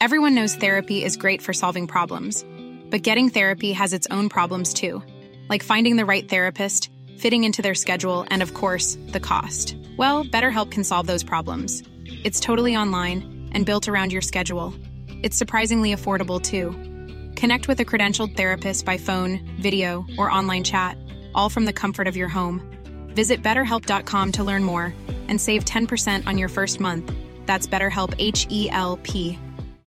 Everyone knows therapy is great for solving problems, but getting therapy has its own problems too, like finding the right therapist, fitting into their schedule, and of course, the cost. Well, BetterHelp can solve those problems. It's totally online and built around your schedule. It's surprisingly affordable too. Connect with a credentialed therapist by phone, video, or online chat, all from the comfort of your home. Visit BetterHelp.com to learn more and save 10% on your first month. That's BetterHelp, H-E-L-P.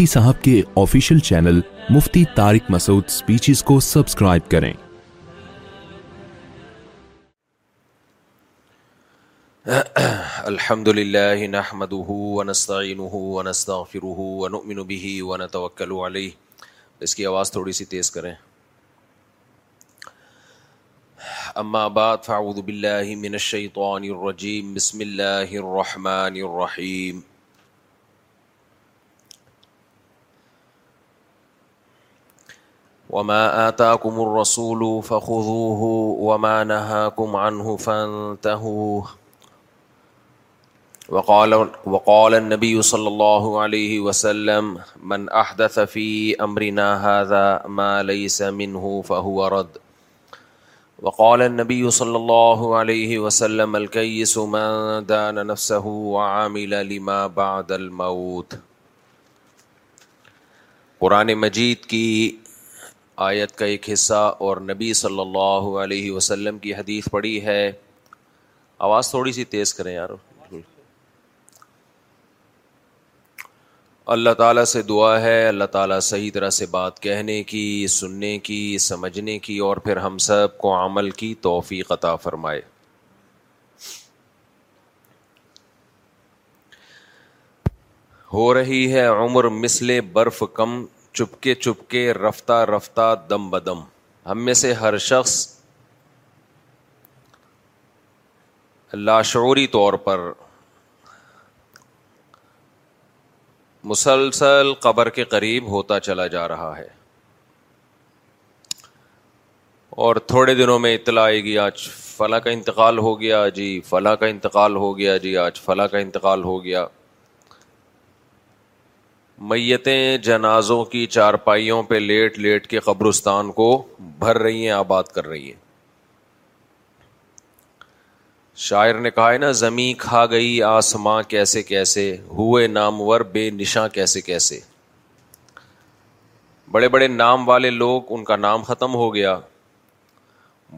Mufti صاحب کے official channel Mufti Tariq Masood speeches کو subscribe کریں الحمد لله نحمده ونستعينه ونستغفره ونؤمن به ونتوكل عليه اس کی آواز تھوڑی سی تیز کریں اما بعد فاعوذ بالله من بسم الرحمن رحمان وما آتاكم الرسول فخذوه وما نهاكم عنه فانتهوا وقال, وقال النبي صلى الله عليه وسلم من أحدث في أمرنا هذا ما ليس منه فهو رد وقال النبي صلى الله عليه وسلم الكيس من دان نفسه وعامل لما بعد الموت قرآن مجید کی آیت کا ایک حصہ اور نبی صلی اللہ علیہ وسلم کی حدیث پڑی ہے آواز تھوڑی سی تیز کریں یار اللہ تعالیٰ سے دعا ہے اللہ تعالیٰ صحیح طرح سے بات کہنے کی سننے کی سمجھنے کی اور پھر ہم سب کو عمل کی توفیق عطا فرمائے ہو رہی ہے عمر مثل برف کم چپکے چپ کے رفتہ رفتہ دم بدم ہم میں سے ہر شخص لاشعوری طور پر مسلسل قبر کے قریب ہوتا چلا جا رہا ہے اور تھوڑے دنوں میں اطلاع آئے گی آج فلاں کا انتقال ہو گیا جی فلاں کا انتقال ہو گیا جی آج فلاں کا انتقال ہو گیا میتیں جنازوں کی چارپائیوں پہ لیٹ لیٹ کے قبرستان کو بھر رہی ہیں آباد کر رہی ہیں شاعر نے کہا ہے نا زمیں کھا گئی آسماں کیسے کیسے ہوئے نامور بے نشاں کیسے کیسے بڑے بڑے نام والے لوگ ان کا نام ختم ہو گیا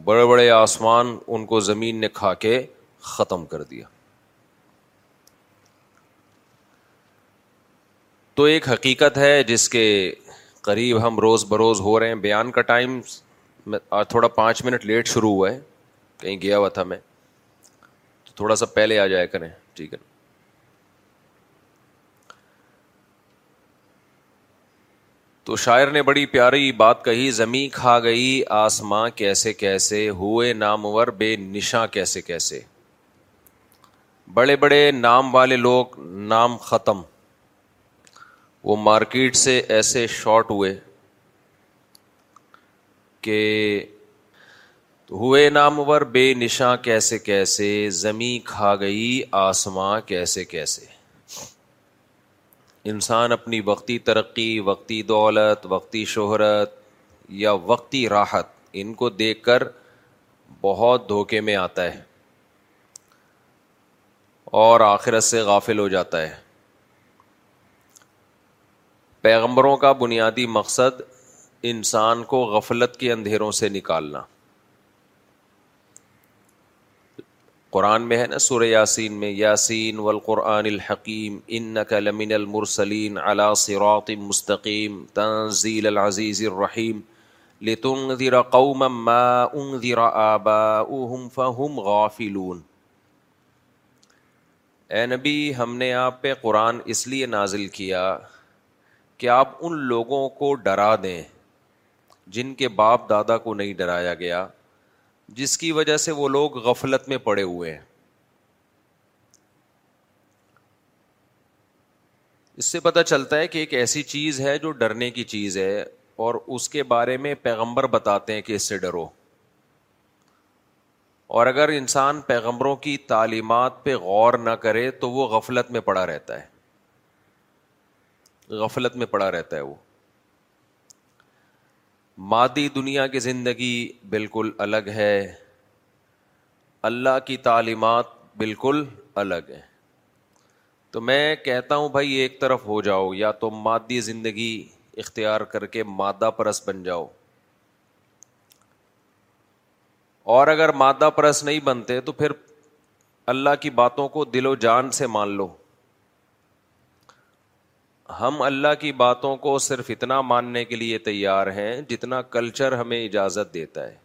بڑے بڑے آسمان ان کو زمین نے کھا کے ختم کر دیا تو ایک حقیقت ہے جس کے قریب ہم روز بروز ہو رہے ہیں بیان کا ٹائم تھوڑا پانچ منٹ لیٹ شروع ہوا ہے کہیں گیا ہوا تھا میں تو تھوڑا سا پہلے آ جایا کریں ٹھیک ہے تو شاعر نے بڑی پیاری بات کہی زمیں کھا گئی آسماں کیسے کیسے ہوئے نامور بے نشاں کیسے کیسے بڑے بڑے نام والے لوگ نام ختم وہ مارکیٹ سے ایسے شارٹ ہوئے کہ ہوئے نامور بے نشاں کیسے کیسے زمیں کھا گئی آسماں کیسے کیسے انسان اپنی وقتی ترقی وقتی دولت وقتی شہرت یا وقتی راحت ان کو دیکھ کر بہت دھوکے میں آتا ہے اور آخرت سے غافل ہو جاتا ہے پیغمبروں کا بنیادی مقصد انسان کو غفلت کے اندھیروں سے نکالنا قرآن میں ہے نا سر یاسین میں یاسین و القرآن الحکیم لمن المرسلین صراط مستقیم تنزیل العزیز الرحیم لتنگ قوما ما انذر آباؤهم آبا غافلون فہم اے نبی ہم نے آپ پہ قرآن اس لیے نازل کیا کہ آپ ان لوگوں کو ڈرا دیں جن کے باپ دادا کو نہیں ڈرایا گیا جس کی وجہ سے وہ لوگ غفلت میں پڑے ہوئے ہیں اس سے پتہ چلتا ہے کہ ایک ایسی چیز ہے جو ڈرنے کی چیز ہے اور اس کے بارے میں پیغمبر بتاتے ہیں کہ اس سے ڈرو اور اگر انسان پیغمبروں کی تعلیمات پہ غور نہ کرے تو وہ غفلت میں پڑا رہتا ہے غفلت میں پڑا رہتا ہے وہ مادی دنیا کی زندگی بالکل الگ ہے اللہ کی تعلیمات بالکل الگ ہیں تو میں کہتا ہوں بھائی ایک طرف ہو جاؤ یا تو مادی زندگی اختیار کر کے مادہ پرس بن جاؤ اور اگر مادہ پرس نہیں بنتے تو پھر اللہ کی باتوں کو دل و جان سے مان لو ہم اللہ کی باتوں کو صرف اتنا ماننے کے لیے تیار ہیں جتنا کلچر ہمیں اجازت دیتا ہے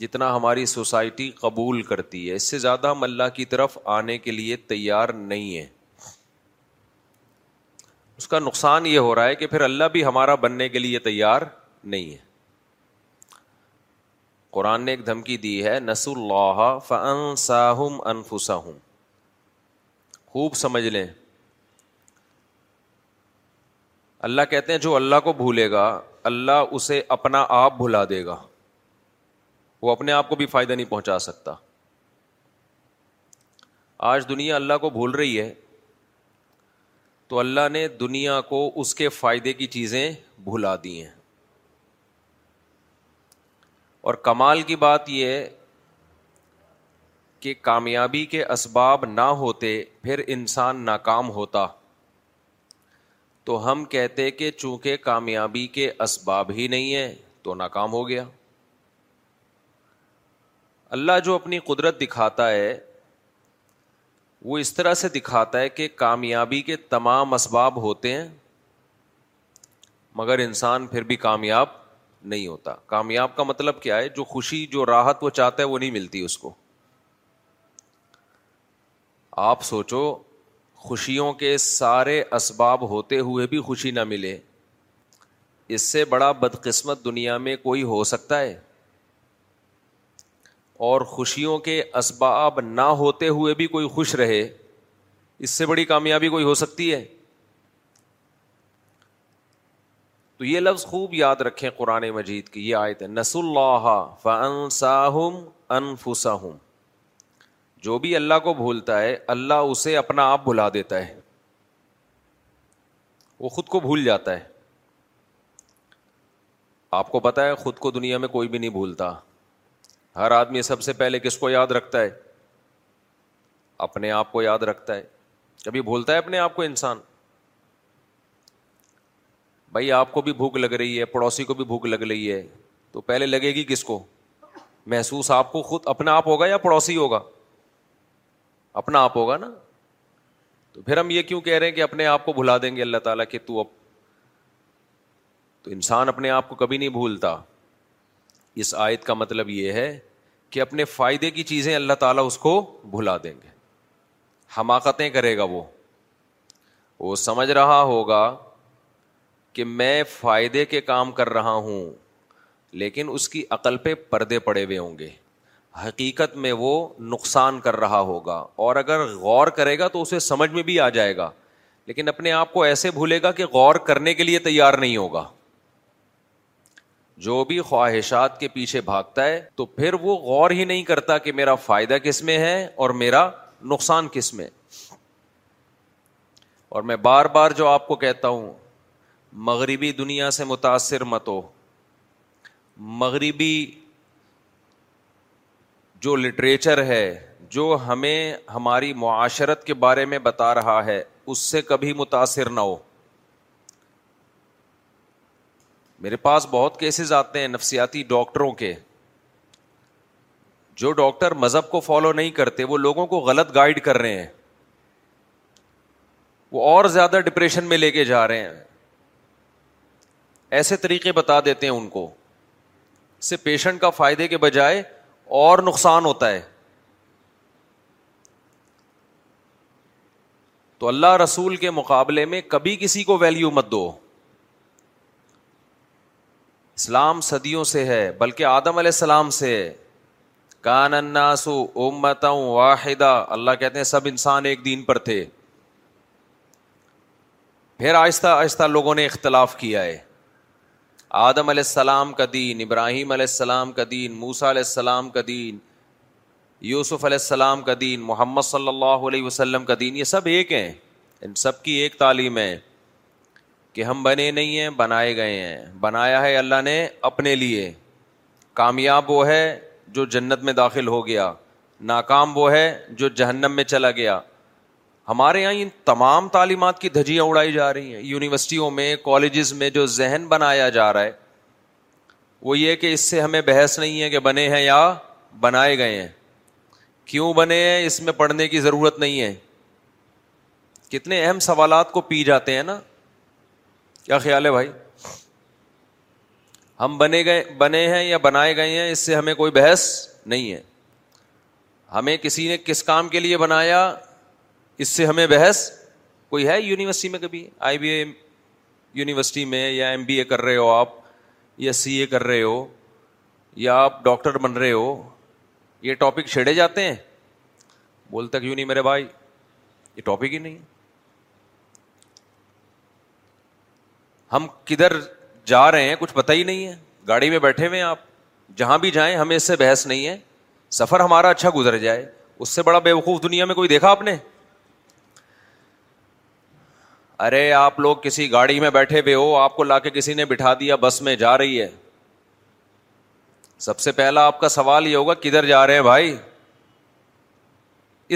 جتنا ہماری سوسائٹی قبول کرتی ہے اس سے زیادہ ہم اللہ کی طرف آنے کے لیے تیار نہیں ہیں اس کا نقصان یہ ہو رہا ہے کہ پھر اللہ بھی ہمارا بننے کے لیے تیار نہیں ہے قرآن نے ایک دھمکی دی ہے نس اللہ فن ساہم انفسا خوب سمجھ لیں اللہ کہتے ہیں جو اللہ کو بھولے گا اللہ اسے اپنا آپ بھلا دے گا وہ اپنے آپ کو بھی فائدہ نہیں پہنچا سکتا آج دنیا اللہ کو بھول رہی ہے تو اللہ نے دنیا کو اس کے فائدے کی چیزیں بھلا دی ہیں اور کمال کی بات یہ کہ کامیابی کے اسباب نہ ہوتے پھر انسان ناکام ہوتا تو ہم کہتے کہ چونکہ کامیابی کے اسباب ہی نہیں ہے تو ناکام ہو گیا اللہ جو اپنی قدرت دکھاتا ہے وہ اس طرح سے دکھاتا ہے کہ کامیابی کے تمام اسباب ہوتے ہیں مگر انسان پھر بھی کامیاب نہیں ہوتا کامیاب کا مطلب کیا ہے جو خوشی جو راحت وہ چاہتا ہے وہ نہیں ملتی اس کو آپ سوچو خوشیوں کے سارے اسباب ہوتے ہوئے بھی خوشی نہ ملے اس سے بڑا بدقسمت دنیا میں کوئی ہو سکتا ہے اور خوشیوں کے اسباب نہ ہوتے ہوئے بھی کوئی خوش رہے اس سے بڑی کامیابی کوئی ہو سکتی ہے تو یہ لفظ خوب یاد رکھیں قرآن مجید کی یہ آئے تھے اللہ فنساہم انفسا جو بھی اللہ کو بھولتا ہے اللہ اسے اپنا آپ بھلا دیتا ہے وہ خود کو بھول جاتا ہے آپ کو پتا ہے خود کو دنیا میں کوئی بھی نہیں بھولتا ہر آدمی سب سے پہلے کس کو یاد رکھتا ہے اپنے آپ کو یاد رکھتا ہے کبھی بھولتا ہے اپنے آپ کو انسان بھائی آپ کو بھی بھوک لگ رہی ہے پڑوسی کو بھی بھوک لگ رہی ہے تو پہلے لگے گی کس کو محسوس آپ کو خود اپنا آپ ہوگا یا پڑوسی ہوگا اپنا آپ ہوگا نا تو پھر ہم یہ کیوں کہہ رہے ہیں کہ اپنے آپ کو بھلا دیں گے اللہ تعالیٰ کہ تو تو اب انسان اپنے آپ کو کبھی نہیں بھولتا اس آیت کا مطلب یہ ہے کہ اپنے فائدے کی چیزیں اللہ تعالیٰ اس کو بھلا دیں گے حماقتیں کرے گا وہ وہ سمجھ رہا ہوگا کہ میں فائدے کے کام کر رہا ہوں لیکن اس کی عقل پہ پردے پڑے ہوئے ہوں گے حقیقت میں وہ نقصان کر رہا ہوگا اور اگر غور کرے گا تو اسے سمجھ میں بھی آ جائے گا لیکن اپنے آپ کو ایسے بھولے گا کہ غور کرنے کے لیے تیار نہیں ہوگا جو بھی خواہشات کے پیچھے بھاگتا ہے تو پھر وہ غور ہی نہیں کرتا کہ میرا فائدہ کس میں ہے اور میرا نقصان کس میں اور میں بار بار جو آپ کو کہتا ہوں مغربی دنیا سے متاثر مت ہو مغربی جو لٹریچر ہے جو ہمیں ہماری معاشرت کے بارے میں بتا رہا ہے اس سے کبھی متاثر نہ ہو میرے پاس بہت کیسز آتے ہیں نفسیاتی ڈاکٹروں کے جو ڈاکٹر مذہب کو فالو نہیں کرتے وہ لوگوں کو غلط گائڈ کر رہے ہیں وہ اور زیادہ ڈپریشن میں لے کے جا رہے ہیں ایسے طریقے بتا دیتے ہیں ان کو اس سے پیشنٹ کا فائدے کے بجائے اور نقصان ہوتا ہے تو اللہ رسول کے مقابلے میں کبھی کسی کو ویلیو مت دو اسلام صدیوں سے ہے بلکہ آدم علیہ السلام سے ہے اناسو امت واحدہ اللہ کہتے ہیں سب انسان ایک دین پر تھے پھر آہستہ آہستہ لوگوں نے اختلاف کیا ہے آدم علیہ السلام کا دین ابراہیم علیہ السلام کا دین موسا علیہ السلام کا دین یوسف علیہ السلام کا دین محمد صلی اللہ علیہ وسلم کا دین یہ سب ایک ہیں ان سب کی ایک تعلیم ہے کہ ہم بنے نہیں ہیں بنائے گئے ہیں بنایا ہے اللہ نے اپنے لیے کامیاب وہ ہے جو جنت میں داخل ہو گیا ناکام وہ ہے جو جہنم میں چلا گیا ہمارے یہاں ان تمام تعلیمات کی دھجیاں اڑائی جا رہی ہیں یونیورسٹیوں میں کالجز میں جو ذہن بنایا جا رہا ہے وہ یہ کہ اس سے ہمیں بحث نہیں ہے کہ بنے ہیں یا بنائے گئے ہیں کیوں بنے ہیں اس میں پڑھنے کی ضرورت نہیں ہے کتنے اہم سوالات کو پی جاتے ہیں نا کیا خیال ہے بھائی ہم بنے گئے بنے ہیں یا بنائے گئے ہیں اس سے ہمیں کوئی بحث نہیں ہے ہمیں کسی نے کس کام کے لیے بنایا اس سے ہمیں بحث کوئی ہے یونیورسٹی میں کبھی آئی بی اے یونیورسٹی میں یا ایم بی اے کر رہے ہو آپ یا سی اے کر رہے ہو یا آپ ڈاکٹر بن رہے ہو یہ ٹاپک چھیڑے جاتے ہیں بولتا کیوں نہیں میرے بھائی یہ ٹاپک ہی نہیں ہم کدھر جا رہے ہیں کچھ پتہ ہی نہیں ہے گاڑی میں بیٹھے ہوئے ہیں آپ جہاں بھی جائیں ہمیں اس سے بحث نہیں ہے سفر ہمارا اچھا گزر جائے اس سے بڑا بیوقوف دنیا میں کوئی دیکھا آپ نے ارے آپ لوگ کسی گاڑی میں بیٹھے ہوئے ہو آپ کو لا کے کسی نے بٹھا دیا بس میں جا رہی ہے سب سے پہلا آپ کا سوال یہ ہوگا کدھر جا رہے ہیں بھائی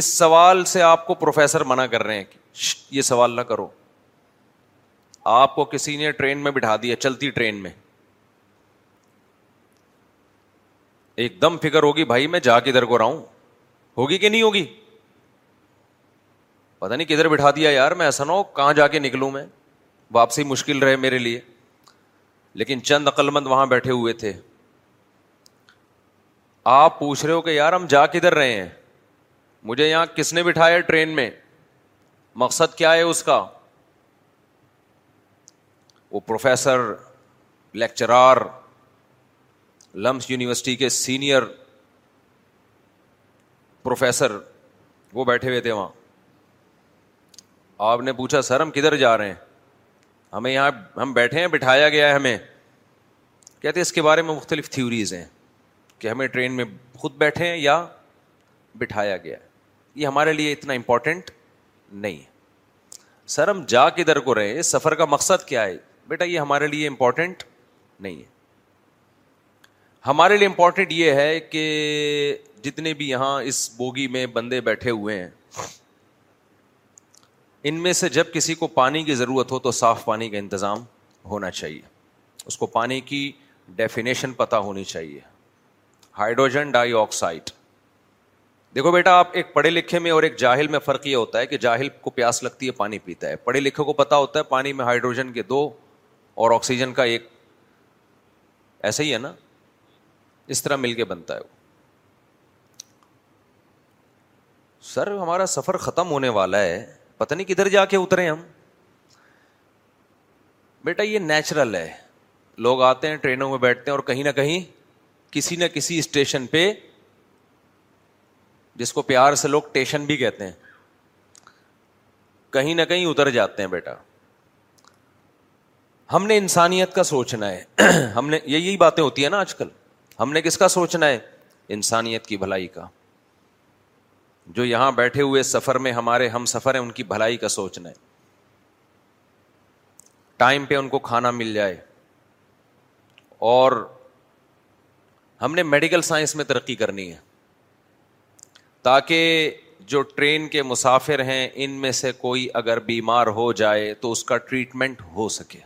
اس سوال سے آپ کو پروفیسر منع کر رہے ہیں کہ یہ سوال نہ کرو آپ کو کسی نے ٹرین میں بٹھا دیا چلتی ٹرین میں ایک دم فکر ہوگی بھائی میں جا کدھر کو رہا ہوں ہوگی کہ نہیں ہوگی پتا نہیں کدھر بٹھا دیا یار میں ایسا نہ ہو کہاں جا کے نکلوں میں واپسی مشکل رہے میرے لیے لیکن چند عقلمند وہاں بیٹھے ہوئے تھے آپ پوچھ رہے ہو کہ یار ہم جا کدھر رہے ہیں مجھے یہاں کس نے بٹھایا ٹرین میں مقصد کیا ہے اس کا وہ پروفیسر لیکچرار لمس یونیورسٹی کے سینئر پروفیسر وہ بیٹھے ہوئے تھے وہاں آپ نے پوچھا سر ہم کدھر جا رہے ہیں ہمیں یہاں ہم بیٹھے ہیں بٹھایا گیا ہے ہمیں کہتے اس کے بارے میں مختلف تھیوریز ہیں کہ ہمیں ٹرین میں خود بیٹھے ہیں یا بٹھایا گیا ہے یہ ہمارے لیے اتنا امپورٹنٹ نہیں سر ہم جا کدھر کو رہے ہیں اس سفر کا مقصد کیا ہے بیٹا یہ ہمارے لیے امپورٹنٹ نہیں ہے ہمارے لیے امپورٹنٹ یہ ہے کہ جتنے بھی یہاں اس بوگی میں بندے بیٹھے ہوئے ہیں ان میں سے جب کسی کو پانی کی ضرورت ہو تو صاف پانی کا انتظام ہونا چاہیے اس کو پانی کی ڈیفینیشن پتہ ہونی چاہیے ہائیڈروجن ڈائی آکسائڈ دیکھو بیٹا آپ ایک پڑھے لکھے میں اور ایک جاہل میں فرق یہ ہوتا ہے کہ جاہل کو پیاس لگتی ہے پانی پیتا ہے پڑھے لکھے کو پتا ہوتا ہے پانی میں ہائیڈروجن کے دو اور آکسیجن کا ایک ایسا ہی ہے نا اس طرح مل کے بنتا ہے وہ سر ہمارا سفر ختم ہونے والا ہے پتہ نہیں کدھر جا کے اترے ہم بیٹا یہ نیچرل ہے لوگ آتے ہیں ٹرینوں میں بیٹھتے ہیں اور کہیں نہ کہیں کسی نہ کسی اسٹیشن پہ جس کو پیار سے لوگ ٹیشن بھی کہتے ہیں کہیں نہ کہیں اتر جاتے ہیں بیٹا ہم نے انسانیت کا سوچنا ہے ہم نے یہی باتیں ہوتی ہیں نا آج کل ہم نے کس کا سوچنا ہے انسانیت کی بھلائی کا جو یہاں بیٹھے ہوئے سفر میں ہمارے ہم سفر ہیں ان کی بھلائی کا سوچنا ہے ٹائم پہ ان کو کھانا مل جائے اور ہم نے میڈیکل سائنس میں ترقی کرنی ہے تاکہ جو ٹرین کے مسافر ہیں ان میں سے کوئی اگر بیمار ہو جائے تو اس کا ٹریٹمنٹ ہو سکے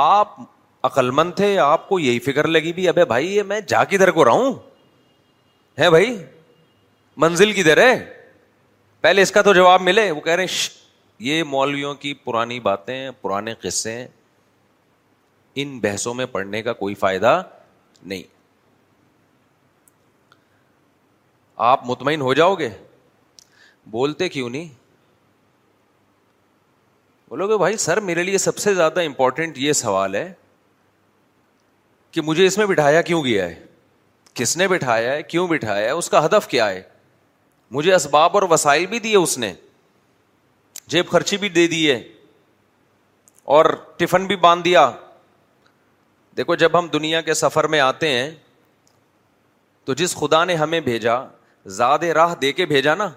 آپ عقلمند تھے آپ کو یہی فکر لگی بھی ابے بھائی یہ میں جا کدھر کو رہا ہوں ہے بھائی منزل کی ہے پہلے اس کا تو جواب ملے وہ کہہ رہے ہیں یہ مولویوں کی پرانی باتیں پرانے قصے ان بحثوں میں پڑھنے کا کوئی فائدہ نہیں آپ مطمئن ہو جاؤ گے بولتے کیوں نہیں بولو گے بھائی سر میرے لیے سب سے زیادہ امپورٹینٹ یہ سوال ہے کہ مجھے اس میں بٹھایا کیوں گیا ہے کس نے بٹھایا ہے کیوں بٹھایا ہے اس کا ہدف کیا ہے مجھے اسباب اور وسائل بھی دیے اس نے جیب خرچی بھی دے دی ہے اور ٹفن بھی باندھ دیا دیکھو جب ہم دنیا کے سفر میں آتے ہیں تو جس خدا نے ہمیں بھیجا زیادہ راہ دے کے بھیجا نا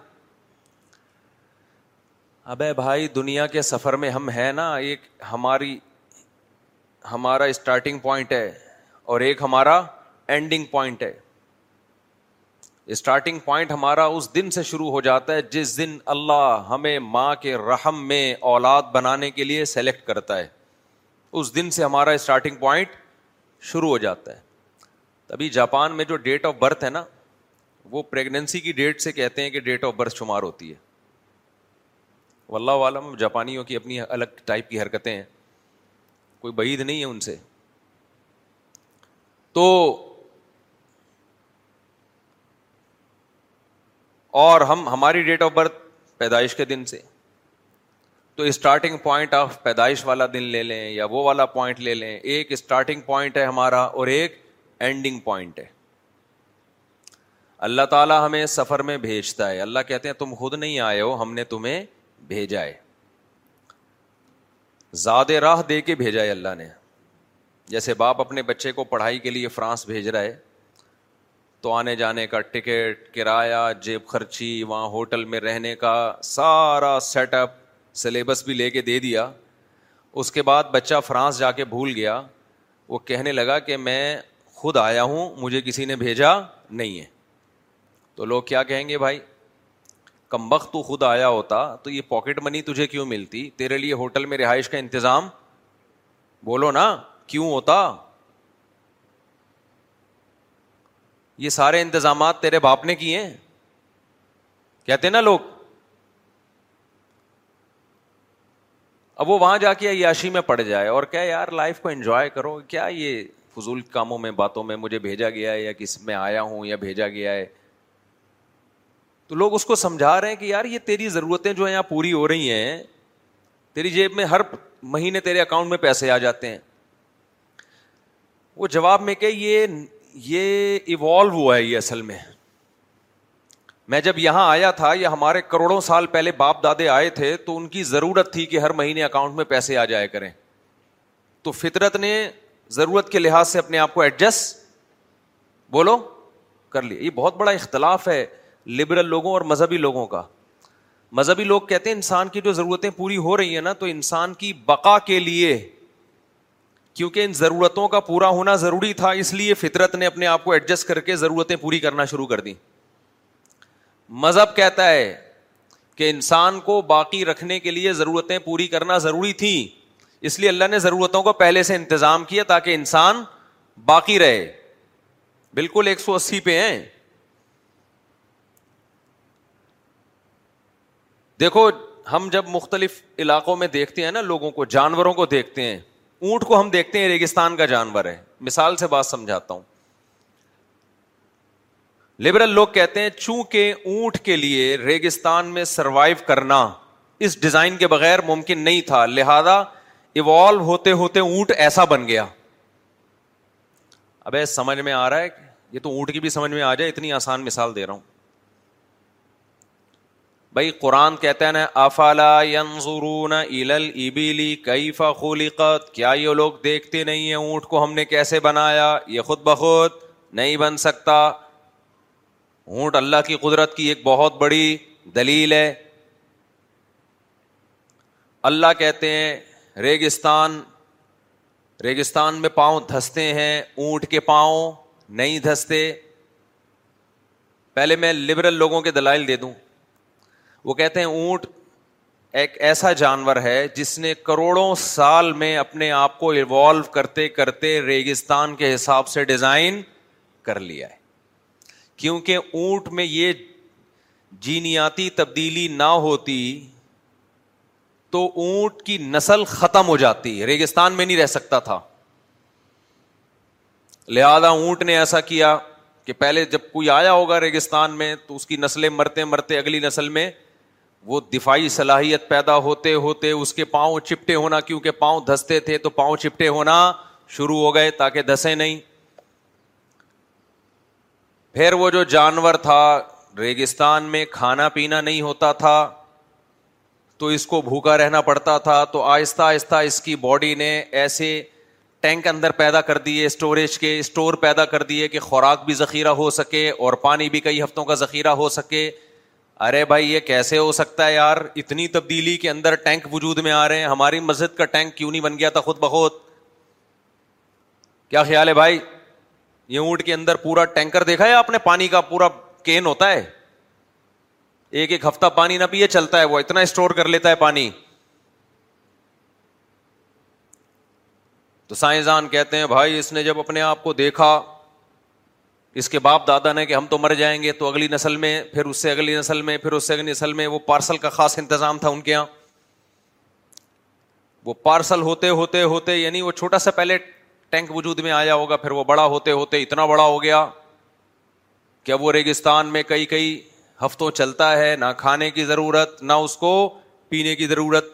ابے بھائی دنیا کے سفر میں ہم ہیں نا ایک ہماری ہمارا اسٹارٹنگ پوائنٹ ہے اور ایک ہمارا اینڈنگ پوائنٹ ہے اسٹارٹنگ پوائنٹ ہمارا اس دن سے شروع ہو جاتا ہے جس دن اللہ ہمیں ماں کے رحم میں اولاد بنانے کے لیے سلیکٹ کرتا ہے اس دن سے ہمارا اسٹارٹنگ پوائنٹ شروع ہو جاتا ہے تبھی جاپان میں جو ڈیٹ آف برتھ ہے نا وہ پریگنسی کی ڈیٹ سے کہتے ہیں کہ ڈیٹ آف برتھ شمار ہوتی ہے اللہ عالم جاپانیوں کی اپنی الگ ٹائپ کی حرکتیں ہیں کوئی بعید نہیں ہے ان سے تو اور ہم ہماری ڈیٹ آف برتھ پیدائش کے دن سے تو اسٹارٹنگ پوائنٹ آف پیدائش والا دن لے لیں یا وہ والا پوائنٹ لے لیں ایک اسٹارٹنگ پوائنٹ ہے ہمارا اور ایک اینڈنگ پوائنٹ ہے اللہ تعالیٰ ہمیں سفر میں بھیجتا ہے اللہ کہتے ہیں تم خود نہیں آئے ہو ہم نے تمہیں بھیجا ہے زیادہ راہ دے کے بھیجا ہے اللہ نے جیسے باپ اپنے بچے کو پڑھائی کے لیے فرانس بھیج رہا ہے تو آنے جانے کا ٹکٹ کرایہ جیب خرچی وہاں ہوٹل میں رہنے کا سارا سیٹ اپ سلیبس بھی لے کے دے دیا اس کے بعد بچہ فرانس جا کے بھول گیا وہ کہنے لگا کہ میں خود آیا ہوں مجھے کسی نے بھیجا نہیں ہے تو لوگ کیا کہیں گے بھائی کم وقت تو خود آیا ہوتا تو یہ پاکٹ منی تجھے کیوں ملتی تیرے لیے ہوٹل میں رہائش کا انتظام بولو نا کیوں ہوتا یہ سارے انتظامات تیرے باپ نے کیے ہیں کہتے نا لوگ اب وہ وہاں جا کے عیاشی میں پڑ جائے اور کیا یار لائف کو انجوائے کرو کیا یہ فضول کاموں میں باتوں میں مجھے بھیجا گیا ہے یا کس میں آیا ہوں یا بھیجا گیا ہے تو لوگ اس کو سمجھا رہے ہیں کہ یار یہ تیری ضرورتیں جو ہیں یہاں پوری ہو رہی ہیں تیری جیب میں ہر مہینے تیرے اکاؤنٹ میں پیسے آ جاتے ہیں وہ جواب میں کہ یہ یہ ایوالو ہوا ہے یہ اصل میں میں جب یہاں آیا تھا یا ہمارے کروڑوں سال پہلے باپ دادے آئے تھے تو ان کی ضرورت تھی کہ ہر مہینے اکاؤنٹ میں پیسے آ جایا کریں تو فطرت نے ضرورت کے لحاظ سے اپنے آپ کو ایڈجسٹ بولو کر لیا یہ بہت بڑا اختلاف ہے لبرل لوگوں اور مذہبی لوگوں کا مذہبی لوگ کہتے ہیں انسان کی جو ضرورتیں پوری ہو رہی ہیں نا تو انسان کی بقا کے لیے کیونکہ ان ضرورتوں کا پورا ہونا ضروری تھا اس لیے فطرت نے اپنے آپ کو ایڈجسٹ کر کے ضرورتیں پوری کرنا شروع کر دیں مذہب کہتا ہے کہ انسان کو باقی رکھنے کے لیے ضرورتیں پوری کرنا ضروری تھیں اس لیے اللہ نے ضرورتوں کو پہلے سے انتظام کیا تاکہ انسان باقی رہے بالکل ایک سو اسی پہ ہیں دیکھو ہم جب مختلف علاقوں میں دیکھتے ہیں نا لوگوں کو جانوروں کو دیکھتے ہیں اونٹ کو ہم دیکھتے ہیں ریگستان کا جانور ہے مثال سے بات سمجھاتا ہوں لبرل لوگ کہتے ہیں چونکہ اونٹ کے لیے ریگستان میں سروائو کرنا اس ڈیزائن کے بغیر ممکن نہیں تھا لہذا ایوالو ہوتے ہوتے اونٹ ایسا بن گیا اب سمجھ میں آ رہا ہے یہ تو اونٹ کی بھی سمجھ میں آ جائے اتنی آسان مثال دے رہا ہوں بھائی قرآن کہتے ہیں نا آفال ایفا خولی قت کیا یہ لوگ دیکھتے نہیں ہیں اونٹ کو ہم نے کیسے بنایا یہ خود بخود نہیں بن سکتا اونٹ اللہ کی قدرت کی ایک بہت بڑی دلیل ہے اللہ کہتے ہیں ریگستان ریگستان میں پاؤں دھستے ہیں اونٹ کے پاؤں نہیں دھستے پہلے میں لبرل لوگوں کے دلائل دے دوں وہ کہتے ہیں اونٹ ایک ایسا جانور ہے جس نے کروڑوں سال میں اپنے آپ کو ایوالو کرتے کرتے ریگستان کے حساب سے ڈیزائن کر لیا ہے کیونکہ اونٹ میں یہ جینیاتی تبدیلی نہ ہوتی تو اونٹ کی نسل ختم ہو جاتی ریگستان میں نہیں رہ سکتا تھا لہذا اونٹ نے ایسا کیا کہ پہلے جب کوئی آیا ہوگا ریگستان میں تو اس کی نسلیں مرتے مرتے اگلی نسل میں وہ دفاعی صلاحیت پیدا ہوتے ہوتے اس کے پاؤں چپٹے ہونا کیونکہ پاؤں دھستے تھے تو پاؤں چپٹے ہونا شروع ہو گئے تاکہ دھسے نہیں پھر وہ جو جانور تھا ریگستان میں کھانا پینا نہیں ہوتا تھا تو اس کو بھوکا رہنا پڑتا تھا تو آہستہ آہستہ اس کی باڈی نے ایسے ٹینک اندر پیدا کر دیے اسٹوریج کے اسٹور پیدا کر دیے کہ خوراک بھی ذخیرہ ہو سکے اور پانی بھی کئی ہفتوں کا ذخیرہ ہو سکے ارے بھائی یہ کیسے ہو سکتا ہے یار اتنی تبدیلی کے اندر ٹینک وجود میں آ رہے ہیں ہماری مسجد کا ٹینک کیوں نہیں بن گیا تھا خود بخود کیا خیال ہے بھائی یہ اونٹ کے اندر پورا ٹینکر دیکھا ہے آپ نے پانی کا پورا کین ہوتا ہے ایک ایک ہفتہ پانی نہ پیے چلتا ہے وہ اتنا اسٹور کر لیتا ہے پانی تو سائنسدان کہتے ہیں بھائی اس نے جب اپنے آپ کو دیکھا اس کے باپ دادا نے کہ ہم تو مر جائیں گے تو اگلی نسل میں پھر اس سے اگلی نسل میں پھر اس سے اگلی نسل میں وہ پارسل کا خاص انتظام تھا ان کے یہاں وہ پارسل ہوتے ہوتے ہوتے یعنی وہ چھوٹا سا پہلے ٹینک وجود میں آیا ہوگا پھر وہ بڑا ہوتے ہوتے اتنا بڑا ہو گیا کہ وہ ریگستان میں کئی کئی ہفتوں چلتا ہے نہ کھانے کی ضرورت نہ اس کو پینے کی ضرورت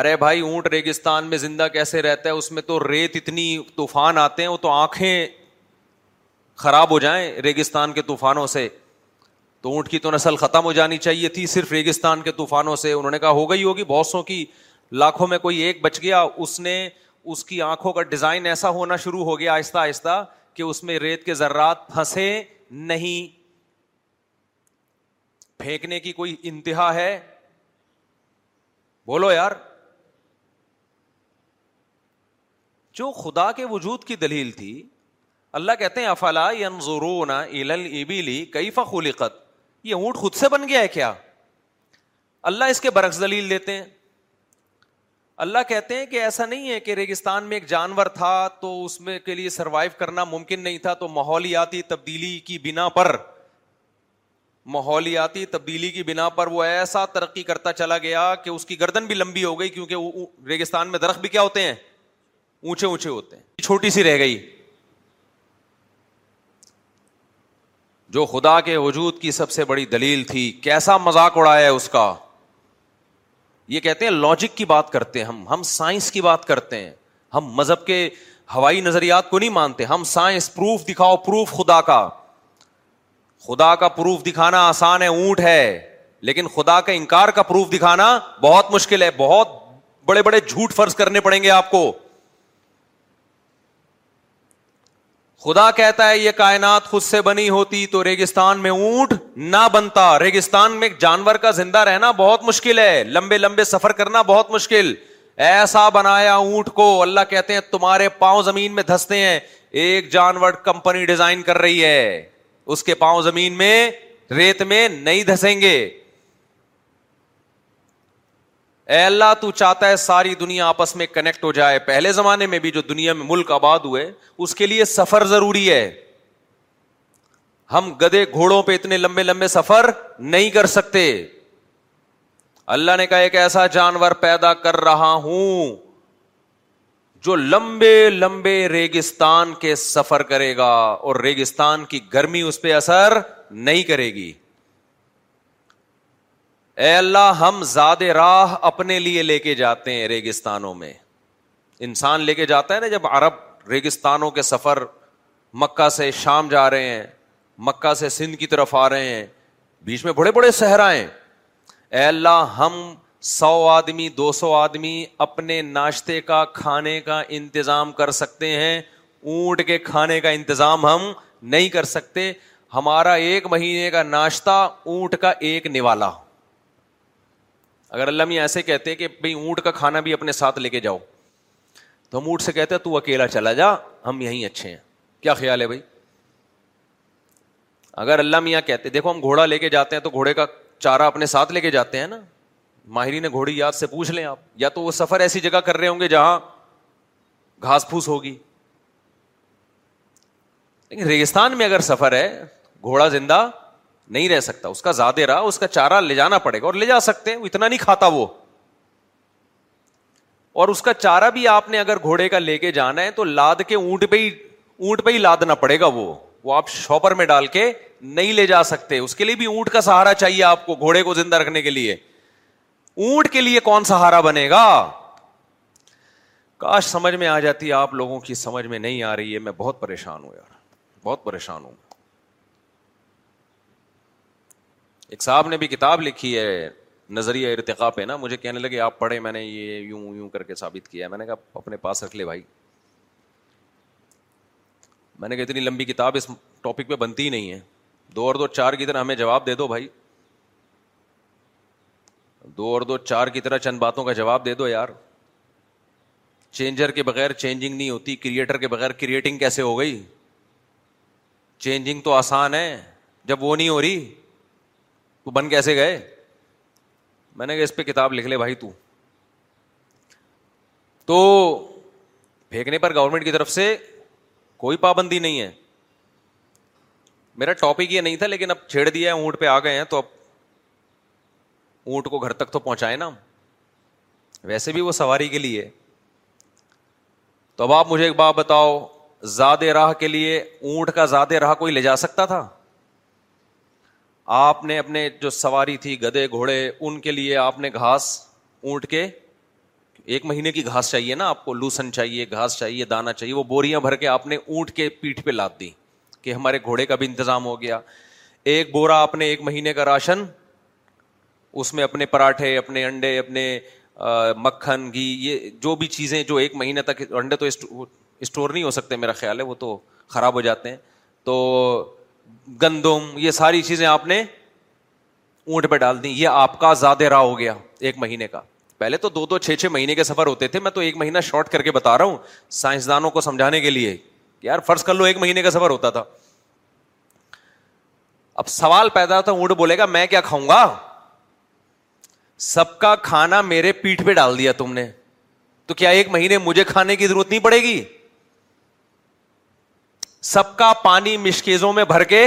ارے بھائی اونٹ ریگستان میں زندہ کیسے رہتا ہے اس میں تو ریت اتنی طوفان آتے ہیں وہ تو آنکھیں خراب ہو جائیں ریگستان کے طوفانوں سے تو اونٹ کی تو نسل ختم ہو جانی چاہیے تھی صرف ریگستان کے طوفانوں سے انہوں نے کہا ہو گئی ہوگی بہت سو کی لاکھوں میں کوئی ایک بچ گیا اس نے اس کی آنکھوں کا ڈیزائن ایسا ہونا شروع ہو گیا آہستہ آہستہ کہ اس میں ریت کے ذرات پھنسے نہیں پھینکنے کی کوئی انتہا ہے بولو یار جو خدا کے وجود کی دلیل تھی اللہ کہتے ہیں افلا ينظرون الى کئی كيف خلقت یہ اونٹ خود سے بن گیا ہے کیا اللہ اس کے دلیل دیتے ہیں اللہ کہتے ہیں کہ ایسا نہیں ہے کہ ریگستان میں ایک جانور تھا تو اس میں کے لیے سروائیو کرنا ممکن نہیں تھا تو ماحولیاتی تبدیلی کی بنا پر ماحولیاتی تبدیلی کی بنا پر وہ ایسا ترقی کرتا چلا گیا کہ اس کی گردن بھی لمبی ہو گئی کیونکہ ریگستان میں درخت بھی کیا ہوتے ہیں اونچے اونچے ہوتے ہیں چھوٹی سی رہ گئی جو خدا کے وجود کی سب سے بڑی دلیل تھی کیسا مذاق اڑایا ہے اس کا یہ کہتے ہیں لاجک کی بات کرتے ہیں ہم ہم سائنس کی بات کرتے ہیں ہم مذہب کے ہوائی نظریات کو نہیں مانتے ہم سائنس پروف دکھاؤ پروف خدا کا خدا کا پروف دکھانا آسان ہے اونٹ ہے لیکن خدا کا انکار کا پروف دکھانا بہت مشکل ہے بہت بڑے بڑے جھوٹ فرض کرنے پڑیں گے آپ کو خدا کہتا ہے یہ کائنات خود سے بنی ہوتی تو ریگستان میں اونٹ نہ بنتا ریگستان میں جانور کا زندہ رہنا بہت مشکل ہے لمبے لمبے سفر کرنا بہت مشکل ایسا بنایا اونٹ کو اللہ کہتے ہیں تمہارے پاؤں زمین میں دھستے ہیں ایک جانور کمپنی ڈیزائن کر رہی ہے اس کے پاؤں زمین میں ریت میں نہیں دھسیں گے اے اللہ تو چاہتا ہے ساری دنیا آپس میں کنیکٹ ہو جائے پہلے زمانے میں بھی جو دنیا میں ملک آباد ہوئے اس کے لیے سفر ضروری ہے ہم گدے گھوڑوں پہ اتنے لمبے لمبے سفر نہیں کر سکتے اللہ نے کہا ایک ایسا جانور پیدا کر رہا ہوں جو لمبے لمبے ریگستان کے سفر کرے گا اور ریگستان کی گرمی اس پہ اثر نہیں کرے گی اے اللہ ہم زاد راہ اپنے لیے لے کے جاتے ہیں ریگستانوں میں انسان لے کے جاتا ہے نا جب عرب ریگستانوں کے سفر مکہ سے شام جا رہے ہیں مکہ سے سندھ کی طرف آ رہے ہیں بیچ میں بڑے بڑے صحرائے اے اللہ ہم سو آدمی دو سو آدمی اپنے ناشتے کا کھانے کا انتظام کر سکتے ہیں اونٹ کے کھانے کا انتظام ہم نہیں کر سکتے ہمارا ایک مہینے کا ناشتہ اونٹ کا ایک نوالا اگر اللہ میاں ایسے کہتے ہیں کہ بھائی اونٹ کا کھانا بھی اپنے ساتھ لے کے جاؤ تو ہم اونٹ سے کہتے ہیں کیا خیال ہے بھائی اگر اللہ میاں کہتے دیکھو ہم گھوڑا لے کے جاتے ہیں تو گھوڑے کا چارہ اپنے ساتھ لے کے جاتے ہیں نا ماہرین نے گھوڑی یاد سے پوچھ لیں آپ یا تو وہ سفر ایسی جگہ کر رہے ہوں گے جہاں گھاس پھوس ہوگی لیکن ریگستان میں اگر سفر ہے گھوڑا زندہ نہیں رہ سکتا اس کا زیادہ رہا اس کا چارہ لے جانا پڑے گا اور لے جا سکتے اتنا نہیں کھاتا وہ اور اس کا چارہ بھی آپ نے اگر گھوڑے کا لے کے جانا ہے تو لاد کے اونٹ پہ ہی اونٹ پہ ہی لادنا پڑے گا وہ وہ آپ شاپر میں ڈال کے نہیں لے جا سکتے اس کے لیے بھی اونٹ کا سہارا چاہیے آپ کو گھوڑے کو زندہ رکھنے کے لیے اونٹ کے لیے کون سہارا بنے گا کاش سمجھ میں آ جاتی آپ لوگوں کی سمجھ میں نہیں آ رہی ہے میں بہت پریشان ہوں یار بہت پریشان ہوں ایک صاحب نے بھی کتاب لکھی ہے نظریہ ارتقا پہ نا مجھے کہنے لگے آپ پڑھے میں نے یہ یوں یوں کر کے ثابت کیا میں نے کہا اپنے پاس رکھ لے بھائی میں نے کہا اتنی لمبی کتاب اس ٹاپک پہ بنتی نہیں ہے دو اور دو چار کی طرح ہمیں جواب دے دو بھائی دو اور دو چار کی طرح چند باتوں کا جواب دے دو یار چینجر کے بغیر چینجنگ نہیں ہوتی کریٹر کے بغیر کریٹنگ کیسے ہو گئی چینجنگ تو آسان ہے جب وہ نہیں ہو رہی بن کیسے گئے میں نے کہا اس پہ کتاب لکھ لے بھائی تو پھینکنے پر گورنمنٹ کی طرف سے کوئی پابندی نہیں ہے میرا ٹاپک یہ نہیں تھا لیکن اب چھیڑ دیا ہے اونٹ پہ آ گئے ہیں تو اب اونٹ کو گھر تک تو پہنچائے نا ویسے بھی وہ سواری کے لیے تو اب آپ مجھے ایک بات بتاؤ زیادہ راہ کے لیے اونٹ کا زیادہ راہ کوئی لے جا سکتا تھا آپ نے اپنے جو سواری تھی گدے گھوڑے ان کے لیے آپ نے گھاس اونٹ کے ایک مہینے کی گھاس چاہیے نا آپ کو لوسن چاہیے گھاس چاہیے دانا چاہیے وہ بوریاں بھر کے آپ نے اونٹ کے پیٹھ پہ لاد دی کہ ہمارے گھوڑے کا بھی انتظام ہو گیا ایک بورا آپ نے ایک مہینے کا راشن اس میں اپنے پراٹھے اپنے انڈے اپنے مکھن گھی یہ جو بھی چیزیں جو ایک مہینے تک انڈے تو اسٹور نہیں ہو سکتے میرا خیال ہے وہ تو خراب ہو جاتے ہیں تو گندم یہ ساری چیزیں آپ نے اونٹ پہ ڈال دی یہ آپ کا زیادہ راہ ہو گیا ایک مہینے کا پہلے تو دو دو چھ چھ مہینے کے سفر ہوتے تھے میں تو ایک مہینہ شارٹ کر کے بتا رہا ہوں سائنسدانوں کو سمجھانے کے لیے یار فرض کر لو ایک مہینے کا سفر ہوتا تھا اب سوال پیدا تھا اونٹ بولے گا میں کیا کھاؤں گا سب کا کھانا میرے پیٹھ پہ ڈال دیا تم نے تو کیا ایک مہینے مجھے کھانے کی ضرورت نہیں پڑے گی سب کا پانی مشکیزوں میں بھر کے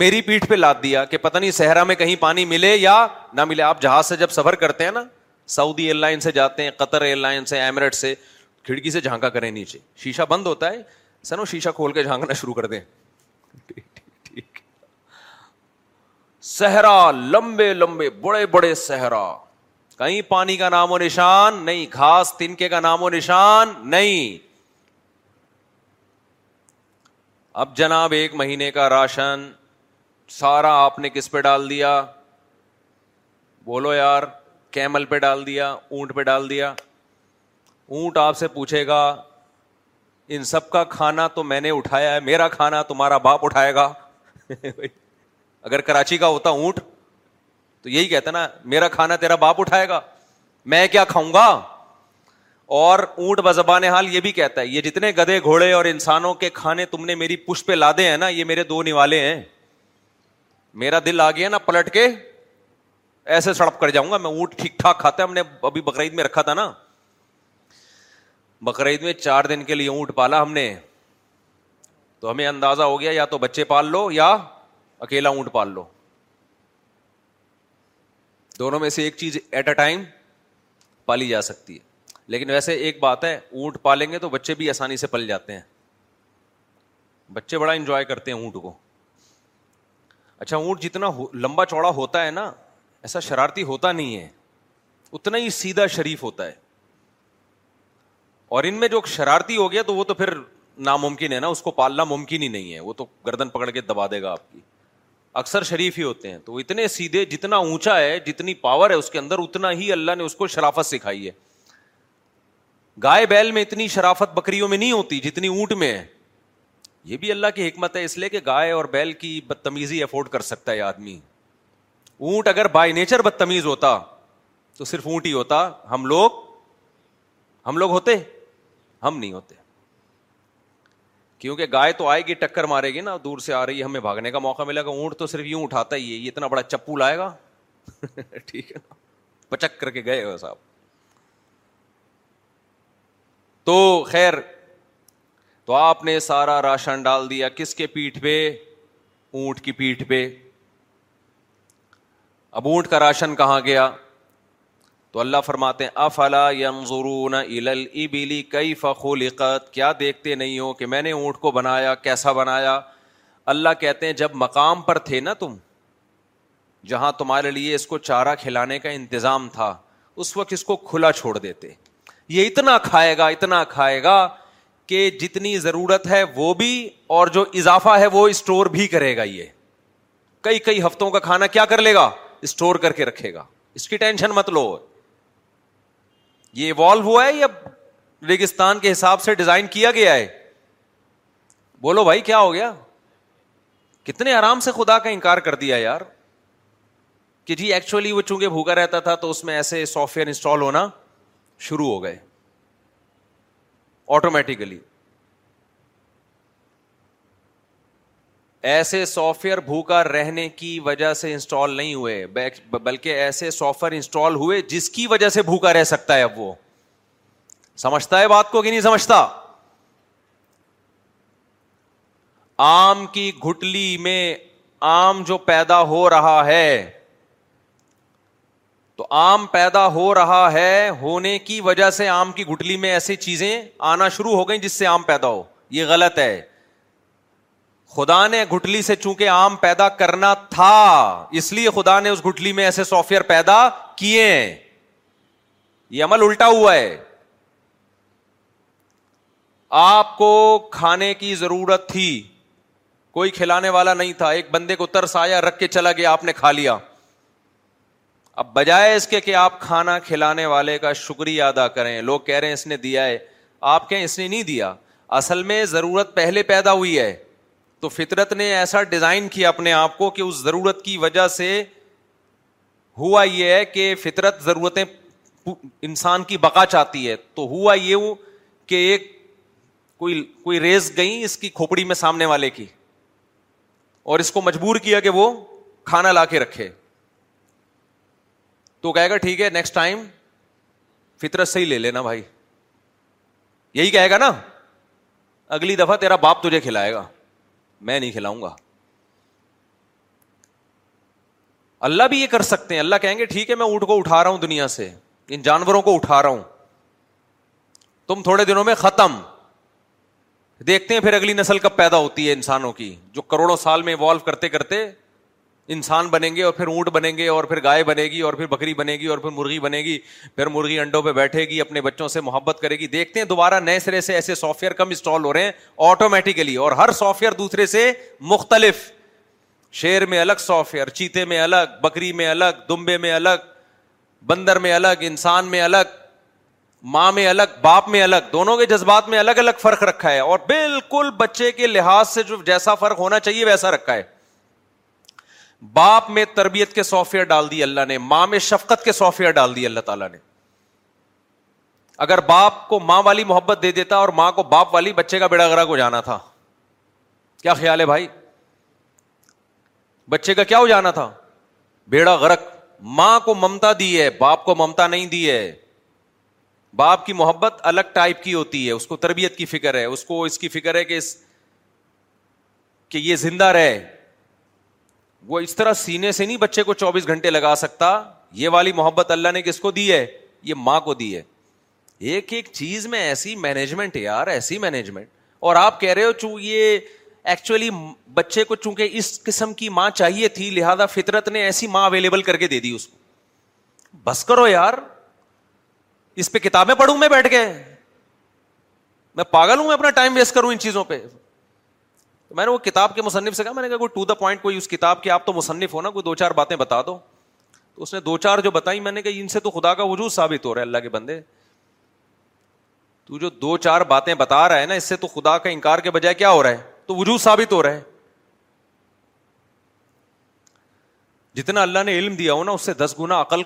میری پیٹھ پہ لاد دیا کہ پتا نہیں صحرا میں کہیں پانی ملے یا نہ ملے آپ جہاز سے جب سفر کرتے ہیں نا سعودی ایئر لائن سے جاتے ہیں قطر ایئر لائن سے ایمرٹ سے کھڑکی سے جھانکا کریں نیچے شیشہ بند ہوتا ہے سنو شیشہ کھول کے جھانکنا شروع کر دیں صحرا لمبے لمبے بڑے بڑے صحرا کہیں پانی کا نام و نشان نہیں گھاس تنکے کا نام و نشان نہیں اب جناب ایک مہینے کا راشن سارا آپ نے کس پہ ڈال دیا بولو یار کیمل پہ ڈال دیا اونٹ پہ ڈال دیا اونٹ آپ سے پوچھے گا ان سب کا کھانا تو میں نے اٹھایا ہے میرا کھانا تمہارا باپ اٹھائے گا اگر کراچی کا ہوتا اونٹ تو یہی کہتا نا میرا کھانا تیرا باپ اٹھائے گا میں کیا کھاؤں گا اور اونٹ بزبان حال یہ بھی کہتا ہے یہ جتنے گدے گھوڑے اور انسانوں کے کھانے تم نے میری پش پہ لادے ہیں نا یہ میرے دو نوالے ہیں میرا دل آ گیا نا پلٹ کے ایسے سڑپ کر جاؤں گا میں اونٹ ٹھیک ٹھاک کھاتا ہے ہم نے ابھی بقرعید میں رکھا تھا نا بقرعید میں چار دن کے لیے اونٹ پالا ہم نے تو ہمیں اندازہ ہو گیا یا تو بچے پال لو یا اکیلا اونٹ پال لو دونوں میں سے ایک چیز ایٹ اے ٹائم پالی جا سکتی ہے لیکن ویسے ایک بات ہے اونٹ پالیں گے تو بچے بھی آسانی سے پل جاتے ہیں بچے بڑا انجوائے کرتے ہیں اونٹ کو اچھا اونٹ جتنا لمبا چوڑا ہوتا ہے نا ایسا شرارتی ہوتا نہیں ہے اتنا ہی سیدھا شریف ہوتا ہے اور ان میں جو شرارتی ہو گیا تو وہ تو پھر ناممکن ہے نا اس کو پالنا ممکن ہی نہیں ہے وہ تو گردن پکڑ کے دبا دے گا آپ کی اکثر شریف ہی ہوتے ہیں تو اتنے سیدھے جتنا اونچا ہے جتنی پاور ہے اس کے اندر اتنا ہی اللہ نے اس کو شرافت سکھائی ہے گائے بیل میں اتنی شرافت بکریوں میں نہیں ہوتی جتنی اونٹ میں ہے یہ بھی اللہ کی حکمت ہے اس لیے کہ گائے اور بیل کی بدتمیزی افورڈ کر سکتا ہے آدمی اونٹ اگر بائی نیچر بدتمیز ہوتا تو صرف اونٹ ہی ہوتا ہم لوگ ہم لوگ ہوتے ہم نہیں ہوتے کیونکہ گائے تو آئے گی ٹکر مارے گی نا دور سے آ رہی ہے ہمیں بھاگنے کا موقع ملے گا اونٹ تو صرف یوں اٹھاتا ہی ہے یہ اتنا بڑا چپو لائے گا ٹھیک ہے نا پچک کر کے گئے ہو صاحب تو خیر تو آپ نے سارا راشن ڈال دیا کس کے پیٹھ پہ اونٹ کی پیٹھ پہ اب اونٹ کا راشن کہاں گیا تو اللہ فرماتے ہیں افلا یم ضرور ابیلی کئی فخو کیا دیکھتے نہیں ہو کہ میں نے اونٹ کو بنایا کیسا بنایا اللہ کہتے ہیں جب مقام پر تھے نا تم جہاں تمہارے لیے اس کو چارہ کھلانے کا انتظام تھا اس وقت اس کو کھلا چھوڑ دیتے یہ اتنا کھائے گا اتنا کھائے گا کہ جتنی ضرورت ہے وہ بھی اور جو اضافہ ہے وہ اسٹور بھی کرے گا یہ کئی کئی ہفتوں کا کھانا کیا کر لے گا اسٹور کر کے رکھے گا اس کی ٹینشن مت لو یہ ایوالو ہوا ہے یا ریگستان کے حساب سے ڈیزائن کیا گیا ہے بولو بھائی کیا ہو گیا کتنے آرام سے خدا کا انکار کر دیا یار کہ جی ایکچولی وہ چونکہ بھوکا رہتا تھا تو اس میں ایسے سافٹ ویئر انسٹال ہونا شروع ہو گئے آٹومیٹیکلی ایسے سافٹ ویئر بھوکا رہنے کی وجہ سے انسٹال نہیں ہوئے بلکہ ایسے سافٹ ویئر انسٹال ہوئے جس کی وجہ سے بھوکا رہ سکتا ہے اب وہ سمجھتا ہے بات کو کہ نہیں سمجھتا آم کی گٹلی میں آم جو پیدا ہو رہا ہے تو آم پیدا ہو رہا ہے ہونے کی وجہ سے آم کی گٹلی میں ایسی چیزیں آنا شروع ہو گئی جس سے آم پیدا ہو یہ غلط ہے خدا نے گٹلی سے چونکہ آم پیدا کرنا تھا اس لیے خدا نے اس گٹلی میں ایسے سافٹ ویئر پیدا کیے ہیں یہ عمل الٹا ہوا ہے آپ کو کھانے کی ضرورت تھی کوئی کھلانے والا نہیں تھا ایک بندے کو ترس آیا رکھ کے چلا گیا آپ نے کھا لیا اب بجائے اس کے کہ آپ کھانا کھلانے والے کا شکریہ ادا کریں لوگ کہہ رہے ہیں اس نے دیا ہے آپ کہیں اس نے نہیں دیا اصل میں ضرورت پہلے پیدا ہوئی ہے تو فطرت نے ایسا ڈیزائن کیا اپنے آپ کو کہ اس ضرورت کی وجہ سے ہوا یہ ہے کہ فطرت ضرورتیں انسان کی بقا چاہتی ہے تو ہوا یہ کہ ایک کوئی کوئی ریز گئی اس کی کھوپڑی میں سامنے والے کی اور اس کو مجبور کیا کہ وہ کھانا لا کے رکھے تو کہے گا ٹھیک ہے نیکسٹ ٹائم فطرت سے ہی لے لینا بھائی یہی کہے گا نا اگلی دفعہ تیرا باپ تجھے کھلائے گا میں نہیں کھلاؤں گا اللہ بھی یہ کر سکتے ہیں اللہ کہیں گے ٹھیک ہے میں اونٹ کو اٹھا رہا ہوں دنیا سے ان جانوروں کو اٹھا رہا ہوں تم تھوڑے دنوں میں ختم دیکھتے ہیں پھر اگلی نسل کب پیدا ہوتی ہے انسانوں کی جو کروڑوں سال میں کرتے کرتے انسان بنیں گے اور پھر اونٹ بنیں گے اور پھر گائے بنے گی اور پھر بکری بنے گی اور پھر مرغی بنے گی پھر مرغی انڈوں پہ بیٹھے گی اپنے بچوں سے محبت کرے گی دیکھتے ہیں دوبارہ نئے سرے سے ایسے سافٹ ویئر کم انسٹال ہو رہے ہیں آٹومیٹیکلی اور ہر سافٹ ویئر دوسرے سے مختلف شیر میں الگ سافٹ ویئر چیتے میں الگ بکری میں الگ دمبے میں الگ بندر میں الگ انسان میں الگ ماں میں الگ باپ میں الگ دونوں کے جذبات میں الگ الگ فرق رکھا ہے اور بالکل بچے کے لحاظ سے جو جیسا فرق ہونا چاہیے ویسا رکھا ہے باپ میں تربیت کے سافٹ ویئر ڈال دی اللہ نے ماں میں شفقت کے سافٹ ویئر ڈال دی اللہ تعالیٰ نے اگر باپ کو ماں والی محبت دے دیتا اور ماں کو باپ والی بچے کا بیڑا گرا ہو جانا تھا کیا خیال ہے بھائی بچے کا کیا ہو جانا تھا بیڑا گرک ماں کو ممتا دی ہے باپ کو ممتا نہیں دی ہے باپ کی محبت الگ ٹائپ کی ہوتی ہے اس کو تربیت کی فکر ہے اس کو اس کی فکر ہے کہ اس کہ یہ زندہ رہے وہ اس طرح سینے سے نہیں بچے کو چوبیس گھنٹے لگا سکتا یہ والی محبت اللہ نے کس کو دی ہے یہ ماں کو دی ہے ایک ایک چیز میں ایسی مینجمنٹ یار ایسی مینجمنٹ اور آپ کہہ رہے ہو یہ ایکچولی بچے کو چونکہ اس قسم کی ماں چاہیے تھی لہذا فطرت نے ایسی ماں اویلیبل کر کے دے دی اس کو بس کرو یار اس پہ کتابیں پڑھوں میں بیٹھ کے میں پاگل ہوں میں اپنا ٹائم ویسٹ کروں ان چیزوں پہ میں نے وہ کتاب کے مصنف سے کہا میں نے کہا کوئی ٹو دا پوائنٹ کوئی اس کتاب کے آپ تو مصنف ہونا کوئی دو چار باتیں بتا دو تو اس نے دو چار جو بتائی میں نے کہا ان سے تو خدا کا وجود ثابت ہو رہا ہے اللہ کے بندے تو جو دو چار باتیں بتا رہا ہے نا اس سے تو خدا کا انکار کے بجائے کیا ہو رہا ہے تو وجود ثابت ہو رہا ہے جتنا اللہ نے علم دیا ہو نا اس سے دس گنا عقل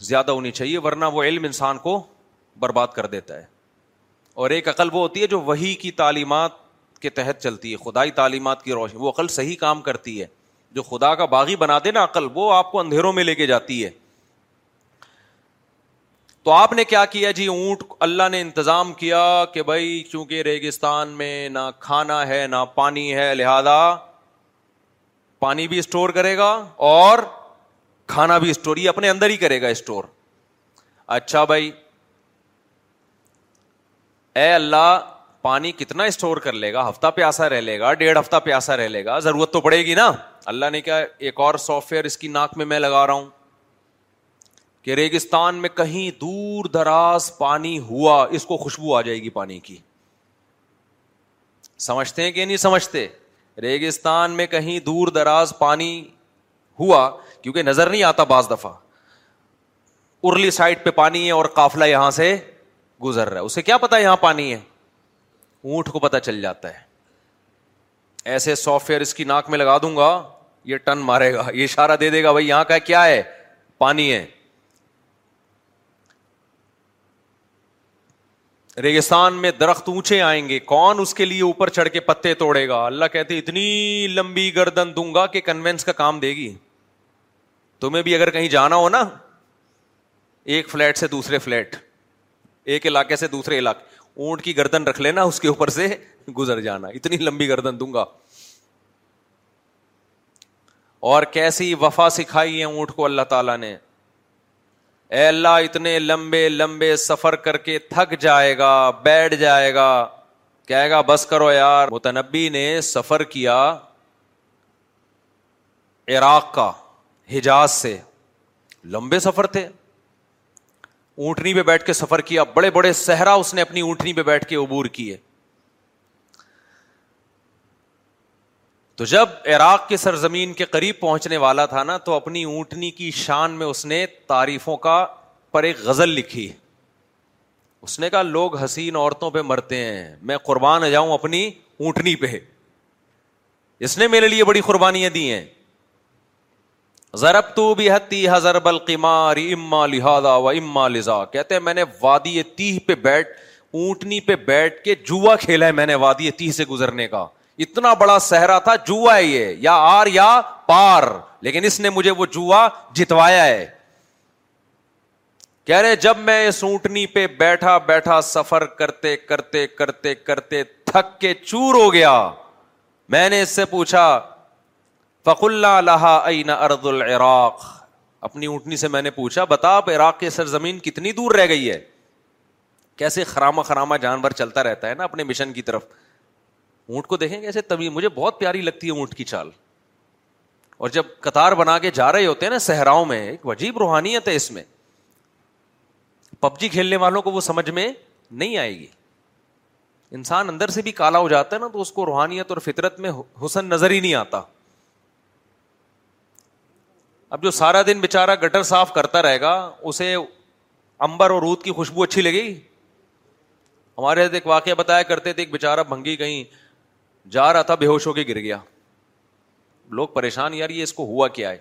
زیادہ ہونی چاہیے ورنہ وہ علم انسان کو برباد کر دیتا ہے اور ایک عقل وہ ہوتی ہے جو وہی کی تعلیمات کے تحت چلتی ہے خدائی تعلیمات کی روشنی وہ عقل صحیح کام کرتی ہے جو خدا کا باغی بنا دے نا عقل وہ آپ کو اندھیروں میں لے کے جاتی ہے تو آپ نے کیا کیا کیا جی اونٹ اللہ نے انتظام کہ بھائی چونکہ ریگستان میں نہ کھانا ہے نہ پانی ہے لہذا پانی بھی اسٹور کرے گا اور کھانا بھی اسٹور یہ اپنے اندر ہی کرے گا اسٹور اچھا بھائی اے اللہ پانی کتنا اسٹور کر لے گا ہفتہ پیاسا رہ لے گا ڈیڑھ ہفتہ پیاسا رہ لے گا ضرورت تو پڑے گی نا اللہ نے کیا ایک اور سافٹ ویئر اس کی ناک میں میں لگا رہا ہوں کہ ریگستان میں کہیں دور دراز پانی ہوا اس کو خوشبو آ جائے گی پانی کی سمجھتے ہیں کہ نہیں سمجھتے ریگستان میں کہیں دور دراز پانی ہوا کیونکہ نظر نہیں آتا بعض دفعہ ارلی سائڈ پہ پانی ہے اور کافلا یہاں سے گزر رہا ہے اسے کیا پتا یہاں پانی ہے اونٹ کو پتا چل جاتا ہے ایسے سافٹ ویئر اس کی ناک میں لگا دوں گا یہ ٹن مارے گا یہ اشارہ دے دے گا بھائی یہاں کا کیا ہے پانی ہے ریگستان میں درخت اونچے آئیں گے کون اس کے لیے اوپر چڑھ کے پتے توڑے گا اللہ کہتے اتنی لمبی گردن دوں گا کہ کنوینس کا کام دے گی تمہیں بھی اگر کہیں جانا ہو نا ایک فلیٹ سے دوسرے فلیٹ ایک علاقے سے دوسرے علاقے اونٹ کی گردن رکھ لینا اس کے اوپر سے گزر جانا اتنی لمبی گردن دوں گا اور کیسی وفا سکھائی ہے اونٹ کو اللہ تعالیٰ نے اے اللہ اتنے لمبے لمبے سفر کر کے تھک جائے گا بیٹھ جائے گا کہے گا بس کرو یار متنبی نے سفر کیا عراق کا حجاز سے لمبے سفر تھے اونٹنی پہ بیٹھ کے سفر کیا بڑے بڑے صحرا اس نے اپنی اونٹنی پہ بیٹھ کے عبور کیے تو جب عراق کی سرزمین کے قریب پہنچنے والا تھا نا تو اپنی اونٹنی کی شان میں اس نے تعریفوں کا پر ایک غزل لکھی اس نے کہا لوگ حسین عورتوں پہ مرتے ہیں میں قربان جاؤں اپنی اونٹنی پہ اس نے میرے لیے بڑی قربانیاں دی ہیں تو بھی حضر اما لہذا و اما کہتے ہیں میں نے وادی تی پہ بیٹھ اونٹنی پہ بیٹھ کے جوا کھیلا ہے میں نے وادی تی سے گزرنے کا اتنا بڑا صحرا تھا جوا ہے یہ یا آر یا پار لیکن اس نے مجھے وہ جوا جتوایا ہے کہہ رہے جب میں اس اونٹنی پہ بیٹھا بیٹھا سفر کرتے کرتے کرتے کرتے تھک کے چور ہو گیا میں نے اس سے پوچھا فق اللہ علہ عین ارد العراق اپنی اونٹنی سے میں نے پوچھا بتا آپ عراق کی سرزمین کتنی دور رہ گئی ہے کیسے خرامہ خراما جانور چلتا رہتا ہے نا اپنے مشن کی طرف اونٹ کو دیکھیں کیسے تبھی مجھے بہت پیاری لگتی ہے اونٹ کی چال اور جب قطار بنا کے جا رہے ہوتے ہیں نا صحراؤں میں ایک عجیب روحانیت ہے اس میں پب جی کھیلنے والوں کو وہ سمجھ میں نہیں آئے گی انسان اندر سے بھی کالا ہو جاتا ہے نا تو اس کو روحانیت اور فطرت میں حسن نظر ہی نہیں آتا اب جو سارا دن بےچارا گٹر صاف کرتا رہے گا اسے امبر اور رود کی خوشبو اچھی لگی ہمارے ساتھ ایک واقعہ بتایا کرتے تھے ایک بےچارا بھنگی کہیں جا رہا تھا بے ہوش ہو کے گر گیا لوگ پریشان یار یہ اس کو ہوا کیا ہے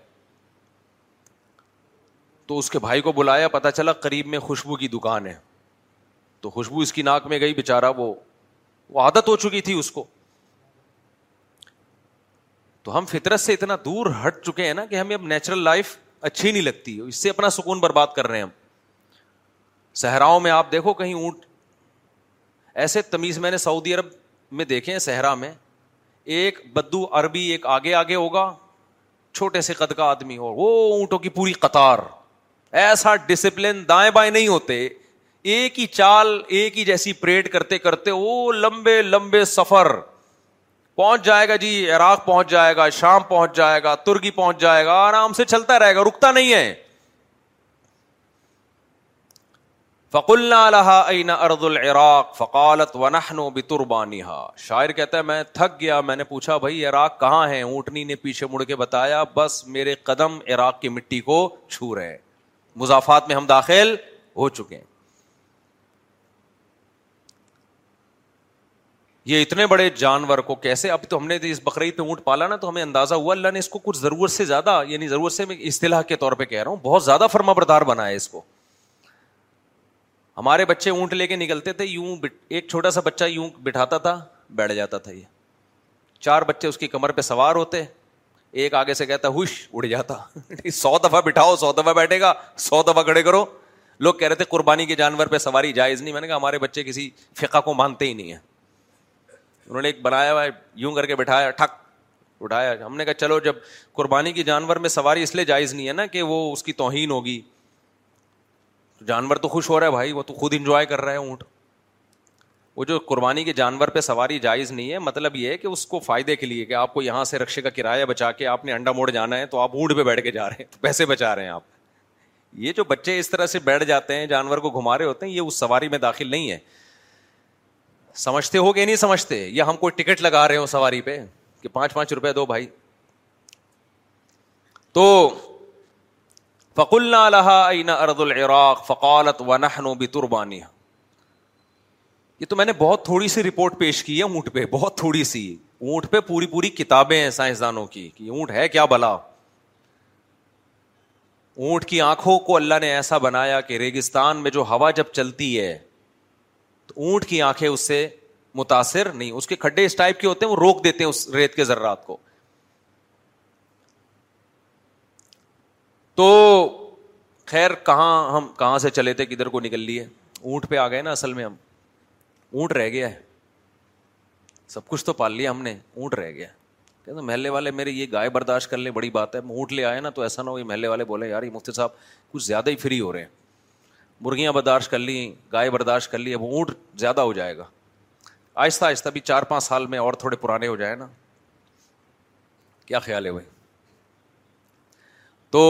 تو اس کے بھائی کو بلایا پتا چلا قریب میں خوشبو کی دکان ہے تو خوشبو اس کی ناک میں گئی بےچارا وہ وہ عادت ہو چکی تھی اس کو تو ہم فطرت سے اتنا دور ہٹ چکے ہیں نا کہ ہمیں اب نیچرل لائف اچھی نہیں لگتی اس سے اپنا سکون برباد کر رہے ہیں ہم صحراؤں میں آپ دیکھو کہیں اونٹ ایسے تمیز میں نے سعودی عرب میں دیکھے ہیں صحرا میں ایک بدو عربی ایک آگے آگے ہوگا چھوٹے سے قد کا آدمی ہو وہ اونٹوں کی پوری قطار ایسا ڈسپلن دائیں بائیں نہیں ہوتے ایک ہی چال ایک ہی جیسی پریڈ کرتے کرتے وہ لمبے لمبے سفر پہنچ جائے گا جی عراق پہنچ جائے گا شام پہنچ جائے گا ترکی پہنچ جائے گا آرام سے چلتا رہے گا رکتا نہیں ہے فک اللہ ارد العراق فقالت ونحن نو بتر شاعر کہتا ہے میں تھک گیا میں نے پوچھا بھائی عراق کہاں ہے اونٹنی نے پیچھے مڑ کے بتایا بس میرے قدم عراق کی مٹی کو چھو رہے مضافات میں ہم داخل ہو چکے ہیں یہ اتنے بڑے جانور کو کیسے اب تو ہم نے اس بقرعید پہ اونٹ پالا نا تو ہمیں اندازہ ہوا اللہ نے اس کو کچھ ضرورت سے زیادہ یعنی ضرورت سے میں اصطلاح کے طور پہ کہہ رہا ہوں بہت زیادہ فرما بردار بنا ہے اس کو ہمارے بچے اونٹ لے کے نکلتے تھے یوں ایک چھوٹا سا بچہ یوں بٹھاتا تھا بیٹھ جاتا تھا یہ چار بچے اس کی کمر پہ سوار ہوتے ایک آگے سے کہتا ہوش اڑ جاتا سو دفعہ بٹھاؤ سو دفعہ بیٹھے گا سو دفعہ کھڑے کرو لوگ کہہ رہے تھے قربانی کے جانور پہ سواری جائز نہیں میں نے کہا ہمارے بچے کسی فقہ کو مانتے ہی نہیں ہیں انہوں نے ایک بنایا ہوا ہے یوں کر کے بٹھایا ٹھک اٹھایا ہم نے کہا چلو جب قربانی کی جانور میں سواری اس لیے جائز نہیں ہے نا کہ وہ اس کی توہین ہوگی جانور تو خوش ہو رہا ہے بھائی وہ تو خود انجوائے کر رہا ہے اونٹ وہ جو قربانی کے جانور پہ سواری جائز نہیں ہے مطلب یہ ہے کہ اس کو فائدے کے لیے کہ آپ کو یہاں سے رکشے کا کرایہ بچا کے آپ نے انڈا موڑ جانا ہے تو آپ اونٹ پہ بیٹھ کے جا رہے ہیں پیسے بچا رہے ہیں آپ یہ جو بچے اس طرح سے بیٹھ جاتے ہیں جانور کو گھما رہے ہوتے ہیں یہ اس سواری میں داخل نہیں ہے سمجھتے ہو کہ نہیں سمجھتے یا ہم کوئی ٹکٹ لگا رہے ہو سواری پہ کہ پانچ پانچ روپے دو بھائی تو فکلنا اللہ اللہ ارد العراق فقالت فکالت یہ تو میں نے بہت تھوڑی سی رپورٹ پیش کی ہے اونٹ پہ بہت تھوڑی سی اونٹ پہ پوری پوری کتابیں ہیں سائنسدانوں کی کہ اونٹ ہے کیا بلا اونٹ کی آنکھوں کو اللہ نے ایسا بنایا کہ ریگستان میں جو ہوا جب چلتی ہے اونٹ کی آنکھیں اس سے متاثر نہیں اس کے کھڈے اس ٹائپ کے ہوتے ہیں وہ روک دیتے ہیں اس ریت کے ذرات کو تو خیر کہاں ہم کہاں سے چلے تھے کدھر کو نکل لیے اونٹ پہ آ گئے نا اصل میں ہم اونٹ رہ گیا ہے سب کچھ تو پال لیا ہم نے اونٹ رہ گیا کہ محلے والے میرے یہ گائے برداشت کر لیں بڑی بات ہے اونٹ لے آئے نا تو ایسا نہ ہو یہ محلے والے بولے یار یہ مفتی صاحب کچھ زیادہ ہی فری ہو رہے ہیں مرغیاں برداشت کر لیں گائے برداشت کر لی اب اونٹ زیادہ ہو جائے گا آہستہ آہستہ بھی چار پانچ سال میں اور تھوڑے پرانے ہو جائیں نا کیا خیال ہے وہ تو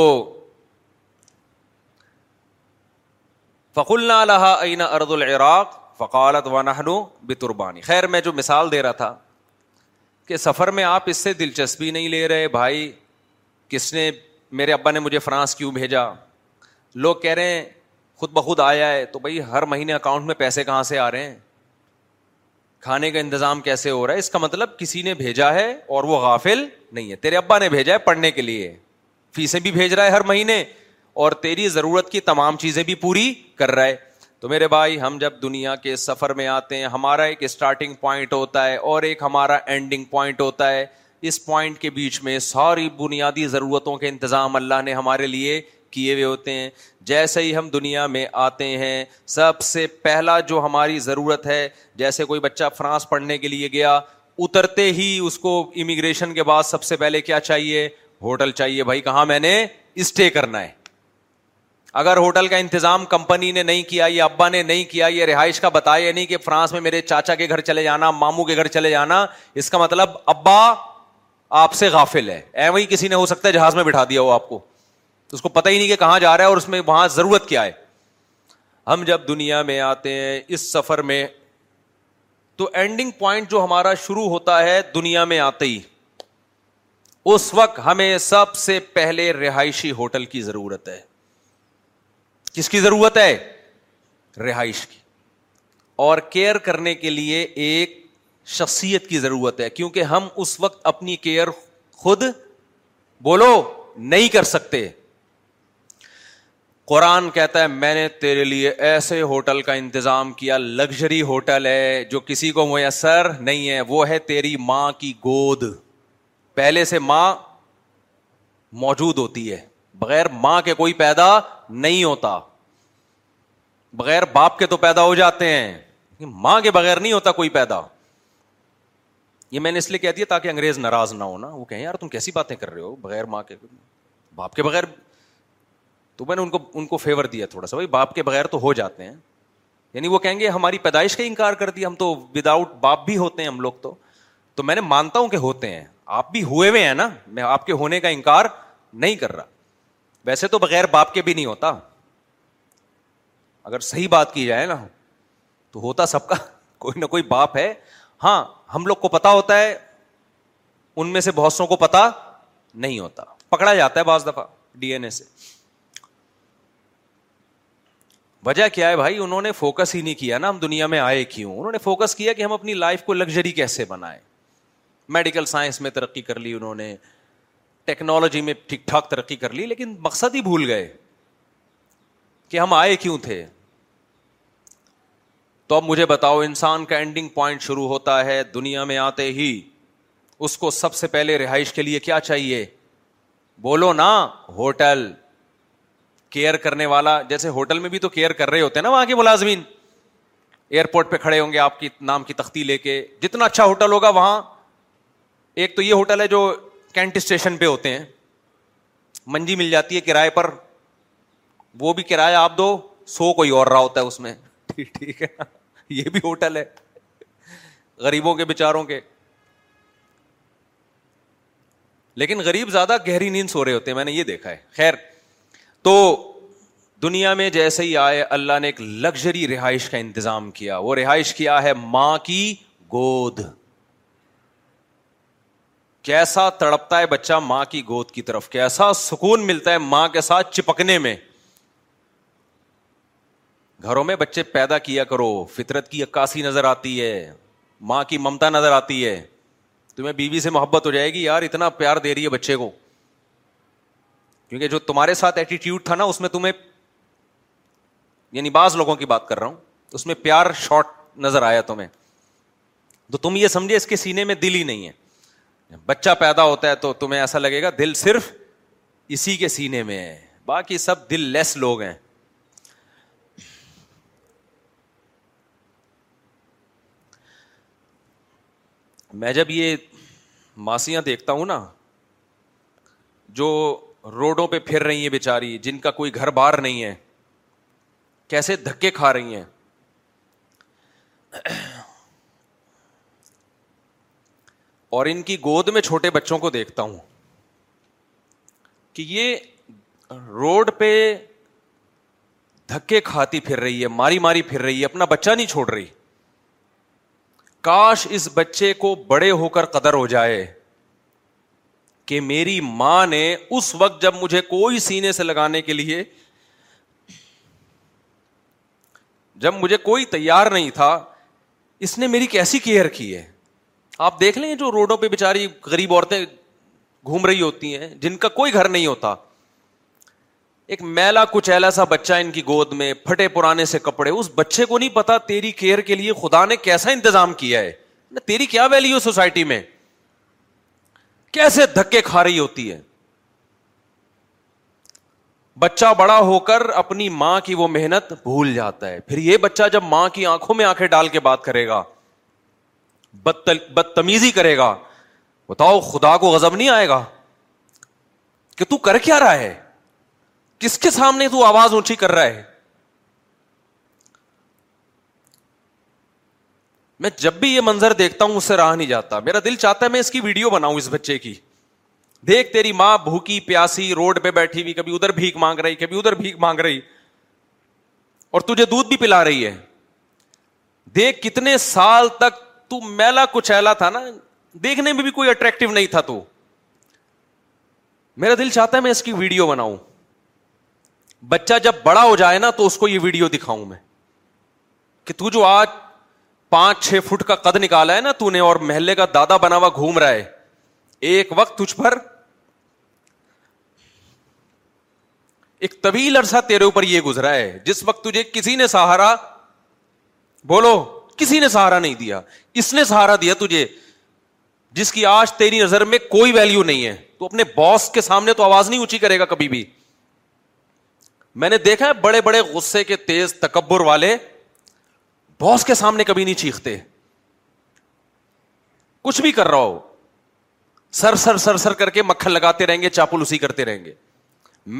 فخ اللہ اللہ عین ارد العراق فقالت و نہنو بتربانی خیر میں جو مثال دے رہا تھا کہ سفر میں آپ اس سے دلچسپی نہیں لے رہے بھائی کس نے میرے ابا نے مجھے فرانس کیوں بھیجا لوگ کہہ رہے ہیں خود بخود آیا ہے تو بھائی ہر مہینے اکاؤنٹ میں پیسے کہاں سے آ رہے ہیں کھانے کا کا انتظام کیسے ہو رہا ہے ہے اس مطلب کسی نے بھیجا اور وہ غافل نہیں ہے تیرے ابا نے بھیجا ہے ہے پڑھنے کے لیے فیسیں بھی بھیج رہا ہر مہینے اور تیری ضرورت کی تمام چیزیں بھی پوری کر رہا ہے تو میرے بھائی ہم جب دنیا کے سفر میں آتے ہیں ہمارا ایک اسٹارٹنگ پوائنٹ ہوتا ہے اور ایک ہمارا اینڈنگ پوائنٹ ہوتا ہے اس پوائنٹ کے بیچ میں ساری بنیادی ضرورتوں کے انتظام اللہ نے ہمارے لیے کیے ہوئے ہوتے ہیں جیسے ہی ہم دنیا میں آتے ہیں سب سے پہلا جو ہماری ضرورت ہے جیسے کوئی بچہ فرانس پڑھنے کے لیے گیا اترتے ہی اس کو امیگریشن کے بعد سب سے پہلے کیا چاہیے ہوٹل چاہیے بھائی کہاں میں نے اسٹے کرنا ہے اگر ہوٹل کا انتظام کمپنی نے نہیں کیا یا ابا نے نہیں کیا یہ رہائش کا بتایا نہیں کہ فرانس میں میرے چاچا کے گھر چلے جانا ماموں کے گھر چلے جانا اس کا مطلب ابا آپ سے غافل ہے ایو ہی کسی نے ہو سکتا ہے جہاز میں بٹھا دیا ہو آپ کو تو اس کو پتا ہی نہیں کہ کہاں جا رہا ہے اور اس میں وہاں ضرورت کیا ہے ہم جب دنیا میں آتے ہیں اس سفر میں تو اینڈنگ پوائنٹ جو ہمارا شروع ہوتا ہے دنیا میں آتے ہی اس وقت ہمیں سب سے پہلے رہائشی ہوٹل کی ضرورت ہے کس کی ضرورت ہے رہائش کی اور کیئر کرنے کے لیے ایک شخصیت کی ضرورت ہے کیونکہ ہم اس وقت اپنی کیئر خود بولو نہیں کر سکتے قرآن کہتا ہے میں نے تیرے لیے ایسے ہوٹل کا انتظام کیا لگژری ہوٹل ہے جو کسی کو میسر نہیں ہے وہ ہے تیری ماں کی گود پہلے سے ماں موجود ہوتی ہے بغیر ماں کے کوئی پیدا نہیں ہوتا بغیر باپ کے تو پیدا ہو جاتے ہیں ماں کے بغیر نہیں ہوتا کوئی پیدا یہ میں نے اس لیے کہہ دیا تاکہ انگریز ناراض نہ ہونا وہ کہیں یار تم کیسی باتیں کر رہے ہو بغیر ماں کے باپ کے بغیر تو میں نے ان کو ان کو فیور دیا تھوڑا سا بھائی باپ کے بغیر تو ہو جاتے ہیں یعنی وہ کہیں گے ہماری پیدائش کا انکار کر دیا ہم تو باپ بھی ہوتے ہیں ہم لوگ تو تو میں نے مانتا ہوں کہ ہوتے ہیں آپ بھی ہوئے ہوئے ہیں نا میں آپ کے ہونے کا انکار نہیں کر رہا ویسے تو بغیر باپ کے بھی نہیں ہوتا اگر صحیح بات کی جائے نا تو ہوتا سب کا کوئی نہ کوئی باپ ہے ہاں ہم لوگ کو پتا ہوتا ہے ان میں سے بہت سو کو پتا نہیں ہوتا پکڑا جاتا ہے بعض دفعہ ڈی این اے سے وجہ کیا ہے بھائی انہوں نے فوکس ہی نہیں کیا نا ہم دنیا میں آئے کیوں انہوں نے فوکس کیا کہ ہم اپنی لائف کو لگژری کیسے بنائے میڈیکل سائنس میں ترقی کر لی انہوں نے ٹیکنالوجی میں ٹھیک ٹھاک ترقی کر لی لیکن مقصد ہی بھول گئے کہ ہم آئے کیوں تھے تو اب مجھے بتاؤ انسان کا اینڈنگ پوائنٹ شروع ہوتا ہے دنیا میں آتے ہی اس کو سب سے پہلے رہائش کے لیے کیا چاہیے بولو نا ہوٹل کیئر کرنے والا جیسے ہوٹل میں بھی تو کیئر کر رہے ہوتے ہیں نا وہاں کے ملازمین ایئرپورٹ پہ کھڑے ہوں گے آپ کی نام کی تختی لے کے جتنا اچھا ہوٹل ہوگا وہاں ایک تو یہ ہوٹل ہے جو کینٹ اسٹیشن پہ ہوتے ہیں منجی مل جاتی ہے کرائے پر وہ بھی کرایہ آپ دو سو کوئی اور رہا ہوتا ہے اس میں ٹھیک ہے یہ بھی ہوٹل ہے غریبوں کے بےچاروں کے لیکن غریب زیادہ گہری نیند سو رہے ہوتے ہیں میں نے یہ دیکھا ہے خیر تو دنیا میں جیسے ہی آئے اللہ نے ایک لگژری رہائش کا انتظام کیا وہ رہائش کیا ہے ماں کی گود کیسا تڑپتا ہے بچہ ماں کی گود کی طرف کیسا سکون ملتا ہے ماں کے ساتھ چپکنے میں گھروں میں بچے پیدا کیا کرو فطرت کی عکاسی نظر آتی ہے ماں کی ممتا نظر آتی ہے تمہیں بیوی سے محبت ہو جائے گی یار اتنا پیار دے رہی ہے بچے کو کیونکہ جو تمہارے ساتھ ایٹیٹیوڈ تھا نا اس میں تمہیں یعنی بعض لوگوں کی بات کر رہا ہوں اس میں پیار شارٹ نظر آیا تمہیں تو تم یہ سمجھے اس کے سینے میں دل ہی نہیں ہے بچہ پیدا ہوتا ہے تو تمہیں ایسا لگے گا دل صرف اسی کے سینے میں ہے باقی سب دل لیس لوگ ہیں میں جب یہ ماسیاں دیکھتا ہوں نا جو روڈوں پہ پھر رہی ہیں بیچاری جن کا کوئی گھر بار نہیں ہے کیسے دھکے کھا رہی ہیں اور ان کی گود میں چھوٹے بچوں کو دیکھتا ہوں کہ یہ روڈ پہ دھکے کھاتی پھر رہی ہے ماری ماری پھر رہی ہے اپنا بچہ نہیں چھوڑ رہی کاش اس بچے کو بڑے ہو کر قدر ہو جائے کہ میری ماں نے اس وقت جب مجھے کوئی سینے سے لگانے کے لیے جب مجھے کوئی تیار نہیں تھا اس نے میری کیسی کیئر کی ہے آپ دیکھ لیں جو روڈوں پہ بےچاری غریب عورتیں گھوم رہی ہوتی ہیں جن کا کوئی گھر نہیں ہوتا ایک میلا کچھ سا بچہ ان کی گود میں پھٹے پرانے سے کپڑے اس بچے کو نہیں پتا تیری کیئر کے لیے خدا نے کیسا انتظام کیا ہے تیری کیا ویلو سوسائٹی میں کیسے دھکے کھا رہی ہوتی ہے بچہ بڑا ہو کر اپنی ماں کی وہ محنت بھول جاتا ہے پھر یہ بچہ جب ماں کی آنکھوں میں آنکھیں ڈال کے بات کرے گا بدتمیزی کرے گا بتاؤ خدا کو غزب نہیں آئے گا کہ تو کر کیا رہا ہے کس کے سامنے تو آواز اونچی کر رہا ہے میں جب بھی یہ منظر دیکھتا ہوں اس سے راہ نہیں جاتا میرا دل چاہتا ہے میں اس کی ویڈیو بناؤں اس بچے کی دیکھ تیری ماں بھوکی پیاسی روڈ پہ بیٹھی ہوئی کبھی ادھر بھیک مانگ رہی کبھی ادھر بھیک مانگ رہی اور تجھے دودھ بھی پلا رہی ہے دیکھ کتنے سال تک تو میلا کچھ نا دیکھنے میں بھی کوئی اٹریکٹو نہیں تھا تو میرا دل چاہتا ہے میں اس کی ویڈیو بناؤں بچہ جب بڑا ہو جائے نا تو اس کو یہ ویڈیو دکھاؤں میں کہ تو جو آج پانچ چھ فٹ کا قد نکالا ہے نا تو نے اور محلے کا دادا بنا ہوا گھوم رہا ہے ایک وقت تجھ پر ایک طویل عرصہ تیرے اوپر یہ گزرا ہے جس وقت تجھے کسی نے سہارا بولو کسی نے سہارا نہیں دیا اس نے سہارا دیا تجھے جس کی آج تیری نظر میں کوئی ویلو نہیں ہے تو اپنے باس کے سامنے تو آواز نہیں اونچی کرے گا کبھی بھی میں نے دیکھا ہے بڑے بڑے غصے کے تیز تکبر والے باس کے سامنے کبھی نہیں چیختے کچھ بھی کر رہا ہو سر سر سر سر کر کے مکھن لگاتے رہیں گے چاپل اسی کرتے رہیں گے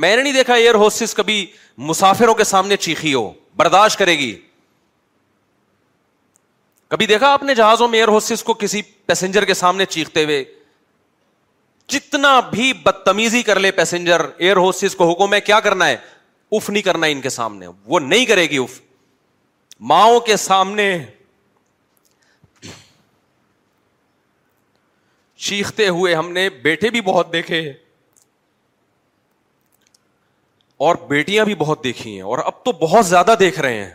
میں نے نہیں دیکھا ایئر ہوسٹس کبھی مسافروں کے سامنے چیخی ہو برداشت کرے گی کبھی دیکھا اپنے جہازوں میں ایئر ہوسٹس کو کسی پیسنجر کے سامنے چیختے ہوئے جتنا بھی بدتمیزی کر لے پیسنجر ایئر ہوسٹس کو حکم ہے کیا کرنا ہے اف نہیں کرنا ان کے سامنے وہ نہیں کرے گی اف ماؤں کے سامنے چیختے ہوئے ہم نے بیٹے بھی بہت دیکھے اور بیٹیاں بھی بہت دیکھی ہیں اور اب تو بہت زیادہ دیکھ رہے ہیں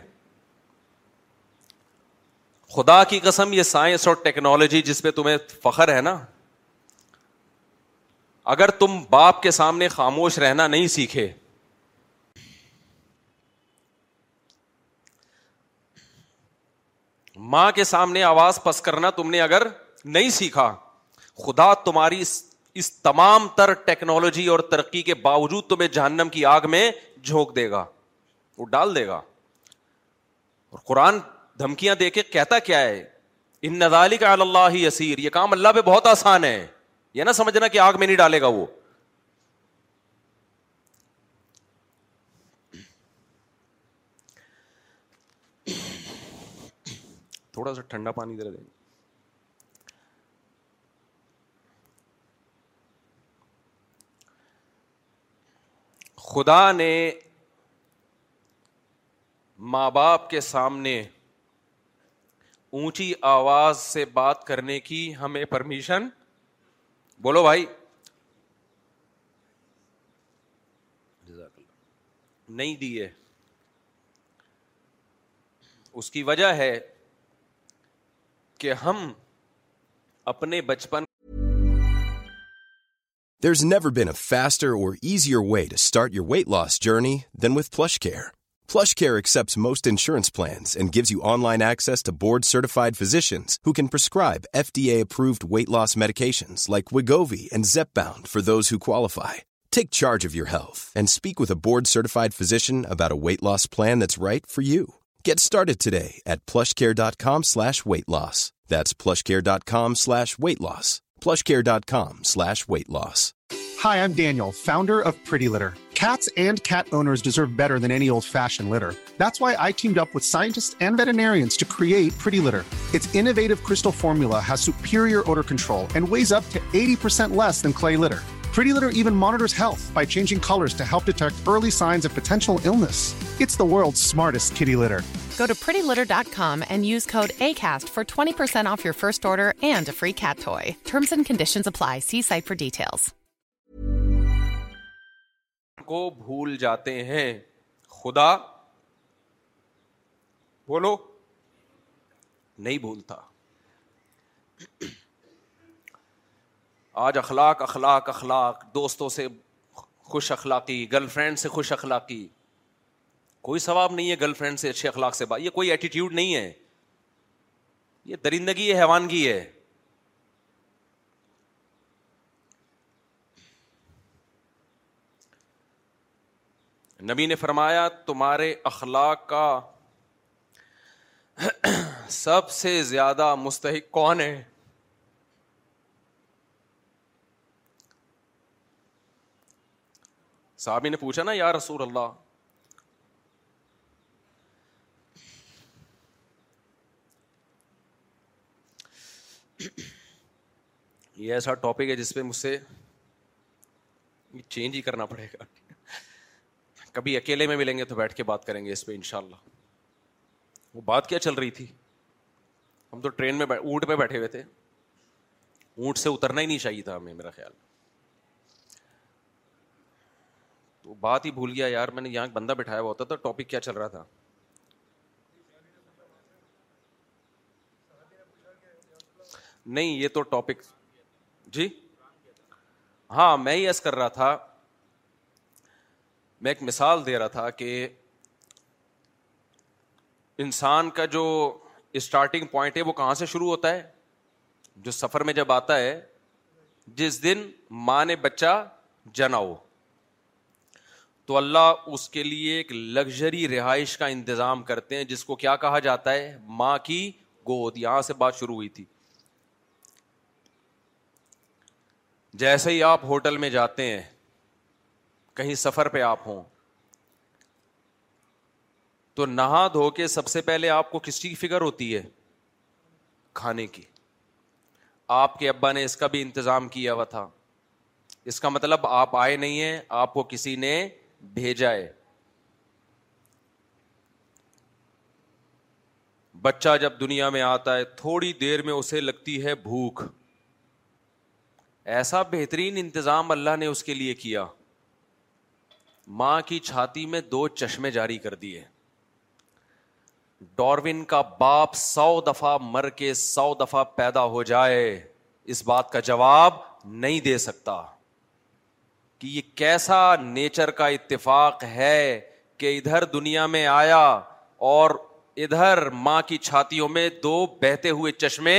خدا کی قسم یہ سائنس اور ٹیکنالوجی جس پہ تمہیں فخر ہے نا اگر تم باپ کے سامنے خاموش رہنا نہیں سیکھے ماں کے سامنے آواز پس کرنا تم نے اگر نہیں سیکھا خدا تمہاری اس اس تمام تر ٹیکنالوجی اور ترقی کے باوجود تمہیں جہنم کی آگ میں جھونک دے گا وہ ڈال دے گا اور قرآن دھمکیاں دے کے کہتا کیا ہے ان نزالی کا اللہ یسیر یہ کام اللہ پہ بہت آسان ہے یہ نہ سمجھنا کہ آگ میں نہیں ڈالے گا وہ تھوڑا سا ٹھنڈا پانی دردیں گے خدا نے ماں باپ کے سامنے اونچی آواز سے بات کرنے کی ہمیں پرمیشن بولو بھائی نہیں دیے اس کی وجہ ہے کہ ہم اپنے بچپن there is never been a faster or easier way to start your weight loss journey than with Flush Care Flush Care accepts most insurance plans and gives you online access the board certified physicians who can prescribe F D approved weight loss medication like Wegovy and Zep pen for those who qualify take charge of your health and speak with a board certified physician about a weight loss plan it's right for you Get started today at plushcare.com/weight loss. That's plushcare.com/weight loss. plushcare.com/weight loss. Hi, I'm Daniel, founder of Pretty Litter. Cats and cat owners deserve better than any old-fashioned litter. That's why I teamed up with scientists and veterinarians to create Pretty Litter. Its innovative crystal formula has superior odor control and weighs up to 80% less than clay litter. بھول جاتے ہیں خدا بولو نہیں بھولتا آج اخلاق اخلاق اخلاق دوستوں سے خوش اخلاقی گرل فرینڈ سے خوش اخلاقی کوئی ثواب نہیں ہے گرل فرینڈ سے اچھے اخلاق سے بات یہ کوئی ایٹیٹیوڈ نہیں ہے یہ درندگی ہے حیوانگی ہے نبی نے فرمایا تمہارے اخلاق کا سب سے زیادہ مستحق کون ہے صحابی نے پوچھا نا یا رسول اللہ یہ ایسا ٹاپک ہے جس پہ مجھ سے چینج ہی کرنا پڑے گا کبھی اکیلے میں ملیں گے تو بیٹھ کے بات کریں گے اس پہ انشاءاللہ وہ بات کیا چل رہی تھی ہم تو ٹرین میں اونٹ پہ بیٹھے ہوئے تھے اونٹ سے اترنا ہی نہیں چاہیے تھا ہمیں میرا خیال بات ہی بھول گیا یار میں نے یہاں بندہ بٹھایا ہوا ہوتا تھا ٹاپک کیا چل رہا تھا نہیں یہ تو ٹاپک جی ہاں میں یس کر رہا تھا میں ایک مثال دے رہا تھا کہ انسان کا جو اسٹارٹنگ پوائنٹ ہے وہ کہاں سے شروع ہوتا ہے جو سفر میں جب آتا ہے جس دن ماں نے بچہ جناؤ تو اللہ اس کے لیے ایک لگژری رہائش کا انتظام کرتے ہیں جس کو کیا کہا جاتا ہے ماں کی گود یہاں سے بات شروع ہوئی تھی جیسے ہی آپ ہوٹل میں جاتے ہیں کہیں سفر پہ آپ ہوں تو نہا دھو کے سب سے پہلے آپ کو کس چیز کی فکر ہوتی ہے کھانے کی آپ کے ابا نے اس کا بھی انتظام کیا ہوا تھا اس کا مطلب آپ آئے نہیں ہیں آپ کو کسی نے بھیجا ہے بچہ جب دنیا میں آتا ہے تھوڑی دیر میں اسے لگتی ہے بھوک ایسا بہترین انتظام اللہ نے اس کے لیے کیا ماں کی چھاتی میں دو چشمے جاری کر دیے ڈاروین کا باپ سو دفعہ مر کے سو دفعہ پیدا ہو جائے اس بات کا جواب نہیں دے سکتا کہ یہ کیسا نیچر کا اتفاق ہے کہ ادھر دنیا میں آیا اور ادھر ماں کی چھاتیوں میں دو بہتے ہوئے چشمے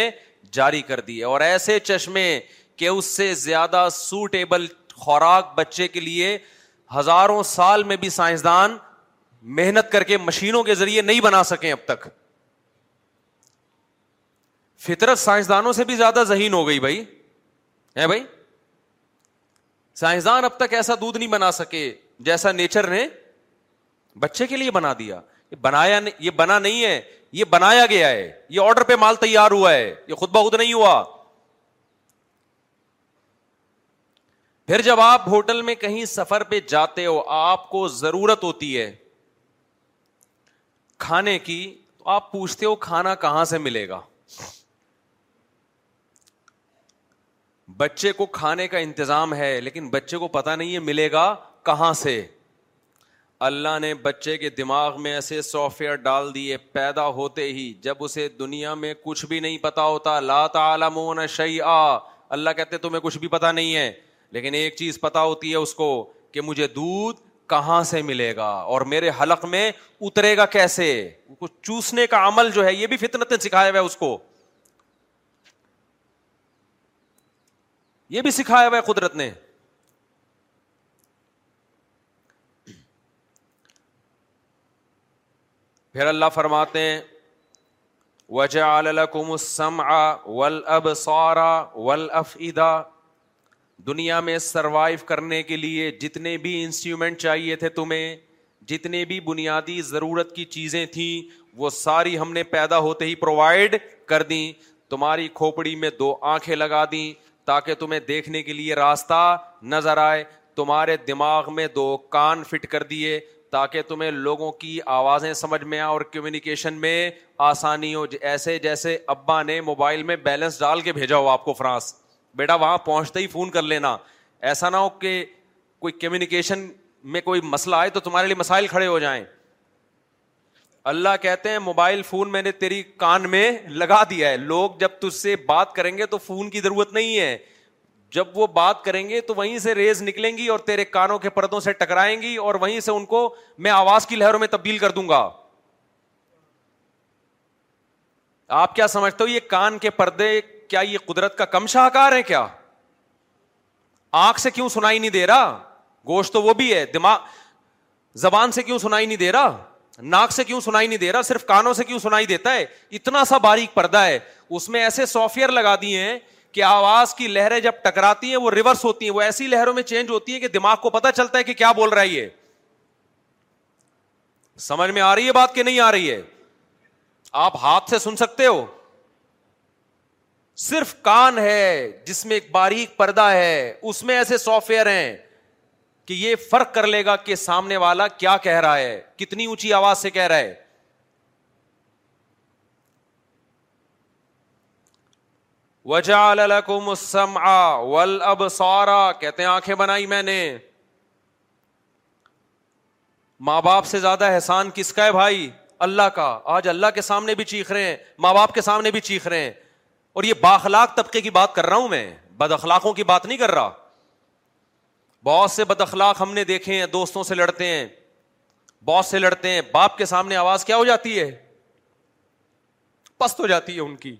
جاری کر دیے اور ایسے چشمے کہ اس سے زیادہ سوٹیبل خوراک بچے کے لیے ہزاروں سال میں بھی سائنسدان محنت کر کے مشینوں کے ذریعے نہیں بنا سکے اب تک فطرت سائنسدانوں سے بھی زیادہ ذہین ہو گئی بھائی ہے بھائی سائنسدان اب تک ایسا دودھ نہیں بنا سکے جیسا نیچر نے بچے کے لیے بنا دیا یہ بنایا نہیں یہ بنا نہیں ہے یہ بنایا گیا ہے یہ آرڈر پہ مال تیار ہوا ہے یہ خود بخود نہیں ہوا پھر جب آپ ہوٹل میں کہیں سفر پہ جاتے ہو آپ کو ضرورت ہوتی ہے کھانے کی تو آپ پوچھتے ہو کھانا کہاں سے ملے گا بچے کو کھانے کا انتظام ہے لیکن بچے کو پتا نہیں ہے ملے گا کہاں سے اللہ نے بچے کے دماغ میں ایسے سافٹ ویئر ڈال دیے پیدا ہوتے ہی جب اسے دنیا میں کچھ بھی نہیں پتا ہوتا لا مون شعی آ اللہ کہتے تمہیں کچھ بھی پتا نہیں ہے لیکن ایک چیز پتا ہوتی ہے اس کو کہ مجھے دودھ کہاں سے ملے گا اور میرے حلق میں اترے گا کیسے چوسنے کا عمل جو ہے یہ بھی فطرت نے سکھایا ہوا ہے اس کو یہ بھی سکھایا ہوا ہے قدرت نے پھر اللہ فرماتے ہیں وجے دنیا میں سروائو کرنے کے لیے جتنے بھی انسٹرومینٹ چاہیے تھے تمہیں جتنے بھی بنیادی ضرورت کی چیزیں تھیں وہ ساری ہم نے پیدا ہوتے ہی پرووائڈ کر دیں تمہاری کھوپڑی میں دو آنکھیں لگا دیں تاکہ تمہیں دیکھنے کے لیے راستہ نظر آئے تمہارے دماغ میں دو کان فٹ کر دیے تاکہ تمہیں لوگوں کی آوازیں سمجھ میں آ اور کمیونیکیشن میں آسانی ہو ایسے جیسے ابا نے موبائل میں بیلنس ڈال کے بھیجا ہو آپ کو فرانس بیٹا وہاں پہنچتے ہی فون کر لینا ایسا نہ ہو کہ کوئی کمیونیکیشن میں کوئی مسئلہ آئے تو تمہارے لیے مسائل کھڑے ہو جائیں اللہ کہتے ہیں موبائل فون میں نے تیری کان میں لگا دیا ہے لوگ جب تج سے بات کریں گے تو فون کی ضرورت نہیں ہے جب وہ بات کریں گے تو وہیں سے ریز نکلیں گی اور تیرے کانوں کے پردوں سے ٹکرائیں گی اور وہیں سے ان کو میں آواز کی لہروں میں تبدیل کر دوں گا آپ کیا سمجھتے ہو یہ کان کے پردے کیا یہ قدرت کا کم شاہکار ہے کیا آنکھ سے کیوں سنائی نہیں دے رہا گوشت تو وہ بھی ہے دماغ زبان سے کیوں سنائی نہیں دے رہا ناک سے کیوں سنائی نہیں دے رہا صرف کانوں سے کیوں سنائی دیتا ہے اتنا سا باریک پردہ ہے اس میں ایسے سافٹ ویئر لگا دیے ہیں کہ آواز کی لہریں جب ٹکراتی ہیں وہ ریورس ہوتی ہیں وہ ایسی لہروں میں چینج ہوتی ہیں کہ دماغ کو پتا چلتا ہے کہ کیا بول رہا ہے یہ سمجھ میں آ رہی ہے بات کہ نہیں آ رہی ہے آپ ہاتھ سے سن سکتے ہو صرف کان ہے جس میں ایک باریک پردہ ہے اس میں ایسے سافٹ ویئر ہیں کہ یہ فرق کر لے گا کہ سامنے والا کیا کہہ رہا ہے کتنی اونچی آواز سے کہہ رہا ہے سارا کہتے ہیں آنکھیں بنائی میں نے ماں باپ سے زیادہ احسان کس کا ہے بھائی اللہ کا آج اللہ کے سامنے بھی چیخ رہے ہیں ماں باپ کے سامنے بھی چیخ رہے ہیں اور یہ باخلاق طبقے کی بات کر رہا ہوں میں بد اخلاقوں کی بات نہیں کر رہا بہت سے بد اخلاق ہم نے دیکھے ہیں دوستوں سے لڑتے ہیں باس سے لڑتے ہیں باپ کے سامنے آواز کیا ہو جاتی ہے پست ہو جاتی ہے ان کی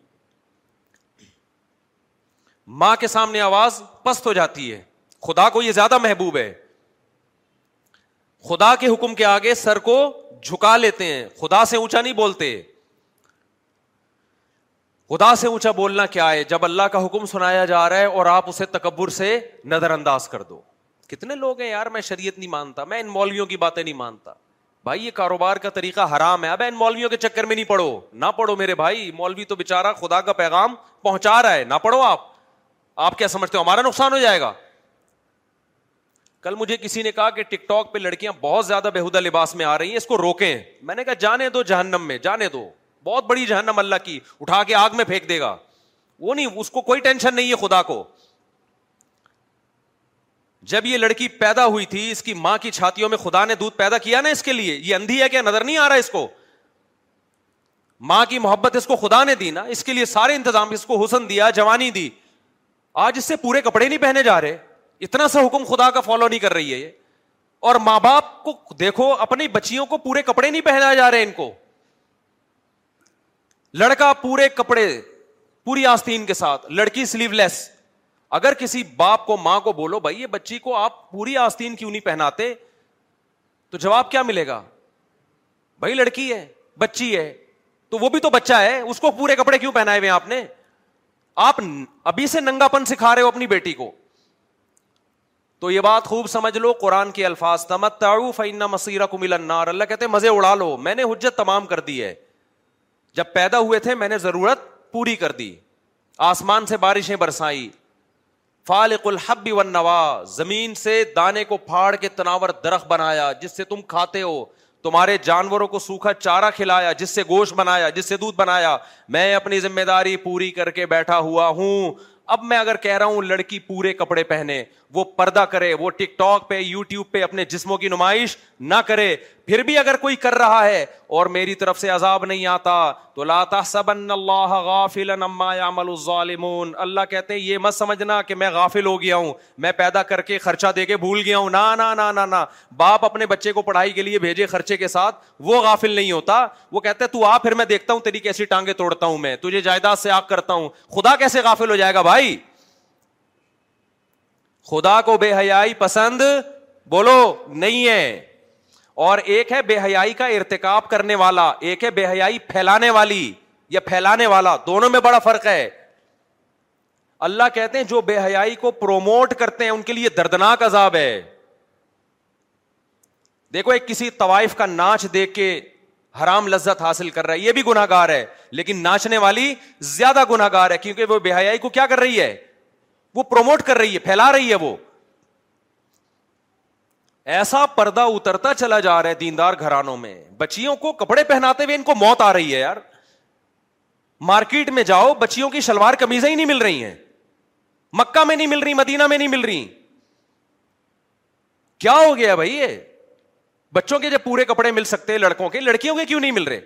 ماں کے سامنے آواز پست ہو جاتی ہے خدا کو یہ زیادہ محبوب ہے خدا کے حکم کے آگے سر کو جھکا لیتے ہیں خدا سے اونچا نہیں بولتے خدا سے اونچا بولنا کیا ہے جب اللہ کا حکم سنایا جا رہا ہے اور آپ اسے تکبر سے نظر انداز کر دو کتنے لوگ ہیں یار میں شریعت نہیں مانتا میں ان مولویوں کی باتیں نہیں مانتا بھائی یہ کاروبار کا طریقہ حرام ہے اب ان مولویوں کے چکر میں نہیں پڑھو نہ پڑھو میرے بھائی مولوی تو بےچارا خدا کا پیغام پہنچا رہا ہے نہ پڑھو آپ آپ کیا سمجھتے ہو ہمارا نقصان ہو جائے گا کل مجھے کسی نے کہا کہ ٹک ٹاک پہ لڑکیاں بہت زیادہ بےحدا لباس میں آ رہی ہیں اس کو روکیں میں نے کہا جانے دو جہنم میں جانے دو بہت بڑی جہنم اللہ کی اٹھا کے آگ میں پھینک دے گا وہ نہیں اس کو کوئی ٹینشن نہیں ہے خدا کو جب یہ لڑکی پیدا ہوئی تھی اس کی ماں کی چھاتیوں میں خدا نے دودھ پیدا کیا نا اس کے لیے یہ اندھی ہے کیا نظر نہیں آ رہا اس کو ماں کی محبت اس کو خدا نے دی نا اس کے لیے سارے انتظام اس کو حسن دیا جوانی دی آج اس سے پورے کپڑے نہیں پہنے جا رہے اتنا سا حکم خدا کا فالو نہیں کر رہی ہے یہ اور ماں باپ کو دیکھو اپنی بچیوں کو پورے کپڑے نہیں پہنا جا رہے ان کو لڑکا پورے کپڑے پوری آستین کے ساتھ لڑکی سلیو لیس اگر کسی باپ کو ماں کو بولو بھائی یہ بچی کو آپ پوری آستین کیوں نہیں پہناتے تو جواب کیا ملے گا بھائی لڑکی ہے بچی ہے تو وہ بھی تو بچہ ہے اس کو پورے کپڑے کیوں پہنائے ہوئے آپ آپ نے ابھی سے ننگا پن سکھا رہے ہو اپنی بیٹی کو تو یہ بات خوب سمجھ لو قرآن کے الفاظ تمت مسیرہ کمل انار اللہ کہتے مزے اڑا لو میں نے حجت تمام کر دی ہے جب پیدا ہوئے تھے میں نے ضرورت پوری کر دی آسمان سے بارشیں برسائی فالق الحب زمین سے دانے کو پھاڑ کے تناور درخت بنایا جس سے تم کھاتے ہو تمہارے جانوروں کو سوکھا چارہ کھلایا جس سے گوشت بنایا جس سے دودھ بنایا میں اپنی ذمہ داری پوری کر کے بیٹھا ہوا ہوں اب میں اگر کہہ رہا ہوں لڑکی پورے کپڑے پہنے وہ پردہ کرے وہ ٹک ٹاک پہ یوٹیوب پہ اپنے جسموں کی نمائش نہ کرے پھر بھی اگر کوئی کر رہا ہے اور میری طرف سے عذاب نہیں آتا تو اللہ اللہ کہتے ہیں یہ مت سمجھنا کہ میں غافل ہو گیا ہوں میں پیدا کر کے خرچہ دے کے بھول گیا ہوں نہ نہ نہ نہ باپ اپنے بچے کو پڑھائی کے لیے بھیجے خرچے کے ساتھ وہ غافل نہیں ہوتا وہ کہتے تو آ پھر میں دیکھتا ہوں تیری کیسی ٹانگیں توڑتا ہوں میں تجھے جائیداد سے آگ کرتا ہوں خدا کیسے غافل ہو جائے گا بھائی خدا کو بے حیائی پسند بولو نہیں ہے اور ایک ہے بے حیائی کا ارتکاب کرنے والا ایک ہے بے حیائی پھیلانے والی یا پھیلانے والا دونوں میں بڑا فرق ہے اللہ کہتے ہیں جو بے حیائی کو پروموٹ کرتے ہیں ان کے لیے دردناک عذاب ہے دیکھو ایک کسی طوائف کا ناچ دیکھ کے حرام لذت حاصل کر رہا ہے یہ بھی گناہ گار ہے لیکن ناچنے والی زیادہ گناہ گار ہے کیونکہ وہ بے حیائی کو کیا کر رہی ہے وہ پروموٹ کر رہی ہے پھیلا رہی ہے وہ ایسا پردہ اترتا چلا جا رہا ہے دیندار گھرانوں میں بچیوں کو کپڑے پہناتے ہوئے ان کو موت آ رہی ہے یار مارکیٹ میں جاؤ بچیوں کی شلوار کمیزیں ہی نہیں مل رہی ہیں مکہ میں نہیں مل رہی مدینہ میں نہیں مل رہی کیا ہو گیا بھائی یہ بچوں کے جب پورے کپڑے مل سکتے لڑکوں کے لڑکیوں کے کیوں نہیں مل رہے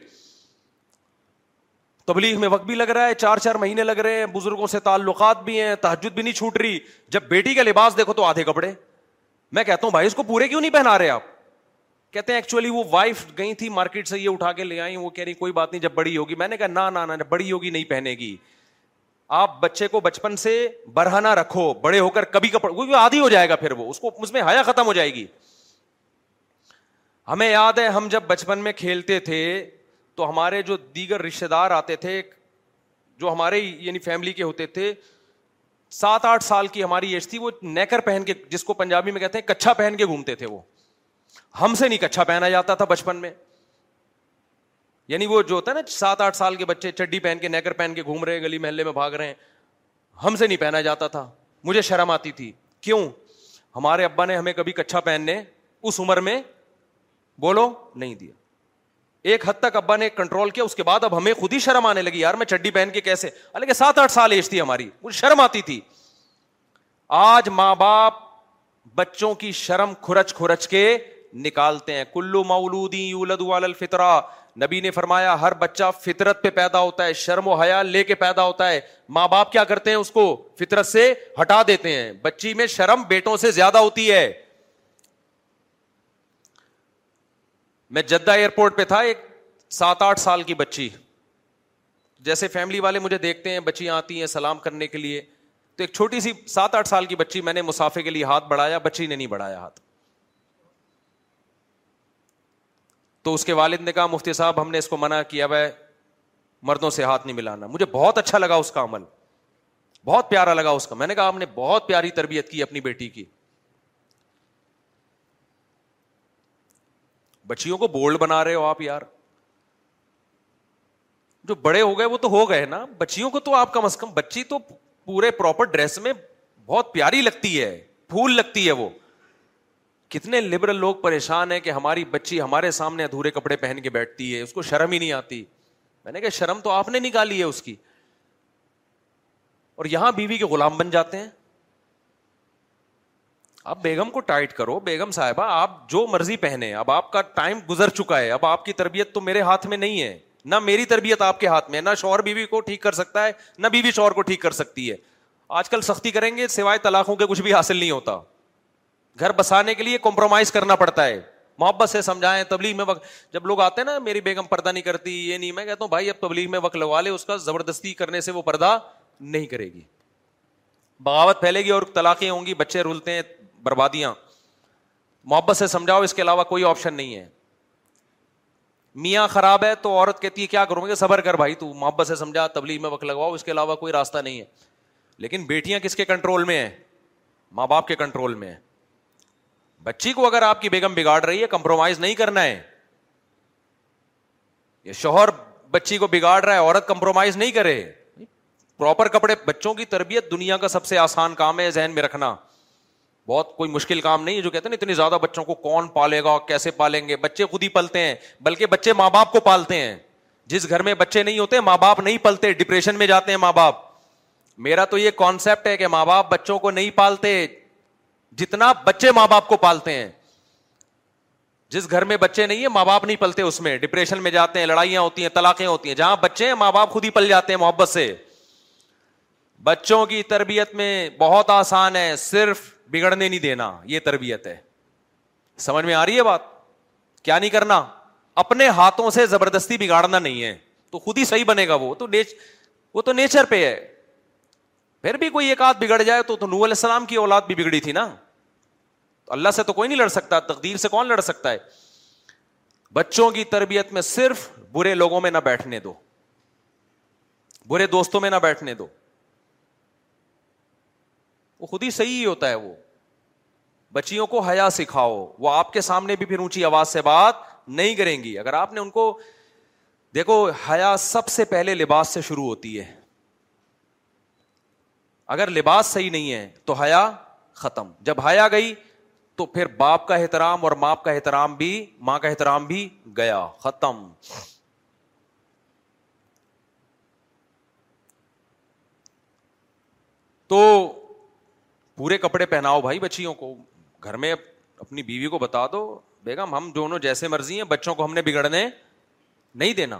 تبلیغ میں وقت بھی لگ رہا ہے چار چار مہینے لگ رہے ہیں بزرگوں سے تعلقات بھی ہیں تحجد بھی نہیں چھوٹ رہی جب بیٹی کا لباس دیکھو تو آدھے کپڑے میں کہتا ہوں بھائی اس کو پورے کیوں نہیں پہنا رہے آپ کہتے ہیں ایکچولی وہ وائف گئی تھی مارکیٹ سے یہ اٹھا کے لے آئی وہ کہہ رہی کوئی بات نہیں جب بڑی ہوگی میں نے کہا نہ نہ جب بڑی ہوگی نہیں پہنے گی آپ بچے کو بچپن سے برہنا رکھو بڑے ہو کر کبھی کپڑے آدھی ہو جائے گا پھر وہ اس کو اس میں حیا ختم ہو جائے گی ہمیں یاد ہے ہم جب بچپن میں کھیلتے تھے تو ہمارے جو دیگر رشتے دار آتے تھے جو ہمارے یعنی فیملی کے ہوتے تھے سات آٹھ سال کی ہماری ایج تھی وہ نیکر پہن کے جس کو پنجابی میں کہتے ہیں کچھ پہن کے گھومتے تھے وہ ہم سے نہیں کچھ پہنا جاتا تھا بچپن میں یعنی وہ جو ہوتا ہے نا سات آٹھ سال کے بچے چڈی پہن کے نیکر پہن کے گھوم رہے گلی محلے میں بھاگ رہے ہیں ہم سے نہیں پہنا جاتا تھا مجھے شرم آتی تھی کیوں ہمارے ابا نے ہمیں کبھی کچھ پہننے اس عمر میں بولو نہیں دیا ایک حد تک ابا نے کنٹرول کیا اس کے بعد اب ہمیں خود ہی شرم آنے لگی یار میں چڈی پہن کے کیسے سات آٹھ سال ایج تھی ہماری مجھے شرم آتی تھی آج ماں باپ بچوں کی شرم کھرچ کھرچ کے نکالتے ہیں کلو مولودی ماولود الفطرا نبی نے فرمایا ہر بچہ فطرت پہ پیدا ہوتا ہے شرم و حیا لے کے پیدا ہوتا ہے ماں باپ کیا کرتے ہیں اس کو فطرت سے ہٹا دیتے ہیں بچی میں شرم بیٹوں سے زیادہ ہوتی ہے میں جدہ ایئرپورٹ پہ تھا ایک سات آٹھ سال کی بچی جیسے فیملی والے مجھے دیکھتے ہیں بچیاں آتی ہیں سلام کرنے کے لیے تو ایک چھوٹی سی سات آٹھ سال کی بچی میں نے مسافر کے لیے ہاتھ بڑھایا بچی نے نہیں بڑھایا ہاتھ تو اس کے والد نے کہا مفتی صاحب ہم نے اس کو منع کیا ہے مردوں سے ہاتھ نہیں ملانا مجھے بہت اچھا لگا اس کا عمل بہت پیارا لگا اس کا میں نے کہا آپ نے بہت پیاری تربیت کی اپنی بیٹی کی بچیوں کو بولڈ بنا رہے ہو آپ یار جو بڑے ہو گئے وہ تو ہو گئے نا بچیوں کو تو تو آپ کم کم از بچی پورے پراپر ڈریس میں بہت پیاری لگتی لگتی ہے ہے پھول وہ کتنے لبرل لوگ پریشان ہیں کہ ہماری بچی ہمارے سامنے ادھورے کپڑے پہن کے بیٹھتی ہے اس کو شرم ہی نہیں آتی میں نے کہا شرم تو آپ نے نکالی ہے اس کی اور یہاں بیوی کے غلام بن جاتے ہیں اب بیگم کو ٹائٹ کرو بیگم صاحبہ آپ جو مرضی پہنے اب آپ کا ٹائم گزر چکا ہے اب آپ کی تربیت تو میرے ہاتھ میں نہیں ہے نہ میری تربیت آپ کے ہاتھ میں نہ شوہر بیوی کو ٹھیک کر سکتا ہے نہ بیوی شوہر کو ٹھیک کر سکتی ہے آج کل سختی کریں گے سوائے طلاقوں کے کچھ بھی حاصل نہیں ہوتا گھر بسانے کے لیے کمپرومائز کرنا پڑتا ہے محبت سے سمجھائیں تبلیغ میں وقت جب لوگ آتے ہیں نا میری بیگم پردہ نہیں کرتی یہ نہیں میں کہتا ہوں بھائی اب تبلیغ میں وقت لگا لے اس کا زبردستی کرنے سے وہ پردہ نہیں کرے گی بغاوت پھیلے گی اور طلاقیں ہوں گی بچے رولتے ہیں بربادیاں محبت سے سمجھاؤ اس کے علاوہ کوئی آپشن نہیں ہے میاں خراب ہے تو عورت کہتی ہے کیا کروں گے صبر کر بھائی تو محبت سے سمجھا تبلیغ میں وقت لگواؤ اس کے علاوہ کوئی راستہ نہیں ہے لیکن بیٹیاں کس کے کنٹرول میں ہیں ماں باپ کے کنٹرول میں بچی کو اگر آپ کی بیگم بگاڑ رہی ہے کمپرومائز نہیں کرنا ہے یہ شوہر بچی کو بگاڑ رہا ہے عورت کمپرومائز نہیں کرے پراپر کپڑے بچوں کی تربیت دنیا کا سب سے آسان کام ہے ذہن میں رکھنا بہت کوئی مشکل کام نہیں ہے جو کہتے نا اتنے زیادہ بچوں کو کون پالے گا کیسے پالیں گے بچے خود ہی پلتے ہیں بلکہ بچے ماں باپ کو پالتے ہیں جس گھر میں بچے نہیں ہوتے ماں باپ نہیں پلتے ڈپریشن میں جاتے ہیں ماں باپ میرا تو یہ کانسیپٹ ہے کہ ماں باپ بچوں کو نہیں پالتے جتنا بچے ماں باپ کو پالتے ہیں جس گھر میں بچے نہیں ہے ماں باپ نہیں پلتے اس میں ڈپریشن میں جاتے ہیں لڑائیاں ہوتی ہیں طلاقیں ہوتی ہیں جہاں بچے ہیں ماں باپ خود ہی پل جاتے ہیں محبت سے بچوں کی تربیت میں بہت آسان ہے صرف بگڑنے نہیں دینا یہ تربیت ہے سمجھ میں آ رہی ہے بات کیا نہیں نہیں کرنا اپنے ہاتھوں سے زبردستی بگاڑنا ہے تو خود ہی صحیح بنے گا وہ تو تو نیچ وہ نیچر پہ ہے پھر بھی کوئی ایک آدھ بگڑ جائے تو تو علیہ السلام کی اولاد بھی بگڑی تھی نا اللہ سے تو کوئی نہیں لڑ سکتا تقدیر سے کون لڑ سکتا ہے بچوں کی تربیت میں صرف برے لوگوں میں نہ بیٹھنے دو برے دوستوں میں نہ بیٹھنے دو وہ خود ہی صحیح ہی ہوتا ہے وہ بچیوں کو حیا سکھاؤ وہ آپ کے سامنے بھی پھر اونچی آواز سے بات نہیں کریں گی اگر آپ نے ان کو دیکھو حیا سب سے پہلے لباس سے شروع ہوتی ہے اگر لباس صحیح نہیں ہے تو حیا ختم جب حیا گئی تو پھر باپ کا احترام اور ماں کا احترام بھی ماں کا احترام بھی گیا ختم تو پورے کپڑے پہناؤ بھائی بچیوں کو گھر میں اپنی بیوی کو بتا دو بیگم ہم دونوں جیسے مرضی ہیں بچوں کو ہم نے بگڑنے نہیں دینا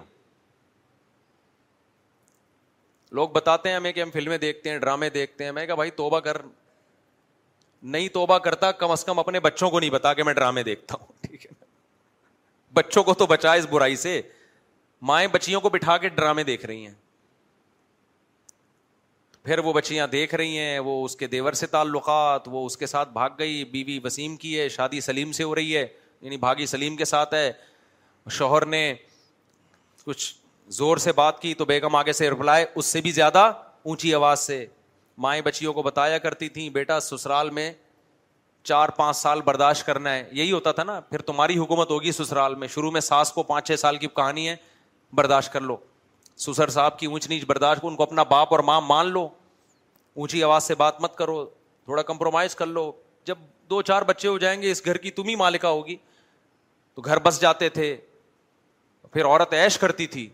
لوگ بتاتے ہیں ہمیں کہ ہم فلمیں دیکھتے ہیں ڈرامے دیکھتے ہیں میں کہا بھائی توبہ کر نہیں توبہ کرتا کم از کم اپنے بچوں کو نہیں بتا کہ میں ڈرامے دیکھتا ہوں ٹھیک ہے بچوں کو تو بچا اس برائی سے مائیں بچیوں کو بٹھا کے ڈرامے دیکھ رہی ہیں پھر وہ بچیاں دیکھ رہی ہیں وہ اس کے دیور سے تعلقات وہ اس کے ساتھ بھاگ گئی بیوی وسیم کی ہے شادی سلیم سے ہو رہی ہے یعنی بھاگی سلیم کے ساتھ ہے شوہر نے کچھ زور سے بات کی تو بیگم آگے سے رپلائے اس سے بھی زیادہ اونچی آواز سے مائیں بچیوں کو بتایا کرتی تھیں بیٹا سسرال میں چار پانچ سال برداشت کرنا ہے یہی ہوتا تھا نا پھر تمہاری حکومت ہوگی سسرال میں شروع میں ساس کو پانچ چھ سال کی کہانی ہے برداشت کر لو سسر صاحب کی اونچ نیچ برداشت کو ان کو اپنا باپ اور ماں مان لو اونچی آواز سے بات مت کرو تھوڑا کمپرومائز کر لو جب دو چار بچے ہو جائیں گے اس گھر کی تم ہی مالکہ ہوگی تو گھر بس جاتے تھے پھر عورت ایش کرتی تھی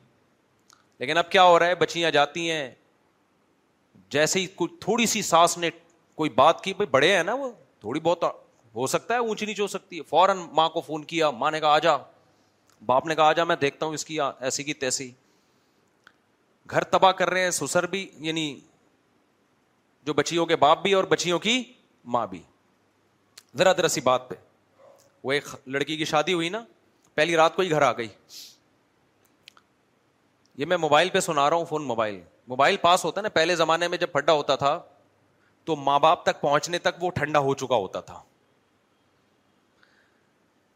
لیکن اب کیا ہو رہا ہے بچیاں جاتی ہیں جیسے ہی تھوڑی سی ساس نے کوئی بات کی بھائی بڑے ہیں نا وہ تھوڑی بہت ہو سکتا ہے اونچی نیچ ہو سکتی ہے فوراً ماں کو فون کیا ماں نے کہا آ جا باپ نے کہا آ جا میں دیکھتا ہوں اس کی ایسی کی تیسی گھر تباہ کر رہے ہیں سسر بھی یعنی جو بچیوں کے باپ بھی اور بچیوں کی ماں بھی ذرا ذرا سی بات پہ وہ ایک لڑکی کی شادی ہوئی نا پہلی رات کو ہی گھر آ گئی یہ میں موبائل پہ سنا رہا ہوں فون موبائل موبائل پاس ہوتا ہے نا پہلے زمانے میں جب پڈا ہوتا تھا تو ماں باپ تک پہنچنے تک وہ ٹھنڈا ہو چکا ہوتا تھا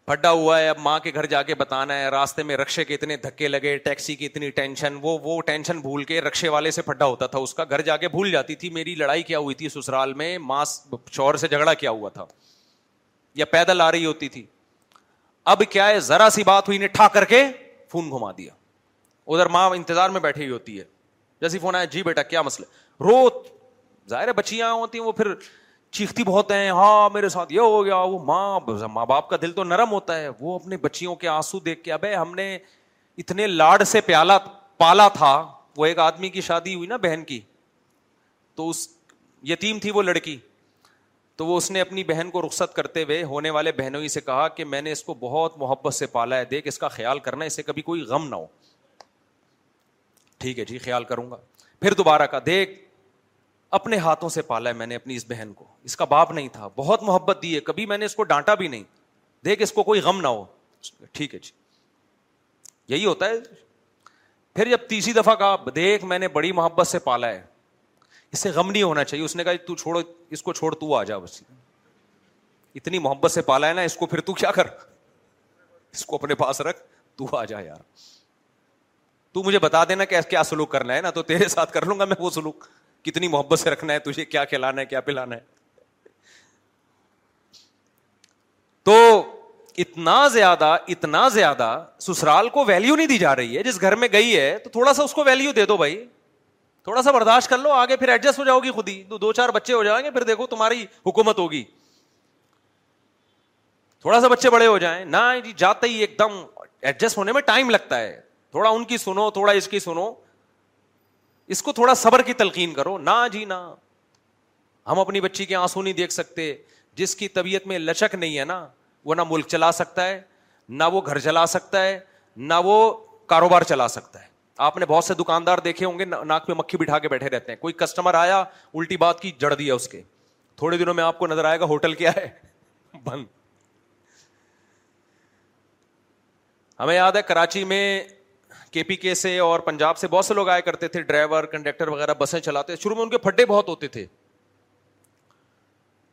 پھڈا ہوا ہے اب ماں کے گھر جا کے بتانا ہے راستے میں رکشے کے اتنے دھکے لگے ٹیکسی کی اتنی ٹینشن وہ وہ ٹینشن بھول کے رکشے والے سے پھڈا ہوتا تھا اس کا گھر جا کے بھول جاتی تھی میری لڑائی کیا ہوئی تھی سسرال میں ماں شوہر سے جھگڑا کیا ہوا تھا یا پیدل آ رہی ہوتی تھی اب کیا ہے ذرا سی بات ہوئی نے ٹھا کر کے فون گھما دیا ادھر ماں انتظار میں بیٹھی ہوئی ہوتی ہے جیسی فون آیا جی بیٹا کیا مسئلہ روت ظاہر ہے بچیاں ہوتی ہیں وہ پھر چیختی بہت ہیں ہاں میرے ساتھ یہ ہو گیا وہ ماں ماں باپ کا دل تو نرم ہوتا ہے وہ اپنے بچیوں کے آنسو دیکھ کے ابے ہم نے اتنے لاڈ سے پیالا پالا تھا وہ ایک آدمی کی شادی ہوئی نا بہن کی تو اس یتیم تھی وہ لڑکی تو وہ اس نے اپنی بہن کو رخصت کرتے ہوئے ہونے والے بہنوں سے کہا کہ میں نے اس کو بہت محبت سے پالا ہے دیکھ اس کا خیال کرنا اسے کبھی کوئی غم نہ ہو ٹھیک ہے جی خیال کروں گا پھر دوبارہ کا دیکھ اپنے ہاتھوں سے پالا ہے میں نے اپنی اس بہن کو اس کا باپ نہیں تھا بہت محبت دی ہے کبھی میں نے اس کو ڈانٹا بھی نہیں دیکھ اس کو کوئی غم نہ ہو ٹھیک ہے جی یہی ہوتا ہے پھر جب تیسری دفعہ کہا دیکھ میں نے بڑی محبت سے پالا ہے اس سے غم نہیں ہونا چاہیے اس نے کہا تو چھوڑو اس کو چھوڑ تو آ جا بس اتنی محبت سے پالا ہے نا اس کو پھر تو کیا کر اس کو اپنے پاس رکھ تو آ جا یار تو مجھے بتا دینا کہ کیا سلوک کرنا ہے نا تو تیرے ساتھ کر لوں گا میں وہ سلوک کتنی محبت سے رکھنا ہے تجھے کیا پلانا ہے تو اتنا زیادہ اتنا زیادہ سسرال کو ویلو نہیں دی جا رہی ہے جس گھر میں گئی ہے تو تھوڑا سا اس کو ویلو دے دو بھائی تھوڑا سا برداشت کر لو آگے پھر ایڈجسٹ ہو جاؤ گی خود ہی دو چار بچے ہو جائیں گے پھر دیکھو تمہاری حکومت ہوگی تھوڑا سا بچے بڑے ہو جائیں نہ جی جاتے ہی ایک دم ایڈجسٹ ہونے میں ٹائم لگتا ہے تھوڑا ان کی سنو تھوڑا اس کی سنو اس کو تھوڑا صبر کی تلقین کرو نہ جی نہ ہم اپنی بچی کے آنسو نہیں دیکھ سکتے جس کی طبیعت میں لچک نہیں ہے نا وہ نہ ملک چلا سکتا ہے نہ وہ گھر چلا سکتا ہے نہ وہ کاروبار چلا سکتا ہے آپ نے بہت سے دکاندار دیکھے ہوں گے ناک میں مکھی بٹھا کے بیٹھے رہتے ہیں کوئی کسٹمر آیا الٹی بات کی جڑ دیا اس کے تھوڑے دنوں میں آپ کو نظر آئے گا ہوٹل کیا ہے بند ہمیں یاد ہے کراچی میں کے پی کے سے اور پنجاب سے بہت سے لوگ آیا کرتے تھے ڈرائیور کنڈکٹر وغیرہ بسیں چلاتے شروع میں ان کے پھڈے بہت ہوتے تھے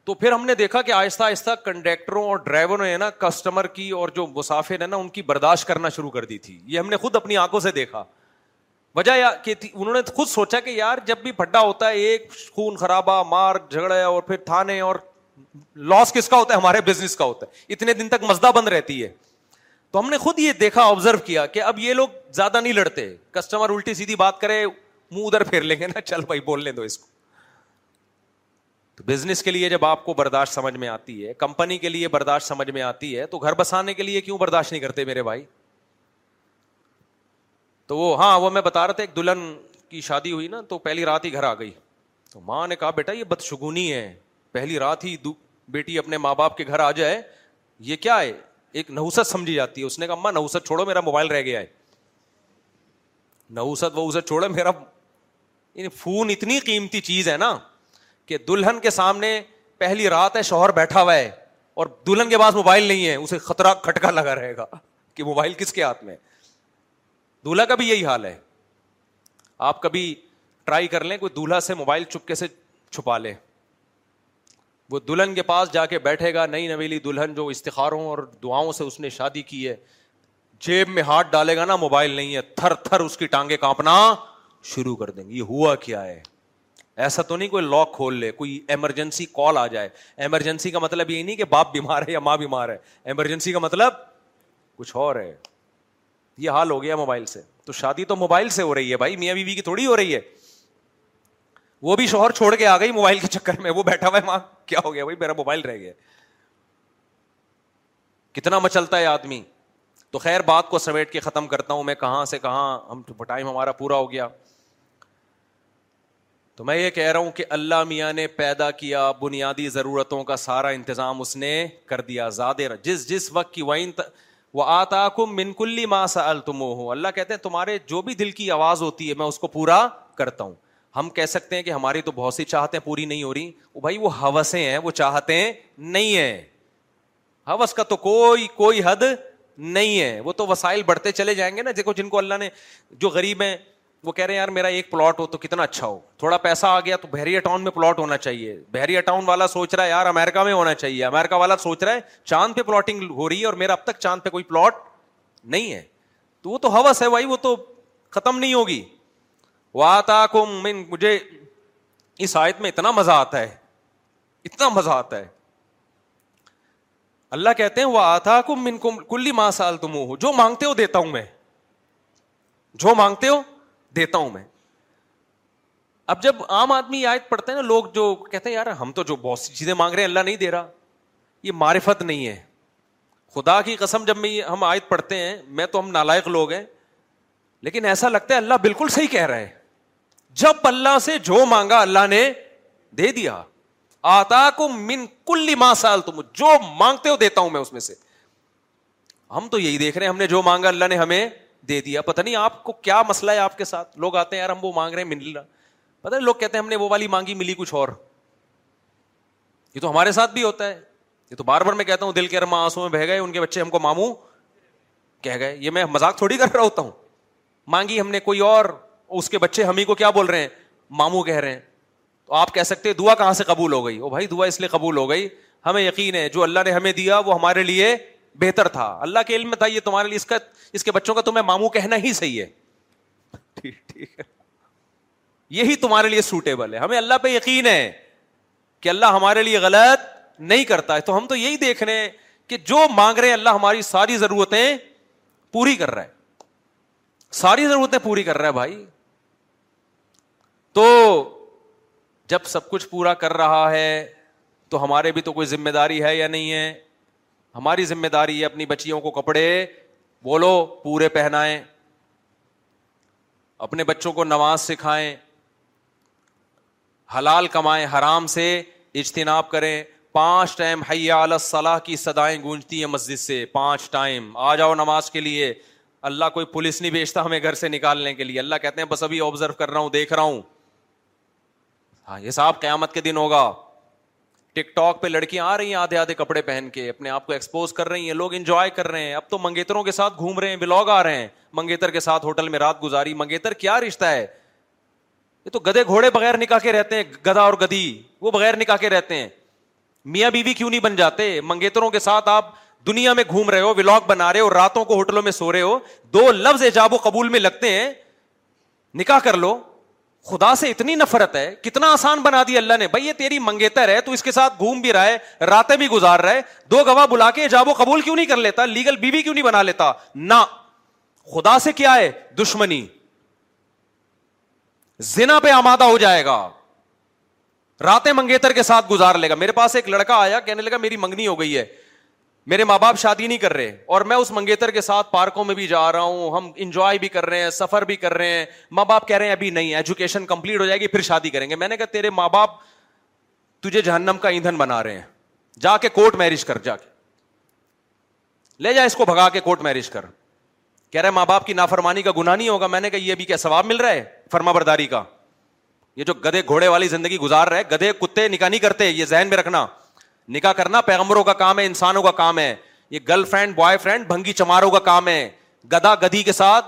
تو پھر ہم نے دیکھا کہ آہستہ آہستہ کنڈیکٹروں اور ڈرائیوروں نے نا کسٹمر کی اور جو مسافر ہیں نا ان کی برداشت کرنا شروع کر دی تھی یہ ہم نے خود اپنی آنکھوں سے دیکھا وجہ کہ انہوں نے خود سوچا کہ یار جب بھی پھڈا ہوتا ہے ایک خون خرابہ مار جھگڑا اور پھر تھانے اور لاس کس کا ہوتا ہے ہمارے بزنس کا ہوتا ہے اتنے دن تک مزدہ بند رہتی ہے تو ہم نے خود یہ دیکھا آبزرو کیا کہ اب یہ لوگ زیادہ نہیں لڑتے کسٹمر الٹی سیدھی بات کرے منہ ادھر پھیر لیں گے نا چل بھائی بول لیں تو بزنس کے لیے جب آپ کو برداشت سمجھ میں آتی ہے کمپنی کے لیے برداشت سمجھ میں آتی ہے تو گھر بسانے کے لیے کیوں برداشت نہیں کرتے میرے بھائی تو وہ ہاں وہ میں بتا رہا تھا ایک دلہن کی شادی ہوئی نا تو پہلی رات ہی گھر آ گئی تو ماں نے کہا بیٹا یہ بدشگونی ہے پہلی رات ہی بیٹی اپنے ماں باپ کے گھر آ جائے یہ کیا ہے ایک نحوست سمجھی جاتی ہے اس نے کہا اماں چھوڑو چھوڑو میرا میرا موبائل رہ گیا ہے ہے یعنی فون اتنی قیمتی چیز نا کہ دلہن کے سامنے پہلی رات ہے شوہر بیٹھا ہوا ہے اور دلہن کے پاس موبائل نہیں ہے اسے خطرہ کھٹکا لگا رہے گا کہ موبائل کس کے ہاتھ میں دولہا کا بھی یہی حال ہے آپ کبھی ٹرائی کر لیں کوئی دولہا سے موبائل چپکے سے چھپا لیں وہ دلہن کے پاس جا کے بیٹھے گا نئی نویلی دلہن جو استخاروں اور دعاؤں سے اس نے شادی کی ہے جیب میں ہاتھ ڈالے گا نا موبائل نہیں ہے تھر تھر اس کی ٹانگیں کانپنا شروع کر دیں گے یہ ہوا کیا ہے ایسا تو نہیں کوئی لاک کھول لے کوئی ایمرجنسی کال آ جائے ایمرجنسی کا مطلب یہ نہیں کہ باپ بیمار ہے یا ماں بیمار ہے ایمرجنسی کا مطلب کچھ اور ہے یہ حال ہو گیا موبائل سے تو شادی تو موبائل سے ہو رہی ہے بھائی میاں بی کی تھوڑی ہو رہی ہے وہ بھی شوہر چھوڑ کے آ گئی موبائل کے چکر میں وہ بیٹھا ہوا ہے ماں کیا ہو گیا بھائی میرا موبائل رہ گیا کتنا مچلتا ہے آدمی تو خیر بات کو سمیٹ کے ختم کرتا ہوں میں کہاں سے کہاں ہم ٹائم ہمارا پورا ہو گیا تو میں یہ کہہ رہا ہوں کہ اللہ میاں نے پیدا کیا بنیادی ضرورتوں کا سارا انتظام اس نے کر دیا زیادہ جس جس وقت کی وائن وہ آتا کم منکلی ماں سا اللہ کہتے ہیں تمہارے جو بھی دل کی آواز ہوتی ہے میں اس کو پورا کرتا ہوں ہم کہہ سکتے ہیں کہ ہماری تو بہت سی چاہتے پوری نہیں ہو رہی وہ بھائی وہ ہوسیں ہیں وہ چاہتے نہیں ہیں ہوس کا تو کوئی کوئی حد نہیں ہے وہ تو وسائل بڑھتے چلے جائیں گے نا دیکھو جن کو اللہ نے جو غریب ہیں وہ کہہ رہے ہیں یار میرا ایک پلاٹ ہو تو کتنا اچھا ہو تھوڑا پیسہ آ گیا تو بحریہ ٹاؤن میں پلاٹ ہونا چاہیے بحریہ ٹاؤن والا سوچ رہا ہے یار امیرکا میں ہونا چاہیے امیرکا والا سوچ رہا ہے چاند پہ پلاٹنگ ہو رہی ہے اور میرا اب تک چاند پہ کوئی پلاٹ نہیں ہے تو وہ تو ہوس ہے بھائی وہ تو ختم نہیں ہوگی واتا کم من مجھے اس آیت میں اتنا مزہ آتا ہے اتنا مزہ آتا ہے اللہ کہتے ہیں وہ آتا کم من کم کلی ماں سال تم ہو جو مانگتے ہو دیتا ہوں میں جو مانگتے ہو دیتا ہوں میں اب جب عام آدمی آیت پڑھتے ہیں نا لوگ جو کہتے ہیں یار ہم تو جو بہت سی چیزیں مانگ رہے ہیں اللہ نہیں دے رہا یہ معرفت نہیں ہے خدا کی قسم جب میں ہم آیت پڑھتے ہیں میں تو ہم نالائق لوگ ہیں لیکن ایسا لگتا ہے اللہ بالکل صحیح کہہ رہے ہیں جب اللہ سے جو مانگا اللہ نے دے دیا آتا کو من کل تم جو مانگتے ہو دیتا ہوں میں اس میں سے ہم تو یہی دیکھ رہے ہیں ہم نے جو مانگا اللہ نے ہمیں دے دیا پتا نہیں آپ کو کیا مسئلہ ہے آپ کے ساتھ لوگ آتے ہیں یار ہم وہ مانگ رہے ہیں مل نہیں لوگ کہتے ہیں ہم نے وہ والی مانگی ملی کچھ اور یہ تو ہمارے ساتھ بھی ہوتا ہے یہ تو بار بار میں کہتا ہوں دل کے ارما آنسو میں بہ گئے ان کے بچے ہم کو ماموں کہہ گئے یہ میں مزاق تھوڑی کر رہا ہوتا ہوں مانگی ہم نے کوئی اور اس کے بچے ہم ہی کو کیا بول رہے ہیں مامو کہہ رہے ہیں تو آپ کہہ سکتے دعا کہاں سے قبول ہو گئی بھائی دعا اس لیے قبول ہو گئی ہمیں یقین ہے جو اللہ نے ہمیں دیا وہ ہمارے لیے بہتر تھا اللہ کے علم تھا یہ تمہارے لیے اس اس کا کے بچوں کا تمہیں مامو کہنا ہی صحیح ہے ٹھیک ٹھیک ہے یہی تمہارے لیے سوٹیبل ہے ہمیں اللہ پہ یقین ہے کہ اللہ ہمارے لیے غلط نہیں کرتا ہے تو ہم تو یہی دیکھ رہے ہیں کہ جو مانگ رہے ہیں اللہ ہماری ساری ضرورتیں پوری کر رہا ہے ساری ضرورتیں پوری کر رہا ہے بھائی تو جب سب کچھ پورا کر رہا ہے تو ہمارے بھی تو کوئی ذمہ داری ہے یا نہیں ہے ہماری ذمہ داری ہے اپنی بچیوں کو کپڑے بولو پورے پہنائیں اپنے بچوں کو نماز سکھائیں حلال کمائیں حرام سے اجتناب کریں پانچ ٹائم حیا صلاح کی سدائیں گونجتی ہیں مسجد سے پانچ ٹائم آ جاؤ نماز کے لیے اللہ کوئی پولیس نہیں بیچتا ہمیں گھر سے نکالنے کے لیے اللہ کہتے ہیں بس ابھی آبزرو کر رہا ہوں دیکھ رہا ہوں ہاں، یہ حساب قیامت کے دن ہوگا ٹک ٹاک پہ لڑکیاں آ رہی ہیں آدھے آدھے کپڑے پہن کے اپنے آپ کو ایکسپوز کر رہی ہیں لوگ انجوائے کر رہے ہیں اب تو منگیتروں کے ساتھ گھوم رہے ہیں بلاگ آ رہے ہیں منگیتر کے ساتھ ہوٹل میں رات گزاری منگیتر کیا رشتہ ہے یہ تو گدے گھوڑے بغیر نکاح کے رہتے ہیں گدا اور گدی وہ بغیر نکاح کے رہتے ہیں میاں بیوی کیوں نہیں بن جاتے منگیتروں کے ساتھ آپ دنیا میں گھوم رہے ہو ولاگ بنا رہے ہو راتوں کو ہوٹلوں میں سو رہے ہو دو لفظ ایجاب و قبول میں لگتے ہیں نکاح کر لو خدا سے اتنی نفرت ہے کتنا آسان بنا دی اللہ نے بھائی یہ تیری منگیتر ہے تو اس کے ساتھ گھوم بھی رہا ہے راتیں بھی گزار رہا ہے دو گواہ بلا کے جاب و قبول کیوں نہیں کر لیتا لیگل بیوی بی کیوں نہیں بنا لیتا نہ خدا سے کیا ہے دشمنی زنا پہ آمادہ ہو جائے گا راتیں منگیتر کے ساتھ گزار لے گا میرے پاس ایک لڑکا آیا کہنے لگا میری منگنی ہو گئی ہے میرے ماں باپ شادی نہیں کر رہے اور میں اس منگیتر کے ساتھ پارکوں میں بھی جا رہا ہوں ہم انجوائے بھی کر رہے ہیں سفر بھی کر رہے ہیں ماں باپ کہہ رہے ہیں ابھی نہیں ایجوکیشن کمپلیٹ ہو جائے گی پھر شادی کریں گے میں نے کہا تیرے ماں باپ تجھے جہنم کا ایندھن بنا رہے ہیں جا کے کورٹ میرج کر جا کے لے جا اس کو بھگا کے کورٹ میرج کر کہہ رہے ماں باپ کی نافرمانی کا گناہ نہیں ہوگا میں نے کہا یہ بھی کیا سواب مل رہا ہے فرما برداری کا یہ جو گدے گھوڑے والی زندگی گزار رہے گدے گدھے کتے نکاح نہیں کرتے یہ ذہن میں رکھنا نکاح کرنا پیغمبروں کا کام ہے انسانوں کا کام ہے یہ گرل فرینڈ بوائے فرینڈ بھنگی چماروں کا کام ہے گدا گدی کے ساتھ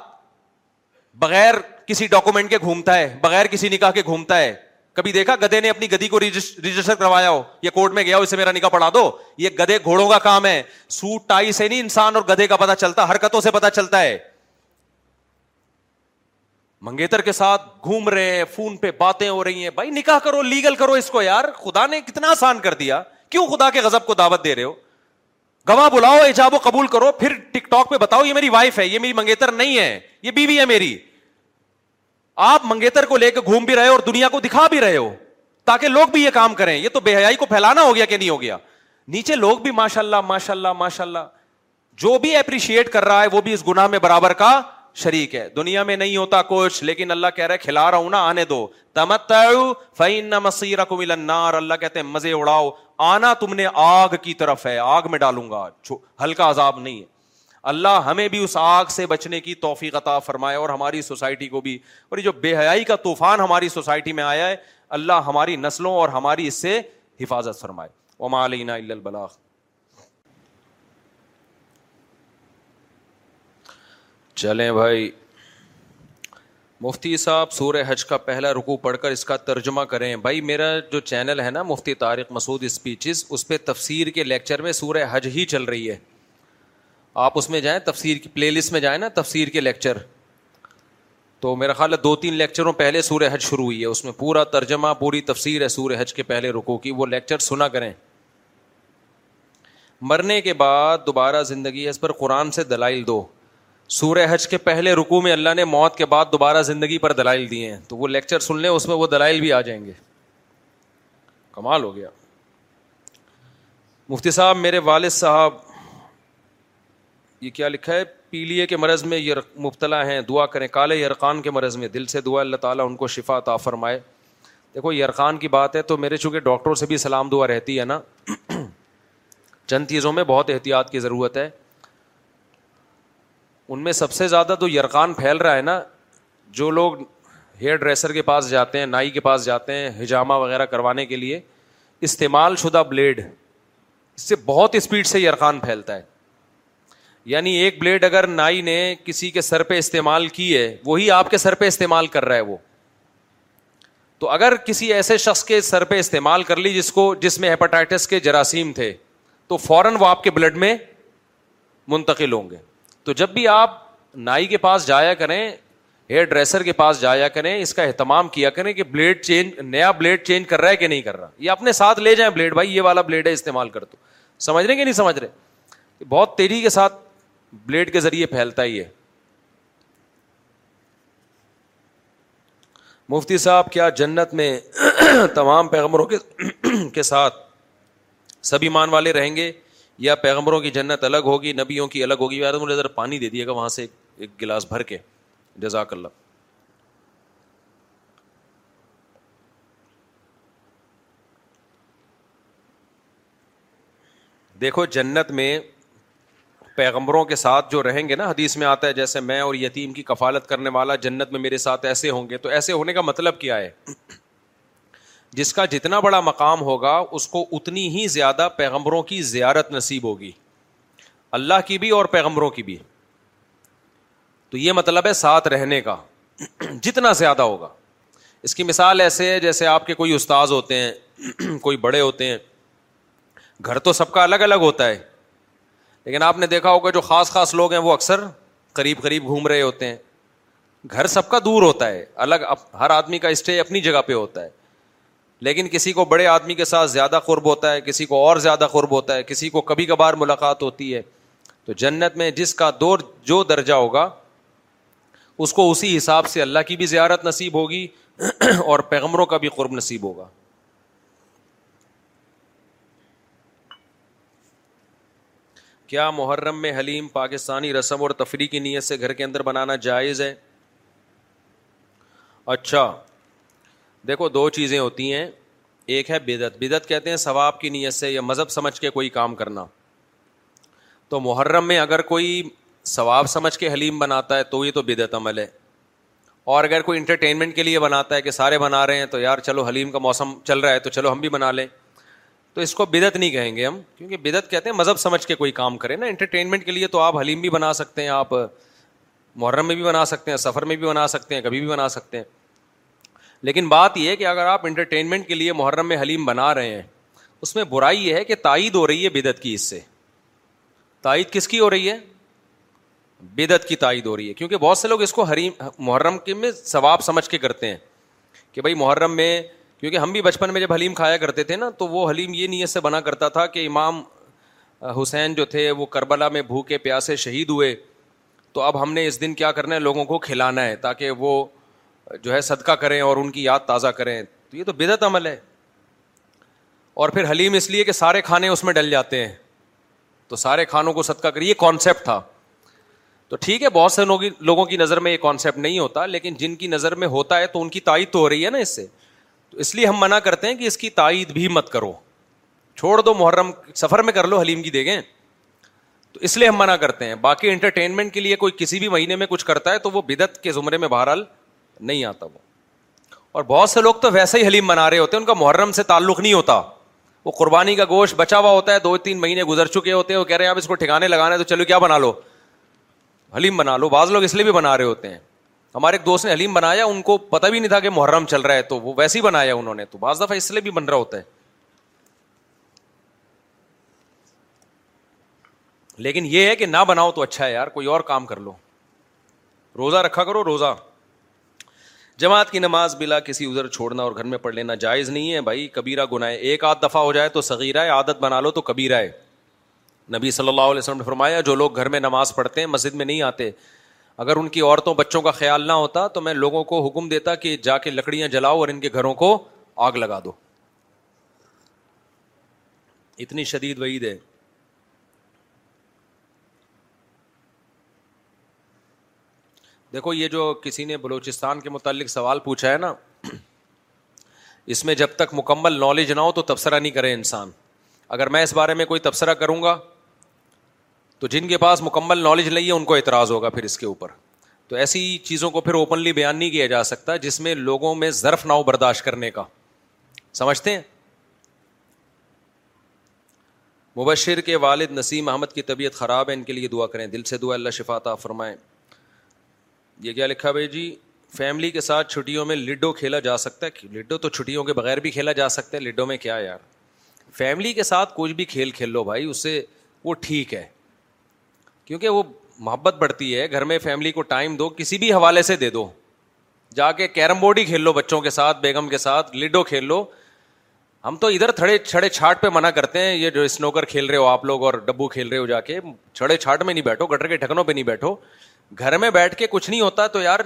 بغیر کسی ڈاکومنٹ کے گھومتا ہے بغیر کسی نکاح کے گھومتا ہے کبھی دیکھا گدے نے اپنی گدی کو رجسٹر کروایا ہو یا کورٹ میں گیا ہو اسے میرا نکاح پڑھا دو یہ گدے گھوڑوں کا کام ہے سوٹ ٹائی سے نہیں انسان اور گدے کا پتا چلتا حرکتوں سے پتا چلتا ہے منگیتر کے ساتھ گھوم رہے ہیں فون پہ باتیں ہو رہی ہیں بھائی نکاح کرو لیگل کرو اس کو یار خدا نے کتنا آسان کر دیا کیوں خدا کے غضب کو دعوت دے رہے ہو گواہ بلاؤ ایجاب و قبول کرو پھر ٹک ٹاک پہ بتاؤ یہ میری وائف ہے یہ میری منگیتر نہیں ہے یہ بیوی ہے میری آپ منگیتر کو لے کے گھوم بھی رہے ہو دنیا کو دکھا بھی رہے ہو تاکہ لوگ بھی یہ کام کریں یہ تو بے حیائی کو پھیلانا ہو گیا کہ نہیں ہو گیا نیچے لوگ بھی ماشاء اللہ ماشاء اللہ ماشاء اللہ جو بھی اپریشیٹ کر رہا ہے وہ بھی اس گناہ میں برابر کا شریک ہے دنیا میں نہیں ہوتا کچھ لیکن اللہ کہہ رہے کھلا رہا ہوں نا آنے دو تمت رکھو النار اللہ کہتے ہیں مزے اڑاؤ آنا تم نے آگ کی طرف ہے آگ میں ڈالوں گا ہلکا عذاب نہیں ہے اللہ ہمیں بھی اس آگ سے بچنے کی توفیق عطا فرمائے اور ہماری سوسائٹی کو بھی اور یہ جو بے حیائی کا طوفان ہماری سوسائٹی میں آیا ہے اللہ ہماری نسلوں اور ہماری اس سے حفاظت فرمائے چلیں بھائی مفتی صاحب سورہ حج کا پہلا رکو پڑھ کر اس کا ترجمہ کریں بھائی میرا جو چینل ہے نا مفتی طارق مسعود اسپیچز اس پہ تفسیر کے لیکچر میں سورہ حج ہی چل رہی ہے آپ اس میں جائیں تفسیر کی پلے لسٹ میں جائیں نا تفسیر کے لیکچر تو میرا خیال ہے دو تین لیکچروں پہلے سورہ حج شروع ہوئی ہے اس میں پورا ترجمہ پوری تفسیر ہے سورہ حج کے پہلے رکو کی وہ لیکچر سنا کریں مرنے کے بعد دوبارہ زندگی ہے اس پر قرآن سے دلائل دو سورہ حج کے پہلے رکو میں اللہ نے موت کے بعد دوبارہ زندگی پر دلائل دیے ہیں تو وہ لیکچر سن لیں اس میں وہ دلائل بھی آ جائیں گے کمال ہو گیا مفتی صاحب میرے والد صاحب یہ کیا لکھا ہے پیلیے کے مرض میں یہ مبتلا ہیں دعا کریں کالے یرقان کے مرض میں دل سے دعا اللہ تعالیٰ ان کو شفا عطا فرمائے دیکھو یرقان کی بات ہے تو میرے چونکہ ڈاکٹروں سے بھی سلام دعا رہتی ہے نا چند چیزوں میں بہت احتیاط کی ضرورت ہے ان میں سب سے زیادہ تو یرقان پھیل رہا ہے نا جو لوگ ہیئر ڈریسر کے پاس جاتے ہیں نائی کے پاس جاتے ہیں ہجامہ وغیرہ کروانے کے لیے استعمال شدہ بلیڈ اس سے بہت اسپیڈ سے یرقان پھیلتا ہے یعنی ایک بلیڈ اگر نائی نے کسی کے سر پہ استعمال کی ہے وہی آپ کے سر پہ استعمال کر رہا ہے وہ تو اگر کسی ایسے شخص کے سر پہ استعمال کر لی جس کو جس میں ہیپاٹائٹس کے جراثیم تھے تو فوراً وہ آپ کے بلڈ میں منتقل ہوں گے تو جب بھی آپ نائی کے پاس جایا کریں ہیئر ڈریسر کے پاس جایا کریں اس کا اہتمام کیا کریں کہ بلیڈ چینج نیا بلیڈ چینج کر رہا ہے کہ نہیں کر رہا یہ اپنے ساتھ لے جائیں بلیڈ بھائی یہ والا بلیڈ ہے استعمال کر دو سمجھ رہے کہ نہیں سمجھ رہے بہت تیزی کے ساتھ بلیڈ کے ذریعے پھیلتا ہی ہے مفتی صاحب کیا جنت میں تمام پیغمبروں کے ساتھ سبھی مان والے رہیں گے یا پیغمبروں کی جنت الگ ہوگی نبیوں کی الگ ہوگی یار مجھے ذرا پانی دے دیے گا وہاں سے ایک گلاس بھر کے جزاک اللہ دیکھو جنت میں پیغمبروں کے ساتھ جو رہیں گے نا حدیث میں آتا ہے جیسے میں اور یتیم کی کفالت کرنے والا جنت میں میرے ساتھ ایسے ہوں گے تو ایسے ہونے کا مطلب کیا ہے جس کا جتنا بڑا مقام ہوگا اس کو اتنی ہی زیادہ پیغمبروں کی زیارت نصیب ہوگی اللہ کی بھی اور پیغمبروں کی بھی تو یہ مطلب ہے ساتھ رہنے کا جتنا زیادہ ہوگا اس کی مثال ایسے ہے جیسے آپ کے کوئی استاذ ہوتے ہیں کوئی بڑے ہوتے ہیں گھر تو سب کا الگ الگ ہوتا ہے لیکن آپ نے دیکھا ہوگا جو خاص خاص لوگ ہیں وہ اکثر قریب قریب گھوم رہے ہوتے ہیں گھر سب کا دور ہوتا ہے الگ ہر آدمی کا اسٹے اپنی جگہ پہ ہوتا ہے لیکن کسی کو بڑے آدمی کے ساتھ زیادہ قرب ہوتا ہے کسی کو اور زیادہ قرب ہوتا ہے کسی کو کبھی کبھار ملاقات ہوتی ہے تو جنت میں جس کا دور جو درجہ ہوگا اس کو اسی حساب سے اللہ کی بھی زیارت نصیب ہوگی اور پیغمبروں کا بھی قرب نصیب ہوگا کیا محرم میں حلیم پاکستانی رسم اور تفریح کی نیت سے گھر کے اندر بنانا جائز ہے اچھا دیکھو دو چیزیں ہوتی ہیں ایک ہے بدعت بدعت کہتے ہیں ثواب کی نیت سے یا مذہب سمجھ کے کوئی کام کرنا تو محرم میں اگر کوئی ثواب سمجھ کے حلیم بناتا ہے تو یہ تو بدعت عمل ہے اور اگر کوئی انٹرٹینمنٹ کے لیے بناتا ہے کہ سارے بنا رہے ہیں تو یار چلو حلیم کا موسم چل رہا ہے تو چلو ہم بھی بنا لیں تو اس کو بدعت نہیں کہیں گے ہم کیونکہ بدعت کہتے ہیں مذہب سمجھ کے کوئی کام کریں نا انٹرٹینمنٹ کے لیے تو آپ حلیم بھی بنا سکتے ہیں آپ محرم میں بھی بنا سکتے ہیں سفر میں بھی بنا سکتے ہیں کبھی بھی بنا سکتے ہیں لیکن بات یہ ہے کہ اگر آپ انٹرٹینمنٹ کے لیے محرم میں حلیم بنا رہے ہیں اس میں برائی یہ ہے کہ تائید ہو رہی ہے بدعت کی اس سے تائید کس کی ہو رہی ہے بدعت کی تائید ہو رہی ہے کیونکہ بہت سے لوگ اس کو حریم محرم کے میں ثواب سمجھ کے کرتے ہیں کہ بھائی محرم میں کیونکہ ہم بھی بچپن میں جب حلیم کھایا کرتے تھے نا تو وہ حلیم یہ نیت سے بنا کرتا تھا کہ امام حسین جو تھے وہ کربلا میں بھوکے پیاسے شہید ہوئے تو اب ہم نے اس دن کیا کرنا ہے لوگوں کو کھلانا ہے تاکہ وہ جو ہے صدقہ کریں اور ان کی یاد تازہ کریں تو یہ تو بدعت عمل ہے اور پھر حلیم اس لیے کہ سارے کھانے اس میں ڈل جاتے ہیں تو سارے کھانوں کو صدقہ کریے یہ کانسیپٹ تھا تو ٹھیک ہے بہت سے لوگوں کی نظر میں یہ کانسیپٹ نہیں ہوتا لیکن جن کی نظر میں ہوتا ہے تو ان کی تائید تو ہو رہی ہے نا اس سے تو اس لیے ہم منع کرتے ہیں کہ اس کی تائید بھی مت کرو چھوڑ دو محرم سفر میں کر لو حلیم کی دیکھیں تو اس لیے ہم منع کرتے ہیں باقی انٹرٹینمنٹ کے لیے کوئی کسی بھی مہینے میں کچھ کرتا ہے تو وہ بدعت کے زمرے میں بہرحال نہیں آتا وہ اور بہت سے لوگ تو ویسے ہی حلیم منا رہے ہوتے ہیں ان کا محرم سے تعلق نہیں ہوتا وہ قربانی کا گوشت بچا ہوا ہوتا ہے دو تین مہینے گزر چکے ہوتے ہیں وہ کہہ رہے ہیں آپ اس کو ٹھکانے لگانے تو چلو کیا بنا لو حلیم بنا لو بعض لوگ اس لیے بھی بنا رہے ہوتے ہیں ہمارے ایک دوست نے حلیم بنایا ان کو پتہ بھی نہیں تھا کہ محرم چل رہا ہے تو وہ ویسے ہی بنایا انہوں نے تو بعض دفعہ اس لیے بھی بن رہا ہوتا ہے لیکن یہ ہے کہ نہ بناؤ تو اچھا ہے یار کوئی اور کام کر لو روزہ رکھا کرو روزہ جماعت کی نماز بلا کسی ادھر چھوڑنا اور گھر میں پڑھ لینا جائز نہیں ہے بھائی کبیرا گناہ ایک آدھ دفعہ ہو جائے تو صغیرہ ہے عادت بنا لو تو کبیرہ ہے نبی صلی اللہ علیہ وسلم نے فرمایا جو لوگ گھر میں نماز پڑھتے ہیں مسجد میں نہیں آتے اگر ان کی عورتوں بچوں کا خیال نہ ہوتا تو میں لوگوں کو حکم دیتا کہ جا کے لکڑیاں جلاؤ اور ان کے گھروں کو آگ لگا دو اتنی شدید وعید ہے دیکھو یہ جو کسی نے بلوچستان کے متعلق سوال پوچھا ہے نا اس میں جب تک مکمل نالج نہ ہو تو تبصرہ نہیں کرے انسان اگر میں اس بارے میں کوئی تبصرہ کروں گا تو جن کے پاس مکمل نالج نہیں ہے ان کو اعتراض ہوگا پھر اس کے اوپر تو ایسی چیزوں کو پھر اوپنلی بیان نہیں کیا جا سکتا جس میں لوگوں میں ظرف نہ ہو برداشت کرنے کا سمجھتے ہیں مبشر کے والد نسیم احمد کی طبیعت خراب ہے ان کے لیے دعا کریں دل سے دعا اللہ شفاتہ فرمائیں یہ کیا لکھا بھائی جی فیملی کے ساتھ چھٹیوں میں لڈو کھیلا جا سکتا ہے لڈو تو چھٹیوں کے بغیر بھی کھیلا جا سکتا ہے لڈو میں کیا یار فیملی کے ساتھ کچھ بھی کھیل کھیل لو بھائی اس سے وہ ٹھیک ہے کیونکہ وہ محبت بڑھتی ہے گھر میں فیملی کو ٹائم دو کسی بھی حوالے سے دے دو جا کے کیرم بورڈ ہی کھیل لو بچوں کے ساتھ بیگم کے ساتھ لڈو کھیل لو ہم تو ادھر تھڑے چھڑے چھاٹ پہ منع کرتے ہیں یہ جو اسنوکر کھیل رہے ہو آپ لوگ اور ڈبو کھیل رہے ہو جا کے چھڑے چھاٹ میں نہیں بیٹھو گٹر کے ٹھکنوں پہ نہیں بیٹھو گھر میں بیٹھ کے کچھ نہیں ہوتا تو یار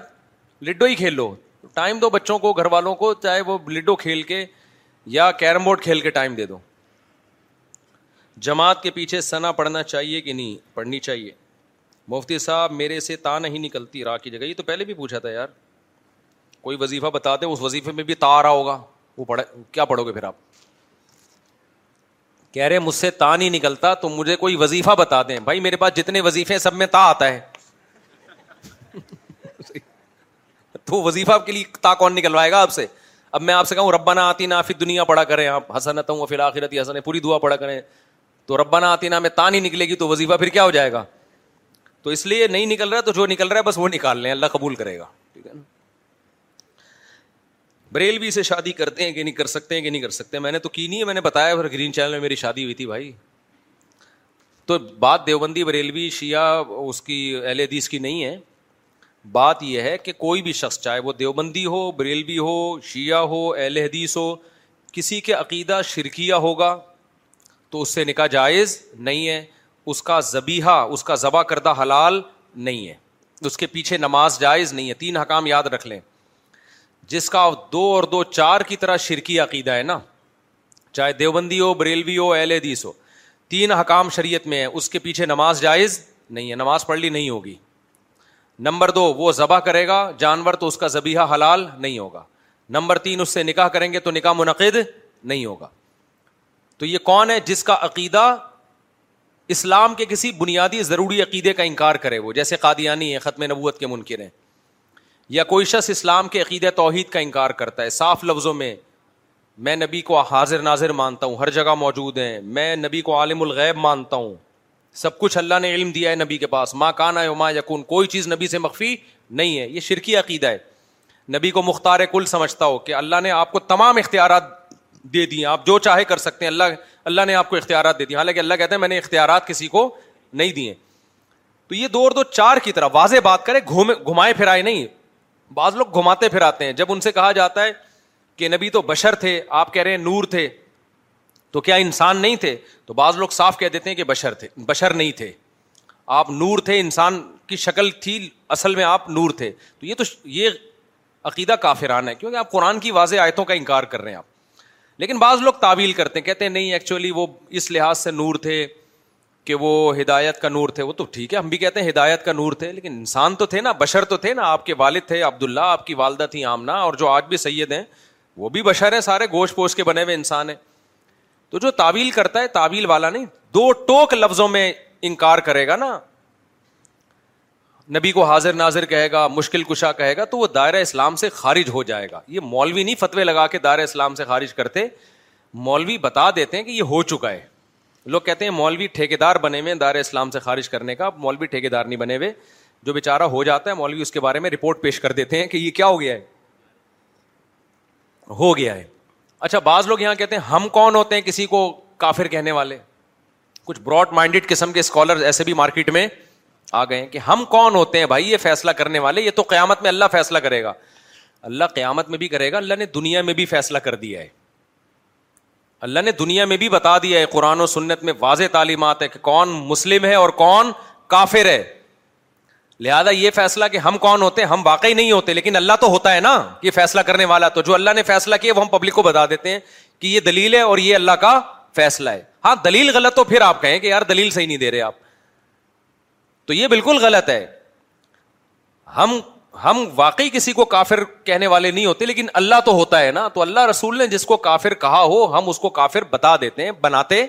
لڈو ہی کھیل لو ٹائم دو بچوں کو گھر والوں کو چاہے وہ لڈو کھیل کے یا کیرم بورڈ کھیل کے ٹائم دے دو جماعت کے پیچھے سنا پڑھنا چاہیے کہ نہیں پڑھنی چاہیے مفتی صاحب میرے سے تا نہیں نکلتی راہ کی جگہ یہ تو پہلے بھی پوچھا تھا یار کوئی وظیفہ بتا دے اس وظیفے میں بھی تا آ رہا ہوگا وہ پڑھے کیا پڑھو گے پھر آپ کہہ رہے مجھ سے تا نہیں نکلتا تو مجھے کوئی وظیفہ بتا دیں بھائی میرے پاس جتنے وظیفے سب میں تا آتا ہے تو وظیفہ کے لیے تا کون نکلوائے گا آپ سے اب میں آپ سے کہوں ربانہ آتی نا فی دنیا پڑا کریں آپ حسنت آخرتی حسن پوری دعا پڑا کریں تو ربانہ آتی نا میں تا نہیں نکلے گی تو وظیفہ پھر کیا ہو جائے گا تو اس لیے نہیں نکل رہا تو جو نکل رہا ہے بس وہ نکال لیں اللہ قبول کرے گا ٹھیک ہے نا بریلوی سے شادی کرتے ہیں کہ نہیں کر سکتے ہیں کہ نہیں کر سکتے میں نے تو کی نہیں ہے میں نے بتایا پھر گرین چینل میں میری شادی ہوئی تھی بھائی تو بات دیوبندی بریلوی شیعہ اس کی اہل حدیث کی نہیں ہے بات یہ ہے کہ کوئی بھی شخص چاہے وہ دیوبندی ہو بریلوی ہو شیعہ ہو اہل حدیث ہو کسی کے عقیدہ شرکیہ ہوگا تو اس سے نکاح جائز نہیں ہے اس کا زبیحہ اس کا ذبح کردہ حلال نہیں ہے اس کے پیچھے نماز جائز نہیں ہے تین حکام یاد رکھ لیں جس کا دو اور دو چار کی طرح شرکی عقیدہ ہے نا چاہے دیوبندی ہو بریلوی ہو اہل حدیث ہو تین حکام شریعت میں ہے اس کے پیچھے نماز جائز نہیں ہے نماز پڑھ لی نہیں ہوگی نمبر دو وہ ذبح کرے گا جانور تو اس کا ذبیحہ حلال نہیں ہوگا نمبر تین اس سے نکاح کریں گے تو نکاح منعقد نہیں ہوگا تو یہ کون ہے جس کا عقیدہ اسلام کے کسی بنیادی ضروری عقیدے کا انکار کرے وہ جیسے قادیانی ہے ختم نبوت کے منکر ہیں یا کوئی شخص اسلام کے عقیدہ توحید کا انکار کرتا ہے صاف لفظوں میں میں نبی کو حاضر ناظر مانتا ہوں ہر جگہ موجود ہیں میں نبی کو عالم الغیب مانتا ہوں سب کچھ اللہ نے علم دیا ہے نبی کے پاس ماں کانا ہے ماں یقون کوئی چیز نبی سے مخفی نہیں ہے یہ شرکی عقیدہ ہے نبی کو مختار کل سمجھتا ہو کہ اللہ نے آپ کو تمام اختیارات دے دیے آپ جو چاہے کر سکتے ہیں اللہ اللہ نے آپ کو اختیارات دے دی حالانکہ اللہ کہتے ہیں میں نے اختیارات کسی کو نہیں دیے تو یہ دو اور دو چار کی طرح واضح بات کرے گھومے گھمائے پھرائے نہیں بعض لوگ گھماتے پھراتے ہیں جب ان سے کہا جاتا ہے کہ نبی تو بشر تھے آپ کہہ رہے ہیں نور تھے تو کیا انسان نہیں تھے تو بعض لوگ صاف کہہ دیتے ہیں کہ بشر تھے بشر نہیں تھے آپ نور تھے انسان کی شکل تھی اصل میں آپ نور تھے تو یہ تو یہ عقیدہ کافران ہے کیونکہ آپ قرآن کی واضح آیتوں کا انکار کر رہے ہیں آپ لیکن بعض لوگ تعویل کرتے ہیں کہتے ہیں نہیں ایکچولی وہ اس لحاظ سے نور تھے کہ وہ ہدایت کا نور تھے وہ تو ٹھیک ہے ہم بھی کہتے ہیں ہدایت کا نور تھے لیکن انسان تو تھے نا بشر تو تھے نا آپ کے والد تھے عبداللہ آپ کی والدہ تھی آمنا اور جو آج بھی سید ہیں وہ بھی بشر ہیں سارے گوشت پوش کے بنے ہوئے انسان ہیں تو جو تعویل کرتا ہے تعویل والا نہیں دو ٹوک لفظوں میں انکار کرے گا نا نبی کو حاضر نازر کہے گا مشکل کشا کہے گا تو وہ دائرۂ اسلام سے خارج ہو جائے گا یہ مولوی نہیں فتوے لگا کے دائرہ اسلام سے خارج کرتے مولوی بتا دیتے ہیں کہ یہ ہو چکا ہے لوگ کہتے ہیں مولوی ٹھیکے دار بنے ہوئے دائر اسلام سے خارج کرنے کا مولوی ٹھیکے دار نہیں بنے ہوئے جو بےچارا ہو جاتا ہے مولوی اس کے بارے میں رپورٹ پیش کر دیتے ہیں کہ یہ کیا ہو گیا ہے ہو گیا ہے اچھا بعض لوگ یہاں کہتے ہیں ہم کون ہوتے ہیں کسی کو کافر کہنے والے کچھ براڈ مائنڈیڈ قسم کے اسکالر ایسے بھی مارکیٹ میں آ گئے ہیں کہ ہم کون ہوتے ہیں بھائی یہ فیصلہ کرنے والے یہ تو قیامت میں اللہ فیصلہ کرے گا اللہ قیامت میں بھی کرے گا اللہ نے دنیا میں بھی فیصلہ کر دیا ہے اللہ نے دنیا میں بھی بتا دیا ہے قرآن و سنت میں واضح تعلیمات ہے کہ کون مسلم ہے اور کون کافر ہے لہٰذا یہ فیصلہ کہ ہم کون ہوتے ہیں ہم واقعی نہیں ہوتے لیکن اللہ تو ہوتا ہے نا یہ فیصلہ کرنے والا تو جو اللہ نے فیصلہ کیا وہ ہم پبلک کو بتا دیتے ہیں کہ یہ دلیل ہے اور یہ اللہ کا فیصلہ ہے ہاں دلیل غلط تو پھر آپ کہیں کہ یار دلیل صحیح نہیں دے رہے آپ تو یہ بالکل غلط ہے ہم ہم واقعی کسی کو کافر کہنے والے نہیں ہوتے لیکن اللہ تو ہوتا ہے نا تو اللہ رسول نے جس کو کافر کہا ہو ہم اس کو کافر بتا دیتے ہیں بناتے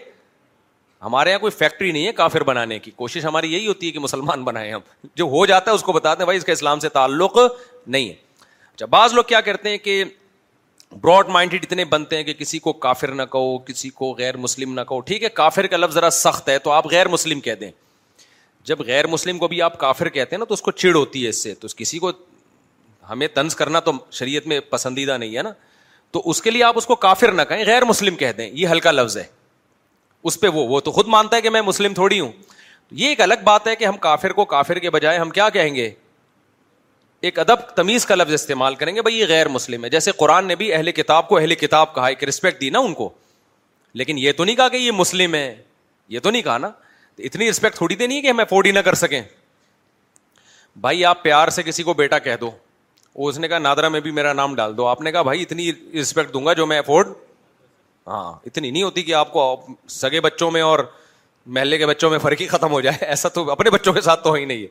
ہمارے یہاں کوئی فیکٹری نہیں ہے کافر بنانے کی کوشش ہماری یہی ہوتی ہے کہ مسلمان بنائیں ہم جو ہو جاتا ہے اس کو بتاتے ہیں بھائی اس کا اسلام سے تعلق نہیں ہے اچھا بعض لوگ کیا کرتے ہیں کہ براڈ مائنڈیڈ اتنے بنتے ہیں کہ کسی کو کافر نہ کہو کسی کو غیر مسلم نہ کہو ٹھیک ہے کافر کا لفظ ذرا سخت ہے تو آپ غیر مسلم کہہ دیں جب غیر مسلم کو بھی آپ کافر کہتے ہیں نا تو اس کو چڑ ہوتی ہے اس سے تو کسی کو ہمیں طنز کرنا تو شریعت میں پسندیدہ نہیں ہے نا تو اس کے لیے آپ اس کو کافر نہ کہیں غیر مسلم کہہ دیں یہ ہلکا لفظ ہے اس پہ وہ وہ تو خود مانتا ہے کہ میں مسلم تھوڑی ہوں یہ ایک الگ بات ہے کہ ہم کافر کو کافر کے بجائے ہم کیا کہیں گے ایک ادب تمیز کا لفظ استعمال کریں گے بھائی یہ غیر مسلم ہے جیسے قرآن نے بھی اہل کتاب کو اہل کتاب کہا ایک رسپیکٹ دی نا ان کو لیکن یہ تو نہیں کہا کہ یہ مسلم ہے یہ تو نہیں کہا نا اتنی رسپیکٹ تھوڑی دینی ہے کہ ہم افورڈ ہی نہ کر سکیں بھائی آپ پیار سے کسی کو بیٹا کہہ دو اس نے کہا نادرا میں بھی میرا نام ڈال دو آپ نے کہا بھائی اتنی رسپیکٹ دوں گا جو میں افورڈ ہاں اتنی نہیں ہوتی کہ آپ کو سگے بچوں میں اور محلے کے بچوں میں فرق ہی ختم ہو جائے ایسا تو اپنے بچوں کے ساتھ تو ہو ہی نہیں ہے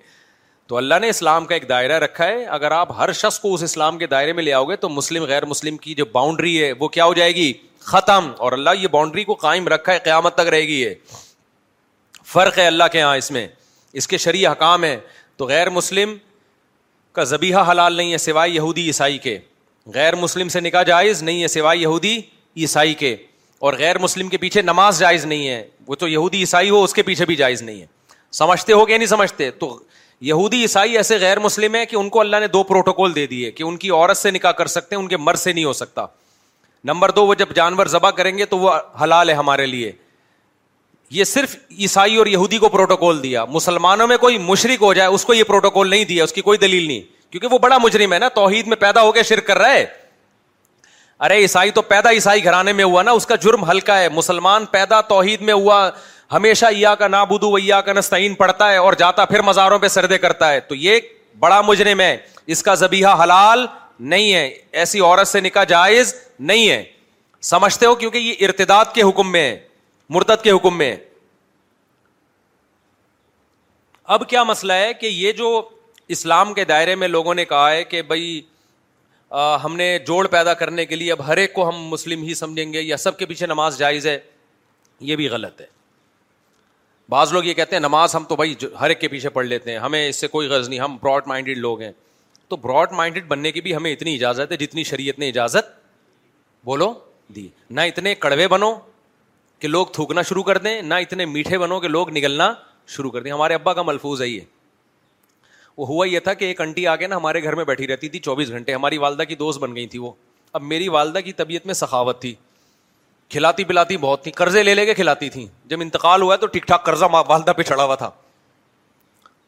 تو اللہ نے اسلام کا ایک دائرہ رکھا ہے اگر آپ ہر شخص کو اس اسلام کے دائرے میں لے آؤ گے تو مسلم غیر مسلم کی جو باؤنڈری ہے وہ کیا ہو جائے گی ختم اور اللہ یہ باؤنڈری کو قائم رکھا ہے قیامت تک رہے گی فرق ہے اللہ کے یہاں اس میں اس کے شریع حکام ہے تو غیر مسلم کا زبیحہ حلال نہیں ہے سوائے یہودی عیسائی کے غیر مسلم سے نکاح جائز نہیں ہے سوائے یہودی عیسائی کے اور غیر مسلم کے پیچھے نماز جائز نہیں ہے وہ تو یہودی عیسائی ہو اس کے پیچھے بھی جائز نہیں ہے سمجھتے ہو کہ نہیں سمجھتے تو یہودی عیسائی ایسے غیر مسلم ہے کہ ان کو اللہ نے دو پروٹوکول دے دیے کہ ان کی عورت سے نکاح کر سکتے ہیں ان کے مر سے نہیں ہو سکتا نمبر دو وہ جب جانور ذبح کریں گے تو وہ حلال ہے ہمارے لیے یہ صرف عیسائی اور یہودی کو پروٹوکول دیا مسلمانوں میں کوئی مشرق ہو جائے اس کو یہ پروٹوکول نہیں دیا اس کی کوئی دلیل نہیں کیونکہ وہ بڑا مجرم ہے نا توحید میں پیدا ہو کے شرک کر رہا ہے ارے عیسائی تو پیدا عیسائی گھرانے میں ہوا نا اس کا جرم ہلکا ہے مسلمان پیدا توحید میں ہوا ہمیشہ عیا کا نابودو ویا کا نستعین پڑتا ہے اور جاتا پھر مزاروں پہ سردے کرتا ہے تو یہ بڑا مجرم ہے اس کا زبیحہ حلال نہیں ہے ایسی عورت سے نکاح جائز نہیں ہے سمجھتے ہو کیونکہ یہ ارتداد کے حکم میں ہے مرتد کے حکم میں ہے اب کیا مسئلہ ہے کہ یہ جو اسلام کے دائرے میں لوگوں نے کہا ہے کہ بھائی ہم نے جوڑ پیدا کرنے کے لیے اب ہر ایک کو ہم مسلم ہی سمجھیں گے یا سب کے پیچھے نماز جائز ہے یہ بھی غلط ہے بعض لوگ یہ کہتے ہیں نماز ہم تو بھائی ہر ایک کے پیچھے پڑھ لیتے ہیں ہمیں اس سے کوئی غرض نہیں ہم براڈ مائنڈیڈ لوگ ہیں تو براڈ مائنڈیڈ بننے کی بھی ہمیں اتنی اجازت ہے جتنی شریعت نے اجازت بولو دی نہ اتنے کڑوے بنو کہ لوگ تھوکنا شروع کر دیں نہ اتنے میٹھے بنو کہ لوگ نگلنا شروع کر دیں ہمارے ابا کا ملفوظ ہے یہ وہ ہوا یہ تھا کہ ایک انٹی آگے نا ہمارے گھر میں بیٹھی رہتی تھی چوبیس گھنٹے ہماری والدہ کی دوست بن گئی تھی وہ اب میری والدہ کی طبیعت میں سخاوت تھی کھلاتی پلاتی بہت تھی قرضے لے لے کے کھلاتی تھیں جب انتقال ہوا تو ٹھیک ٹھاک قرضہ والدہ پہ چڑھا ہوا تھا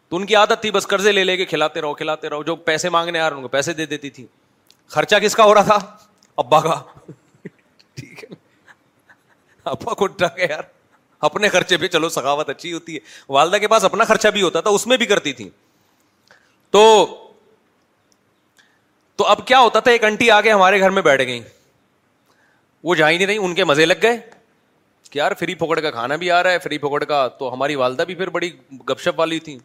تو ان کی عادت تھی بس قرضے لے لے کے کھلاتے رہو کھلاتے رہو جو پیسے مانگنے آ رہے ان کو پیسے دے دیتی تھی خرچہ کس کا ہو رہا تھا ابا کا ٹھیک ہے ابا کو یار اپنے خرچے پہ چلو سخاوت اچھی ہوتی ہے والدہ کے پاس اپنا خرچہ بھی ہوتا تھا اس میں بھی کرتی تھی تو تو اب کیا ہوتا تھا ایک انٹی آ کے ہمارے گھر میں بیٹھ گئی وہ جائیں نہیں رہی ان کے مزے لگ گئے کہ یار فری پھوکڑ کا کھانا بھی آ رہا ہے فری پھوکڑ کا تو ہماری والدہ بھی پھر بڑی گپ شپ والی تھی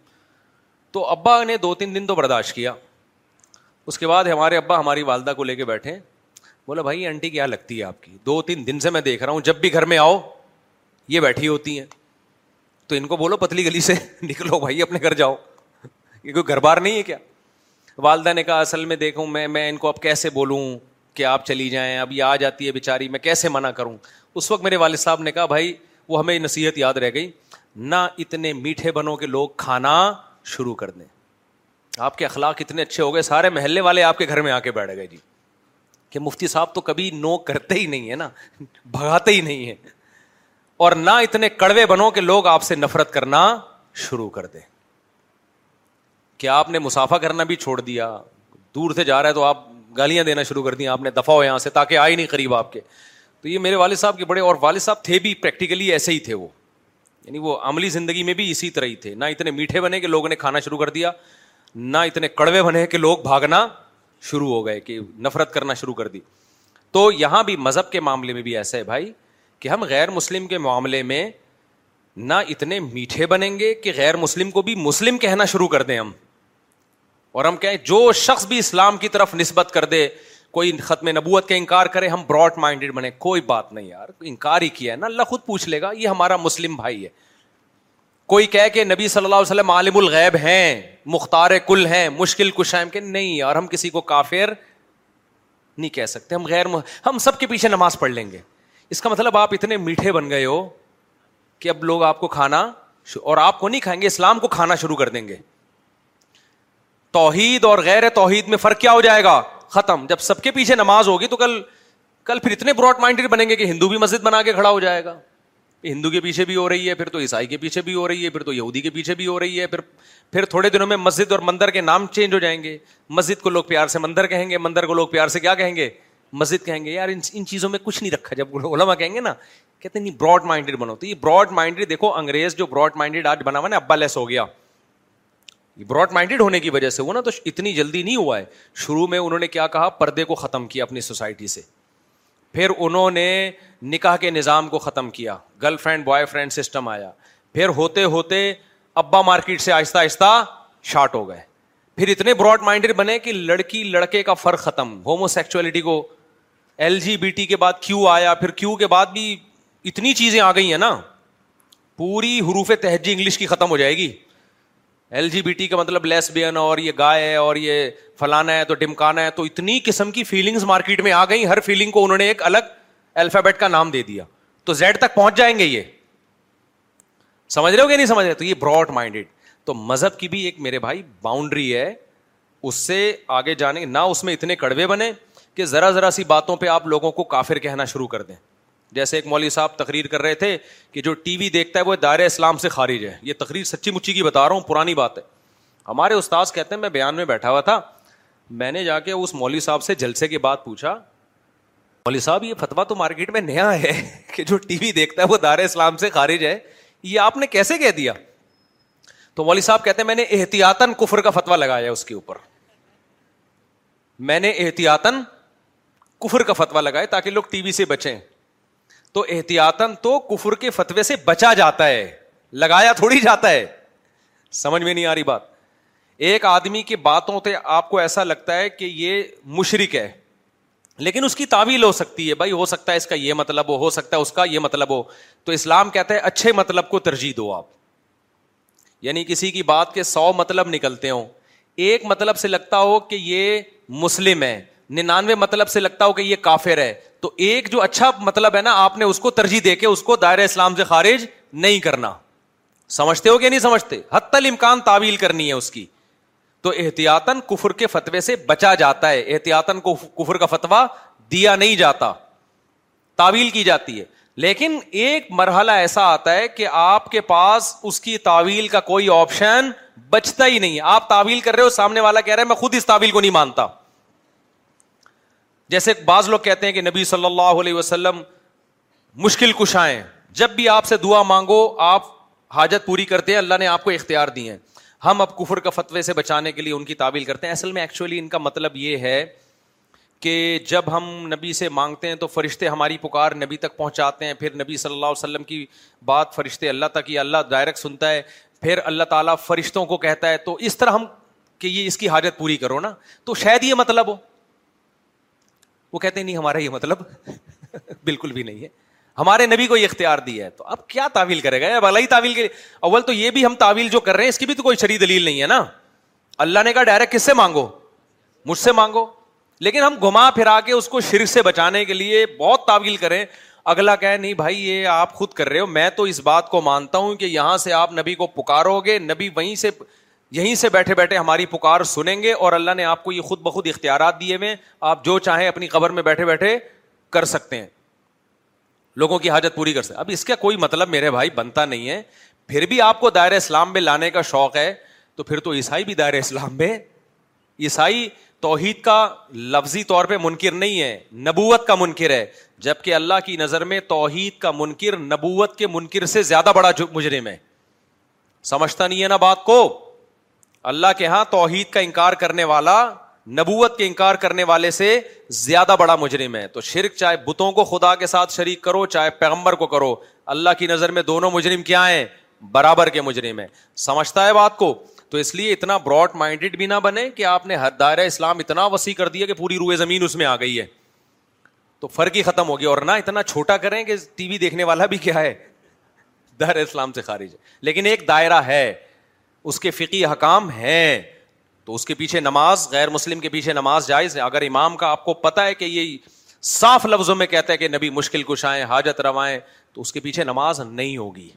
تو ابا نے دو تین دن تو برداشت کیا اس کے بعد ہمارے ابا ہماری والدہ کو لے کے بیٹھے بولا بھائی آنٹی کیا لگتی ہے آپ کی دو تین دن سے میں دیکھ رہا ہوں جب بھی گھر میں آؤ یہ بیٹھی ہوتی ہیں تو ان کو بولو پتلی گلی سے نکلو بھائی اپنے گھر جاؤ یہ کوئی گھر بار نہیں ہے کیا والدہ نے کہا اصل میں دیکھوں میں میں ان کو اب کیسے بولوں کہ آپ چلی جائیں اب یہ آ جاتی ہے بیچاری میں کیسے منع کروں اس وقت میرے والد صاحب نے کہا بھائی وہ ہمیں نصیحت یاد رہ گئی نہ اتنے میٹھے بنو کہ لوگ کھانا شروع کر دیں آپ کے اخلاق اتنے اچھے ہو گئے سارے محلے والے آپ کے گھر میں آ کے بیٹھ گئے جی کہ مفتی صاحب تو کبھی نو کرتے ہی نہیں ہے نا بھگاتے ہی نہیں ہے اور نہ اتنے کڑوے بنو کہ لوگ آپ سے نفرت کرنا شروع کر دیں آپ نے مسافہ کرنا بھی چھوڑ دیا دور سے جا رہا ہے تو آپ گالیاں دینا شروع کر دیا آپ نے دفاع ہو یہاں سے تاکہ آئے نہیں قریب آپ کے تو یہ میرے والد صاحب کے بڑے اور والد صاحب تھے بھی پریکٹیکلی ایسے ہی تھے وہ یعنی وہ عملی زندگی میں بھی اسی طرح ہی تھے نہ اتنے میٹھے بنے کہ لوگوں نے کھانا شروع کر دیا نہ اتنے کڑوے بنے کہ لوگ بھاگنا شروع ہو گئے کہ نفرت کرنا شروع کر دی تو یہاں بھی مذہب کے معاملے میں بھی ایسا ہے بھائی کہ ہم غیر مسلم کے معاملے میں نہ اتنے میٹھے بنیں گے کہ غیر مسلم کو بھی مسلم کہنا شروع کر دیں ہم اور ہم کہیں جو شخص بھی اسلام کی طرف نسبت کر دے کوئی ختم نبوت کا انکار کرے ہم براڈ مائنڈیڈ بنے کوئی بات نہیں یار انکار ہی کیا ہے نا اللہ خود پوچھ لے گا یہ ہمارا مسلم بھائی ہے کوئی کہ نبی صلی اللہ علیہ وسلم عالم الغیب ہیں مختار کل ہیں مشکل کش ہیں کہ نہیں یار ہم کسی کو کافر نہیں کہہ سکتے ہم غیر ہم سب کے پیچھے نماز پڑھ لیں گے اس کا مطلب آپ اتنے میٹھے بن گئے ہو کہ اب لوگ آپ کو کھانا اور آپ کو نہیں کھائیں گے اسلام کو کھانا شروع کر دیں گے توحید اور غیر توحید میں فرق کیا ہو جائے گا ختم جب سب کے پیچھے نماز ہوگی تو کل کل پھر اتنے براڈ مائنڈیڈ بنیں گے کہ ہندو بھی مسجد بنا کے کھڑا ہو جائے گا ہندو کے پیچھے بھی ہو رہی ہے پھر تو عیسائی کے پیچھے بھی ہو رہی ہے پھر تو یہودی کے پیچھے بھی ہو رہی ہے پھر پھر تھوڑے دنوں میں مسجد اور مندر کے نام چینج ہو جائیں گے مسجد کو لوگ پیار سے مندر کہیں گے مندر کو لوگ پیار سے کیا کہیں گے مسجد کہیں گے یار ان ان چیزوں میں کچھ نہیں رکھا جب علما کہیں گے نا کہتے نہیں براڈ مائنڈیڈ بنو تو یہ براڈ مائنڈیڈ دیکھو انگریز جو براڈ مائنڈیڈ آج بنا ہوا نا ابا لیس ہو گیا براڈ مائنڈیڈ ہونے کی وجہ سے وہ نا تو اتنی جلدی نہیں ہوا ہے شروع میں انہوں نے کیا کہا پردے کو ختم کیا اپنی سوسائٹی سے پھر انہوں نے نکاح کے نظام کو ختم کیا girlfriend boyfriend system آیا پھر ہوتے ہوتے ابا مارکیٹ سے آہستہ آہستہ شارٹ ہو گئے پھر اتنے براڈ مائنڈیڈ بنے کہ لڑکی لڑکے کا فرق ختم ہومو سیکچولیٹی کو ایل جی بی ٹی کے بعد کیو آیا پھر کیو کے بعد بھی اتنی چیزیں آ گئی ہیں نا پوری حروف تہجی انگلش کی ختم ہو جائے گی ایل جی بی کا مطلب لیس بین اور یہ گائے ہے اور یہ فلانا ہے تو ڈمکانا ہے تو اتنی قسم کی فیلنگ مارکیٹ میں آ گئی ہر فیلنگ کو انہوں نے ایک الگ الفابیٹ کا نام دے دیا تو زیڈ تک پہنچ جائیں گے یہ سمجھ رہے ہو کہ نہیں سمجھ رہے تو یہ براڈ مائنڈیڈ تو مذہب کی بھی ایک میرے بھائی باؤنڈری ہے اس سے آگے جانے نہ اس میں اتنے کڑوے بنے کہ ذرا ذرا سی باتوں پہ آپ لوگوں کو کافر کہنا شروع کر دیں جیسے ایک مولوی صاحب تقریر کر رہے تھے کہ جو ٹی وی دیکھتا ہے وہ دائرۂ اسلام سے خارج ہے یہ تقریر سچی مچی کی بتا رہا ہوں پرانی بات ہے ہمارے استاذ کہتے ہیں میں بیان میں بیٹھا ہوا تھا میں نے جا کے اس مولوی صاحب سے جلسے کے بعد پوچھا مولوی صاحب یہ فتوا تو مارکیٹ میں نیا ہے کہ جو ٹی وی دیکھتا ہے وہ دار اسلام سے خارج ہے یہ آپ نے کیسے کہہ دیا تو مولوی صاحب کہتے ہیں میں نے احتیاطن کفر کا فتویٰ لگایا اس کے اوپر میں نے احتیاطن کفر کا فتوا لگایا تاکہ لوگ ٹی وی سے بچیں تو احتیاطن تو کفر کے فتوے سے بچا جاتا ہے لگایا تھوڑی جاتا ہے سمجھ میں نہیں آ رہی بات ایک آدمی کی باتوں سے آپ کو ایسا لگتا ہے کہ یہ مشرق ہے لیکن اس کی تعویل ہو سکتی ہے بھائی ہو سکتا ہے اس کا یہ مطلب ہو ہو سکتا ہے اس کا یہ مطلب ہو تو اسلام کہتا ہے اچھے مطلب کو ترجیح دو آپ یعنی کسی کی بات کے سو مطلب نکلتے ہوں ایک مطلب سے لگتا ہو کہ یہ مسلم ہے ننانوے مطلب سے لگتا ہو کہ یہ کافر ہے تو ایک جو اچھا مطلب ہے نا آپ نے اس کو ترجیح دے کے اس کو دائرۂ اسلام سے خارج نہیں کرنا سمجھتے ہو کہ نہیں سمجھتے حت الامکان تعویل کرنی ہے اس کی تو احتیاطن کفر کے فتوے سے بچا جاتا ہے احتیاطن کو کفر کا فتویٰ دیا نہیں جاتا تعویل کی جاتی ہے لیکن ایک مرحلہ ایسا آتا ہے کہ آپ کے پاس اس کی تعویل کا کوئی آپشن بچتا ہی نہیں آپ تعویل کر رہے ہو سامنے والا کہہ رہا ہے میں خود اس تعویل کو نہیں مانتا جیسے بعض لوگ کہتے ہیں کہ نبی صلی اللہ علیہ وسلم مشکل کش آئے جب بھی آپ سے دعا مانگو آپ حاجت پوری کرتے ہیں اللہ نے آپ کو اختیار دی ہیں ہم اب کفر کا فتوے سے بچانے کے لیے ان کی تعبیل کرتے ہیں اصل میں ایکچولی ان کا مطلب یہ ہے کہ جب ہم نبی سے مانگتے ہیں تو فرشتے ہماری پکار نبی تک پہنچاتے ہیں پھر نبی صلی اللہ علیہ وسلم کی بات فرشتے اللہ تک یہ اللہ ڈائریکٹ سنتا ہے پھر اللہ تعالیٰ فرشتوں کو کہتا ہے تو اس طرح ہم کہ یہ اس کی حاجت پوری کرو نا تو شاید یہ مطلب ہو وہ کہتے ہیں نہیں ہمارا یہ مطلب بالکل بھی نہیں ہے ہمارے نبی کو یہ اختیار دیا ہے تو اب کیا تعویل کرے گا اب تعویل کے اول تو یہ بھی ہم تعویل جو کر رہے ہیں اس کی بھی تو کوئی شری دلیل نہیں ہے نا اللہ نے کہا ڈائریکٹ کس سے مانگو مجھ سے مانگو لیکن ہم گھما پھرا کے اس کو شرک سے بچانے کے لیے بہت تعویل کریں اگلا کہ نہیں بھائی یہ آپ خود کر رہے ہو میں تو اس بات کو مانتا ہوں کہ یہاں سے آپ نبی کو پکارو گے نبی وہیں سے یہیں سے بیٹھے بیٹھے ہماری پکار سنیں گے اور اللہ نے آپ کو یہ خود بخود اختیارات دیے ہوئے آپ جو چاہیں اپنی قبر میں بیٹھے بیٹھے کر سکتے ہیں لوگوں کی حاجت پوری کر سکتے اب اس کا کوئی مطلب میرے بھائی بنتا نہیں ہے پھر بھی آپ کو دائر اسلام میں لانے کا شوق ہے تو پھر تو عیسائی بھی دائر اسلام میں عیسائی توحید کا لفظی طور پہ منکر نہیں ہے نبوت کا منکر ہے جب کہ اللہ کی نظر میں توحید کا منکر نبوت کے منکر سے زیادہ بڑا مجرم ہے سمجھتا نہیں ہے نا بات کو اللہ کے ہاں توحید کا انکار کرنے والا نبوت کے انکار کرنے والے سے زیادہ بڑا مجرم ہے تو شرک چاہے بتوں کو خدا کے ساتھ شریک کرو چاہے پیغمبر کو کرو اللہ کی نظر میں دونوں مجرم کیا ہیں برابر کے مجرم ہیں سمجھتا ہے بات کو تو اس لیے اتنا براڈ مائنڈیڈ بھی نہ بنے کہ آپ نے ہر دائرہ اسلام اتنا وسیع کر دیا کہ پوری روئے زمین اس میں آ گئی ہے تو فرق ہی ختم ہو گیا اور نہ اتنا چھوٹا کریں کہ ٹی وی دیکھنے والا بھی کیا ہے دائرہ اسلام سے خارج ہے لیکن ایک دائرہ ہے اس کے فقی حکام ہیں تو اس کے پیچھے نماز غیر مسلم کے پیچھے نماز جائز ہے اگر امام کا آپ کو پتا ہے کہ یہ صاف لفظوں میں کہتا ہے کہ نبی مشکل کش آئیں حاجت روائیں تو اس کے پیچھے نماز نہیں ہوگی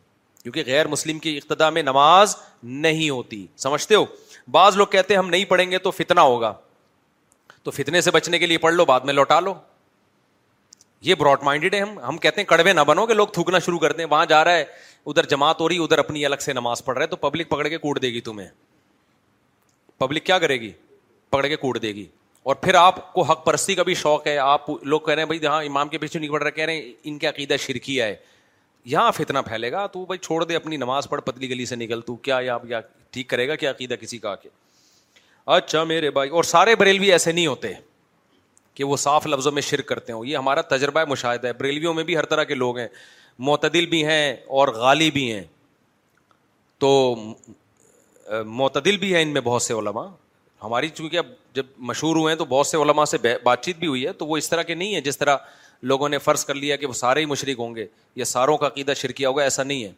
کیونکہ غیر مسلم کی اقتدا میں نماز نہیں ہوتی سمجھتے ہو بعض لوگ کہتے ہیں ہم نہیں پڑھیں گے تو فتنا ہوگا تو فتنے سے بچنے کے لیے پڑھ لو بعد میں لوٹا لو یہ براڈ مائنڈیڈ ہے ہم ہم کہتے ہیں کڑوے نہ بنو کہ لوگ تھوکنا شروع کرتے ہیں وہاں جا رہا ہے ادھر جماعت ہو رہی ادھر اپنی الگ سے نماز پڑھ رہا ہے تو پبلک پکڑ کے کوٹ دے گی تمہیں پبلک کیا کرے گی پکڑ کے کوٹ دے گی اور پھر آپ کو حق پرستی کا بھی شوق ہے آپ لوگ کہہ رہے ہیں بھائی ہاں امام کے پیچھے نہیں پڑھ رہے کہہ رہے ہیں ان کے عقیدہ شرکی ہے یہاں فتنا پھیلے گا تو بھائی چھوڑ دے اپنی نماز پڑھ پتلی گلی سے نکل تو کیا یا ٹھیک کرے گا کیا عقیدہ کسی کا اچھا میرے بھائی اور سارے بریلوی ایسے نہیں ہوتے کہ وہ صاف لفظوں میں شرک کرتے ہوں یہ ہمارا تجربہ مشاہدہ ہے بریلویوں میں بھی ہر طرح کے لوگ ہیں معتدل بھی ہیں اور غالی بھی ہیں تو معتدل بھی ہیں ان میں بہت سے علماء ہماری چونکہ اب جب مشہور ہوئے ہیں تو بہت سے علماء سے بات چیت بھی ہوئی ہے تو وہ اس طرح کے نہیں ہیں جس طرح لوگوں نے فرض کر لیا کہ وہ سارے ہی مشرق ہوں گے یا ساروں کا عقیدہ شرکیہ ہوگا ایسا نہیں ہے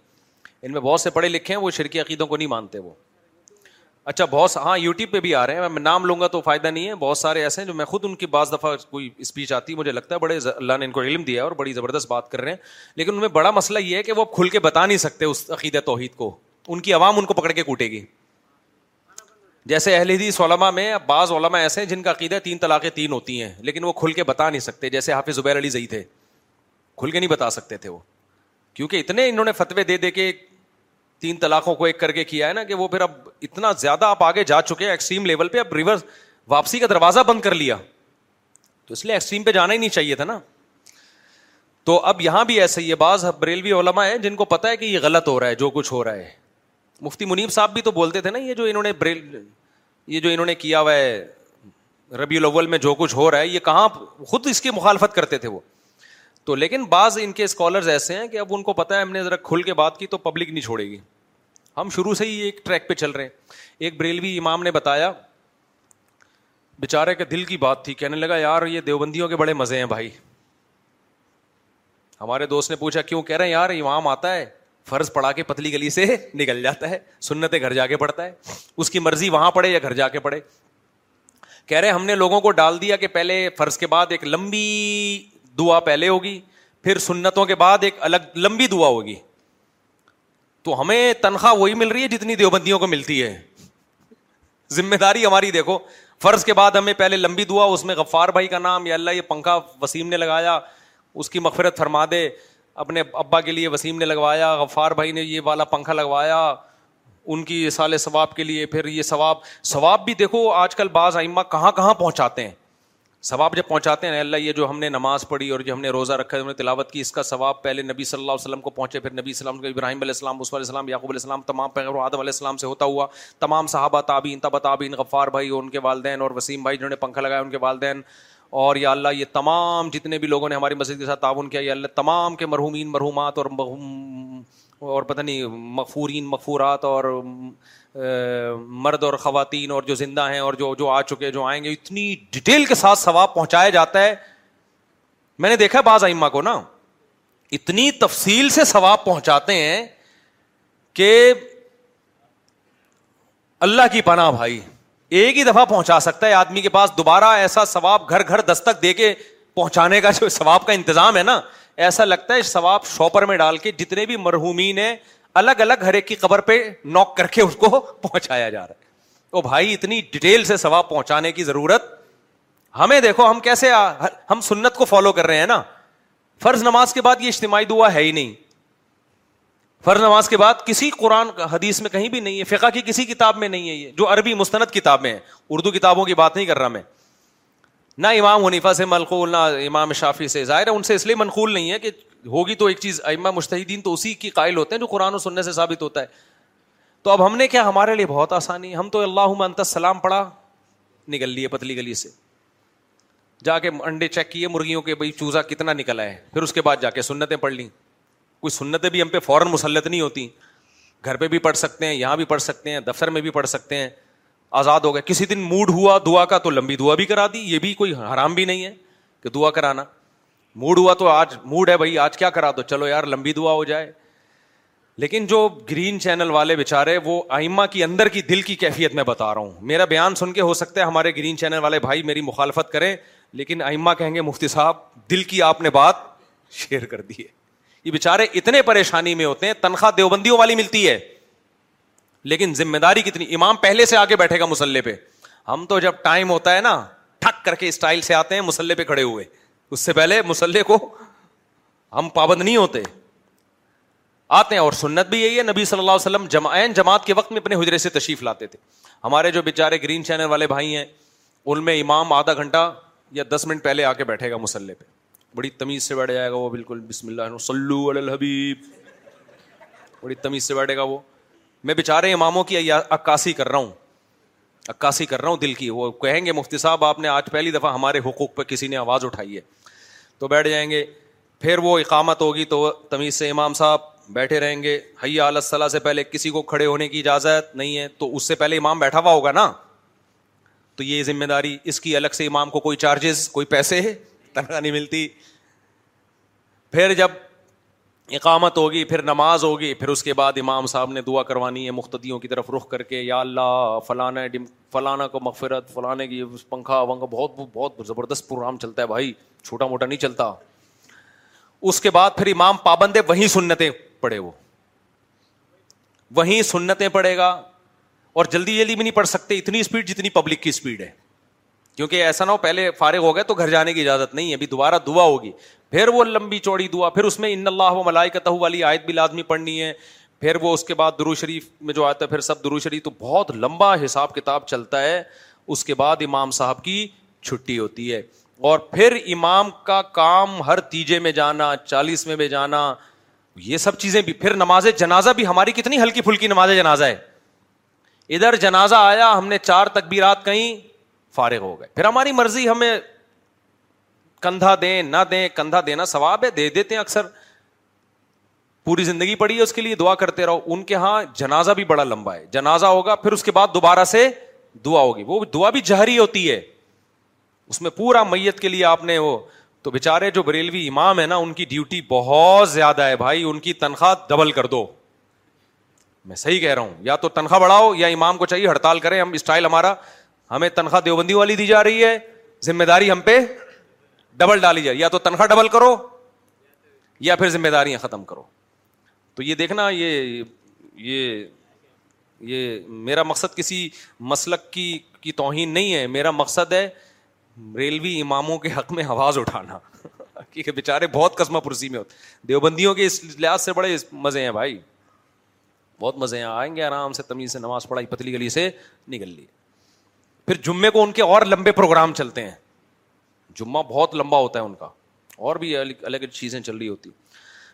ان میں بہت سے پڑھے لکھے ہیں وہ شرکی عقیدوں کو نہیں مانتے وہ اچھا بہت ہاں یوٹیوب پہ بھی آ رہے ہیں میں نام لوں گا تو فائدہ نہیں ہے بہت سارے ایسے ہیں جو میں خود ان کی بعض دفعہ کوئی اسپیچ آتی ہے مجھے لگتا ہے بڑے اللہ نے ان کو علم دیا اور بڑی زبردست بات کر رہے ہیں لیکن ان میں بڑا مسئلہ یہ ہے کہ وہ کھل کے بتا نہیں سکتے اس عقیدہ توحید کو ان کی عوام ان کو پکڑ کے کوٹے گی جیسے اہل حدیث علماء میں بعض علماء ایسے ہیں جن کا عقیدہ تین طلاقیں تین ہوتی ہیں لیکن وہ کھل کے بتا نہیں سکتے جیسے حافظ زبیر علی زئی تھے کھل کے نہیں بتا سکتے تھے وہ کیونکہ اتنے انہوں نے فتوے دے دے کے تین طلاقوں کو ایک کر کے کیا ہے نا کہ وہ پھر اب اتنا زیادہ آپ آگے جا چکے ہیں ایکسٹریم لیول پہ اب ریورس واپسی کا دروازہ بند کر لیا تو اس لیے ایکسٹریم پہ جانا ہی نہیں چاہیے تھا نا تو اب یہاں بھی ایسا ہی ہے بعض بریلوی علما ہے جن کو پتا ہے کہ یہ غلط ہو رہا ہے جو کچھ ہو رہا ہے مفتی منیب صاحب بھی تو بولتے تھے نا یہ جو انہوں نے بریل یہ جو انہوں نے کیا ہوا ہے ربیع الاول میں جو کچھ ہو رہا ہے یہ کہاں خود اس کی مخالفت کرتے تھے وہ تو لیکن بعض ان کے اسکالرز ایسے ہیں کہ اب ان کو پتا ہے ہم نے ذرا کھل کے بات کی تو پبلک نہیں چھوڑے گی ہم شروع سے ہی ایک ٹریک پہ چل رہے ہیں ایک بریلوی امام نے بتایا بےچارے دل کی بات تھی کہنے لگا یار یہ دیوبندیوں کے بڑے مزے ہیں بھائی ہمارے دوست نے پوچھا کیوں کہہ رہے ہیں یار امام آتا ہے فرض پڑا کے پتلی گلی سے نکل جاتا ہے سنتے گھر جا کے پڑتا ہے اس کی مرضی وہاں پڑے یا گھر جا کے پڑے کہہ رہے ہم نے لوگوں کو ڈال دیا کہ پہلے فرض کے بعد ایک لمبی دعا پہلے ہوگی پھر سنتوں کے بعد ایک الگ لمبی دعا ہوگی تو ہمیں تنخواہ وہی مل رہی ہے جتنی دیوبندیوں کو ملتی ہے ذمہ داری ہماری دیکھو فرض کے بعد ہمیں پہلے لمبی دعا اس میں غفار بھائی کا نام یا اللہ یہ پنکھا وسیم نے لگایا اس کی مغفرت فرما دے اپنے ابا کے لیے وسیم نے لگوایا غفار بھائی نے یہ والا پنکھا لگوایا ان کی سال ثواب کے لیے پھر یہ ثواب ثواب بھی دیکھو آج کل بعض ائمہ کہاں کہاں پہنچاتے ہیں ثواب جب پہنچاتے ہیں اللہ یہ جو ہم نے نماز پڑھی اور جو ہم نے روزہ رکھا ہے نے تلاوت کی اس کا ثواب پہلے نبی صلی اللہ علیہ وسلم کو پہنچے پھر نبی السلام کو ابراہیم علیہ السلام علیہ السلام یعقوب علیہ السلام تمام پہ عدم علیہ السلام سے ہوتا ہوا تمام صحابہ تابعین تبا تابعین غفار بھائی اور ان کے والدین اور وسیم بھائی جنہوں نے پنکھا لگایا ان کے والدین اور یا اللہ یہ تمام جتنے بھی لوگوں نے ہماری مسجد کے ساتھ تعاون کیا یا اللہ تمام کے مرحومین مرحومات اور اور پتہ نہیں مغفورین مغفورات اور مرد اور خواتین اور جو زندہ ہیں اور جو جو آ چکے جو آئیں گے اتنی ڈیٹیل کے ساتھ ثواب پہنچایا جاتا ہے میں نے دیکھا بعض ائمہ کو نا اتنی تفصیل سے ثواب پہنچاتے ہیں کہ اللہ کی پناہ بھائی ایک ہی دفعہ پہنچا سکتا ہے آدمی کے پاس دوبارہ ایسا ثواب گھر گھر دستک دے کے پہنچانے کا جو ثواب کا انتظام ہے نا ایسا لگتا ہے ثواب شوپر میں ڈال کے جتنے بھی مرحومین ہیں الگ الگ ہر ایک کی قبر پہ نوک کر کے اس کو پہنچایا جا رہا ہے تو بھائی اتنی ڈیٹیل سے ثواب پہنچانے کی ضرورت ہمیں دیکھو ہم کیسے آ... ہم سنت کو فالو کر رہے ہیں نا فرض نماز کے بعد یہ اجتماعی دعا ہے ہی نہیں فرض نماز کے بعد کسی قرآن حدیث میں کہیں بھی نہیں ہے فقہ کی کسی کتاب میں نہیں ہے یہ جو عربی مستند کتاب میں ہے اردو کتابوں کی بات نہیں کر رہا میں نہ امام حنیفا سے منقول نہ امام شافی سے ظاہر ہے ان سے اس لیے منقول نہیں ہے کہ ہوگی تو ایک چیز امام مشتحدین تو اسی کی قائل ہوتے ہیں جو قرآن و سننے سے ثابت ہوتا ہے تو اب ہم نے کیا ہمارے لیے بہت آسانی ہم تو اللہ منت السلام پڑھا نکل لیے پتلی گلی سے جا کے انڈے چیک کیے مرغیوں کے بھائی چوزا کتنا نکلا ہے پھر اس کے بعد جا کے سنتیں پڑھ لیں کوئی سنتیں بھی ہم پہ فوراً مسلط نہیں ہوتی گھر پہ بھی پڑھ سکتے ہیں یہاں بھی پڑھ سکتے ہیں دفتر میں بھی پڑھ سکتے ہیں آزاد ہو گئے کسی دن موڈ ہوا دعا کا تو لمبی دعا بھی کرا دی یہ بھی کوئی حرام بھی نہیں ہے کہ دعا کرانا موڈ ہوا تو آج آج موڈ ہے بھائی کیا کرا دو چلو یار لمبی دعا ہو جائے لیکن جو گرین چینل والے بےچارے وہ آئما کی اندر کی دل کی کیفیت میں بتا رہا ہوں میرا بیان سن کے ہو سکتا ہے ہمارے گرین چینل والے بھائی میری مخالفت کریں لیکن آئما کہیں گے مفتی صاحب دل کی آپ نے بات شیئر کر دی ہے یہ بےچارے اتنے پریشانی میں ہوتے ہیں تنخواہ دیوبندیوں والی ملتی ہے لیکن ذمہ داری کتنی امام پہلے سے آگے بیٹھے گا مسلح پہ ہم تو جب ٹائم ہوتا ہے نا ٹھک کر کے اسٹائل سے آتے ہیں مسلح پہ کھڑے ہوئے اس سے پہلے مسلح کو ہم پابند نہیں ہوتے آتے ہیں اور سنت بھی یہی ہے نبی صلی اللہ علیہ وسلم جماعت کے وقت میں اپنے حجرے سے تشریف لاتے تھے ہمارے جو بےچارے گرین چینل والے بھائی ہیں ان میں امام آدھا گھنٹہ یا دس منٹ پہلے آ کے بیٹھے گا مسلح پہ بڑی تمیز سے بیٹھ جائے گا وہ بالکل بسم اللہ الحبیب بڑی تمیز سے بیٹھے گا وہ میں بےچارے اماموں کی عکاسی کر رہا ہوں عکاسی کر رہا ہوں دل کی وہ کہیں گے مفتی صاحب آپ نے آج پہلی دفعہ ہمارے حقوق پہ کسی نے آواز اٹھائی ہے تو بیٹھ جائیں گے پھر وہ اقامت ہوگی تو تمیز سے امام صاحب بیٹھے رہیں گے حیا علیہ صلاح سے پہلے کسی کو کھڑے ہونے کی اجازت نہیں ہے تو اس سے پہلے امام بیٹھا ہوا ہوگا نا تو یہ ذمہ داری اس کی الگ سے امام کو کوئی چارجز کوئی پیسے تنخواہ نہیں ملتی پھر جب اقامت ہوگی پھر نماز ہوگی پھر اس کے بعد امام صاحب نے دعا کروانی ہے مختدیوں کی طرف رخ کر کے یا اللہ فلانا فلانا کو مغفرت فلانے کی پنکھا ونکھا بہت بہت زبردست پروگرام چلتا ہے بھائی چھوٹا موٹا نہیں چلتا اس کے بعد پھر امام ہے وہیں سنتیں پڑے وہ وہیں سنتیں پڑے گا اور جلدی جلدی بھی نہیں پڑھ سکتے اتنی اسپیڈ جتنی پبلک کی اسپیڈ ہے کیونکہ ایسا نہ ہو پہلے فارغ ہو گئے تو گھر جانے کی اجازت نہیں ہے ابھی دوبارہ دعا ہوگی پھر وہ لمبی چوڑی دعا پھر اس میں ان اللہ و ملائکتہ والی آیت بھی لازمی پڑھنی ہے پھر وہ اس کے بعد درو شریف میں جو آتا ہے پھر سب درو شریف تو بہت لمبا حساب کتاب چلتا ہے اس کے بعد امام صاحب کی چھٹی ہوتی ہے اور پھر امام کا کام ہر تیجے میں جانا چالیس میں بھی جانا یہ سب چیزیں بھی پھر نماز جنازہ بھی ہماری کتنی ہلکی پھلکی نماز جنازہ ہے ادھر جنازہ آیا ہم نے چار تکبیرات کہیں فارغ ہو گئے پھر ہماری مرضی ہمیں کندھا دیں نہ دیں کندھا دینا ثواب ہے دے دیتے ہیں اکثر پوری زندگی پڑی ہے اس کے لیے دعا کرتے رہو ان کے ہاں جنازہ بھی بڑا لمبا ہے جنازہ ہوگا پھر اس کے بعد دوبارہ سے دعا ہوگی وہ دعا بھی جہری ہوتی ہے اس میں پورا میت کے لیے آپ نے وہ تو بےچارے جو بریلوی امام ہے نا ان کی ڈیوٹی بہت زیادہ ہے بھائی ان کی تنخواہ ڈبل کر دو میں صحیح کہہ رہا ہوں یا تو تنخواہ بڑھاؤ یا امام کو چاہیے ہڑتال کریں ہم اسٹائل ہمارا ہمیں تنخواہ دیوبندی والی دی جا رہی ہے ذمہ داری ہم پہ ڈبل ڈالی جائے یا تو تنخواہ ڈبل کرو یا پھر ذمہ داریاں ختم کرو تو یہ دیکھنا یہ یہ یہ میرا مقصد کسی مسلک کی کی توہین نہیں ہے میرا مقصد ہے ریلوی اماموں کے حق میں آواز اٹھانا کیونکہ بےچارے بہت قسم پرسی میں ہوتے دیوبندیوں کے اس لحاظ سے بڑے مزے ہیں بھائی بہت مزے ہیں آئیں گے آرام سے تمیز سے نماز پڑھائی پتلی گلی سے نکل لی پھر جمعے کو ان کے اور لمبے پروگرام چلتے ہیں جمعہ بہت لمبا ہوتا ہے ان کا اور بھی الگ الگ چیزیں چل رہی ہوتی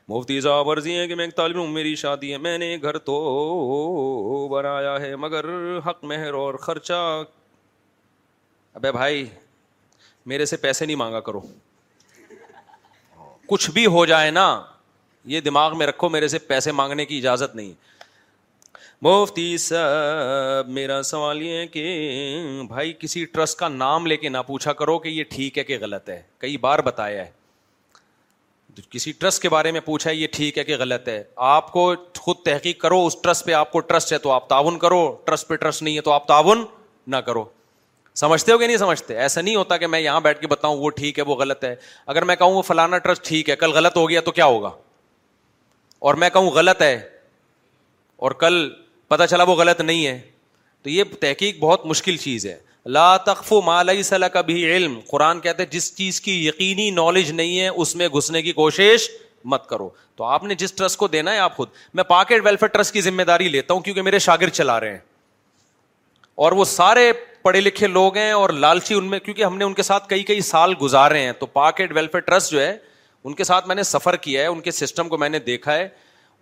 مفتی صاحب عرضی ہیں کہ میں ایک طالب میری شادی ہے میں نے گھر تو بنایا ہے مگر حق مہر اور خرچہ ابے بھائی میرے سے پیسے نہیں مانگا کرو کچھ بھی ہو جائے نا یہ دماغ میں رکھو میرے سے پیسے مانگنے کی اجازت نہیں مفتی صاحب میرا سوال یہ ہے کہ بھائی کسی ٹرسٹ کا نام لے کے نہ پوچھا کرو کہ یہ ٹھیک ہے کہ غلط ہے کئی بار بتایا ہے کسی ٹرسٹ کے بارے میں پوچھا ہے یہ ٹھیک ہے کہ غلط ہے آپ کو خود تحقیق کرو اس ٹرسٹ پہ آپ کو ٹرسٹ ہے تو آپ تعاون کرو ٹرسٹ پہ ٹرسٹ نہیں ہے تو آپ تعاون نہ کرو سمجھتے ہو کہ نہیں سمجھتے ایسا نہیں ہوتا کہ میں یہاں بیٹھ کے بتاؤں وہ ٹھیک ہے وہ غلط ہے اگر میں کہوں وہ فلانا ٹرسٹ ٹھیک ہے کل غلط ہو گیا تو کیا ہوگا اور میں کہوں غلط ہے اور کل پتا چلا وہ غلط نہیں ہے تو یہ تحقیق بہت مشکل چیز ہے لا صلاح کا بھی علم قرآن کہتے ہیں جس چیز کی یقینی نالج نہیں ہے اس میں گھسنے کی کوشش مت کرو تو آپ نے جس ٹرسٹ کو دینا ہے آپ خود میں پاکٹ ویلفیئر ٹرسٹ کی ذمہ داری لیتا ہوں کیونکہ میرے شاگرد چلا رہے ہیں اور وہ سارے پڑھے لکھے لوگ ہیں اور لالچی ان میں کیونکہ ہم نے ان کے ساتھ کئی کئی سال گزارے ہیں تو پاکٹ ویلفیئر ٹرسٹ جو ہے ان کے ساتھ میں نے سفر کیا ہے ان کے سسٹم کو میں نے دیکھا ہے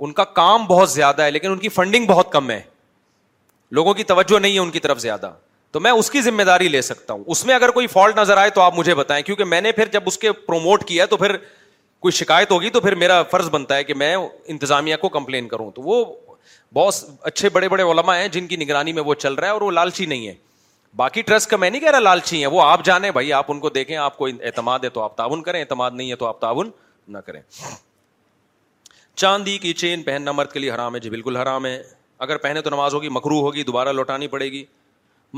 ان کا کام بہت زیادہ ہے لیکن ان کی فنڈنگ بہت کم ہے لوگوں کی توجہ نہیں ہے ان کی طرف زیادہ تو میں اس کی ذمہ داری لے سکتا ہوں اس میں اگر کوئی فالٹ نظر آئے تو آپ مجھے بتائیں کیونکہ میں نے پھر جب اس کے پروموٹ کیا تو پھر کوئی شکایت ہوگی تو پھر میرا فرض بنتا ہے کہ میں انتظامیہ کو کمپلین کروں تو وہ بہت اچھے بڑے بڑے علما ہیں جن کی نگرانی میں وہ چل رہا ہے اور وہ لالچی نہیں ہے باقی ٹرسٹ کا میں نہیں کہہ رہا لالچی ہے وہ آپ جانے بھائی آپ ان کو دیکھیں آپ کو اعتماد ہے تو آپ تعاون کریں اعتماد نہیں ہے تو آپ تعاون نہ کریں چاندی کی چین پہننا مرد کے لیے حرام ہے جی بالکل حرام ہے اگر پہنے تو نماز ہوگی مکرو ہوگی دوبارہ لوٹانی پڑے گی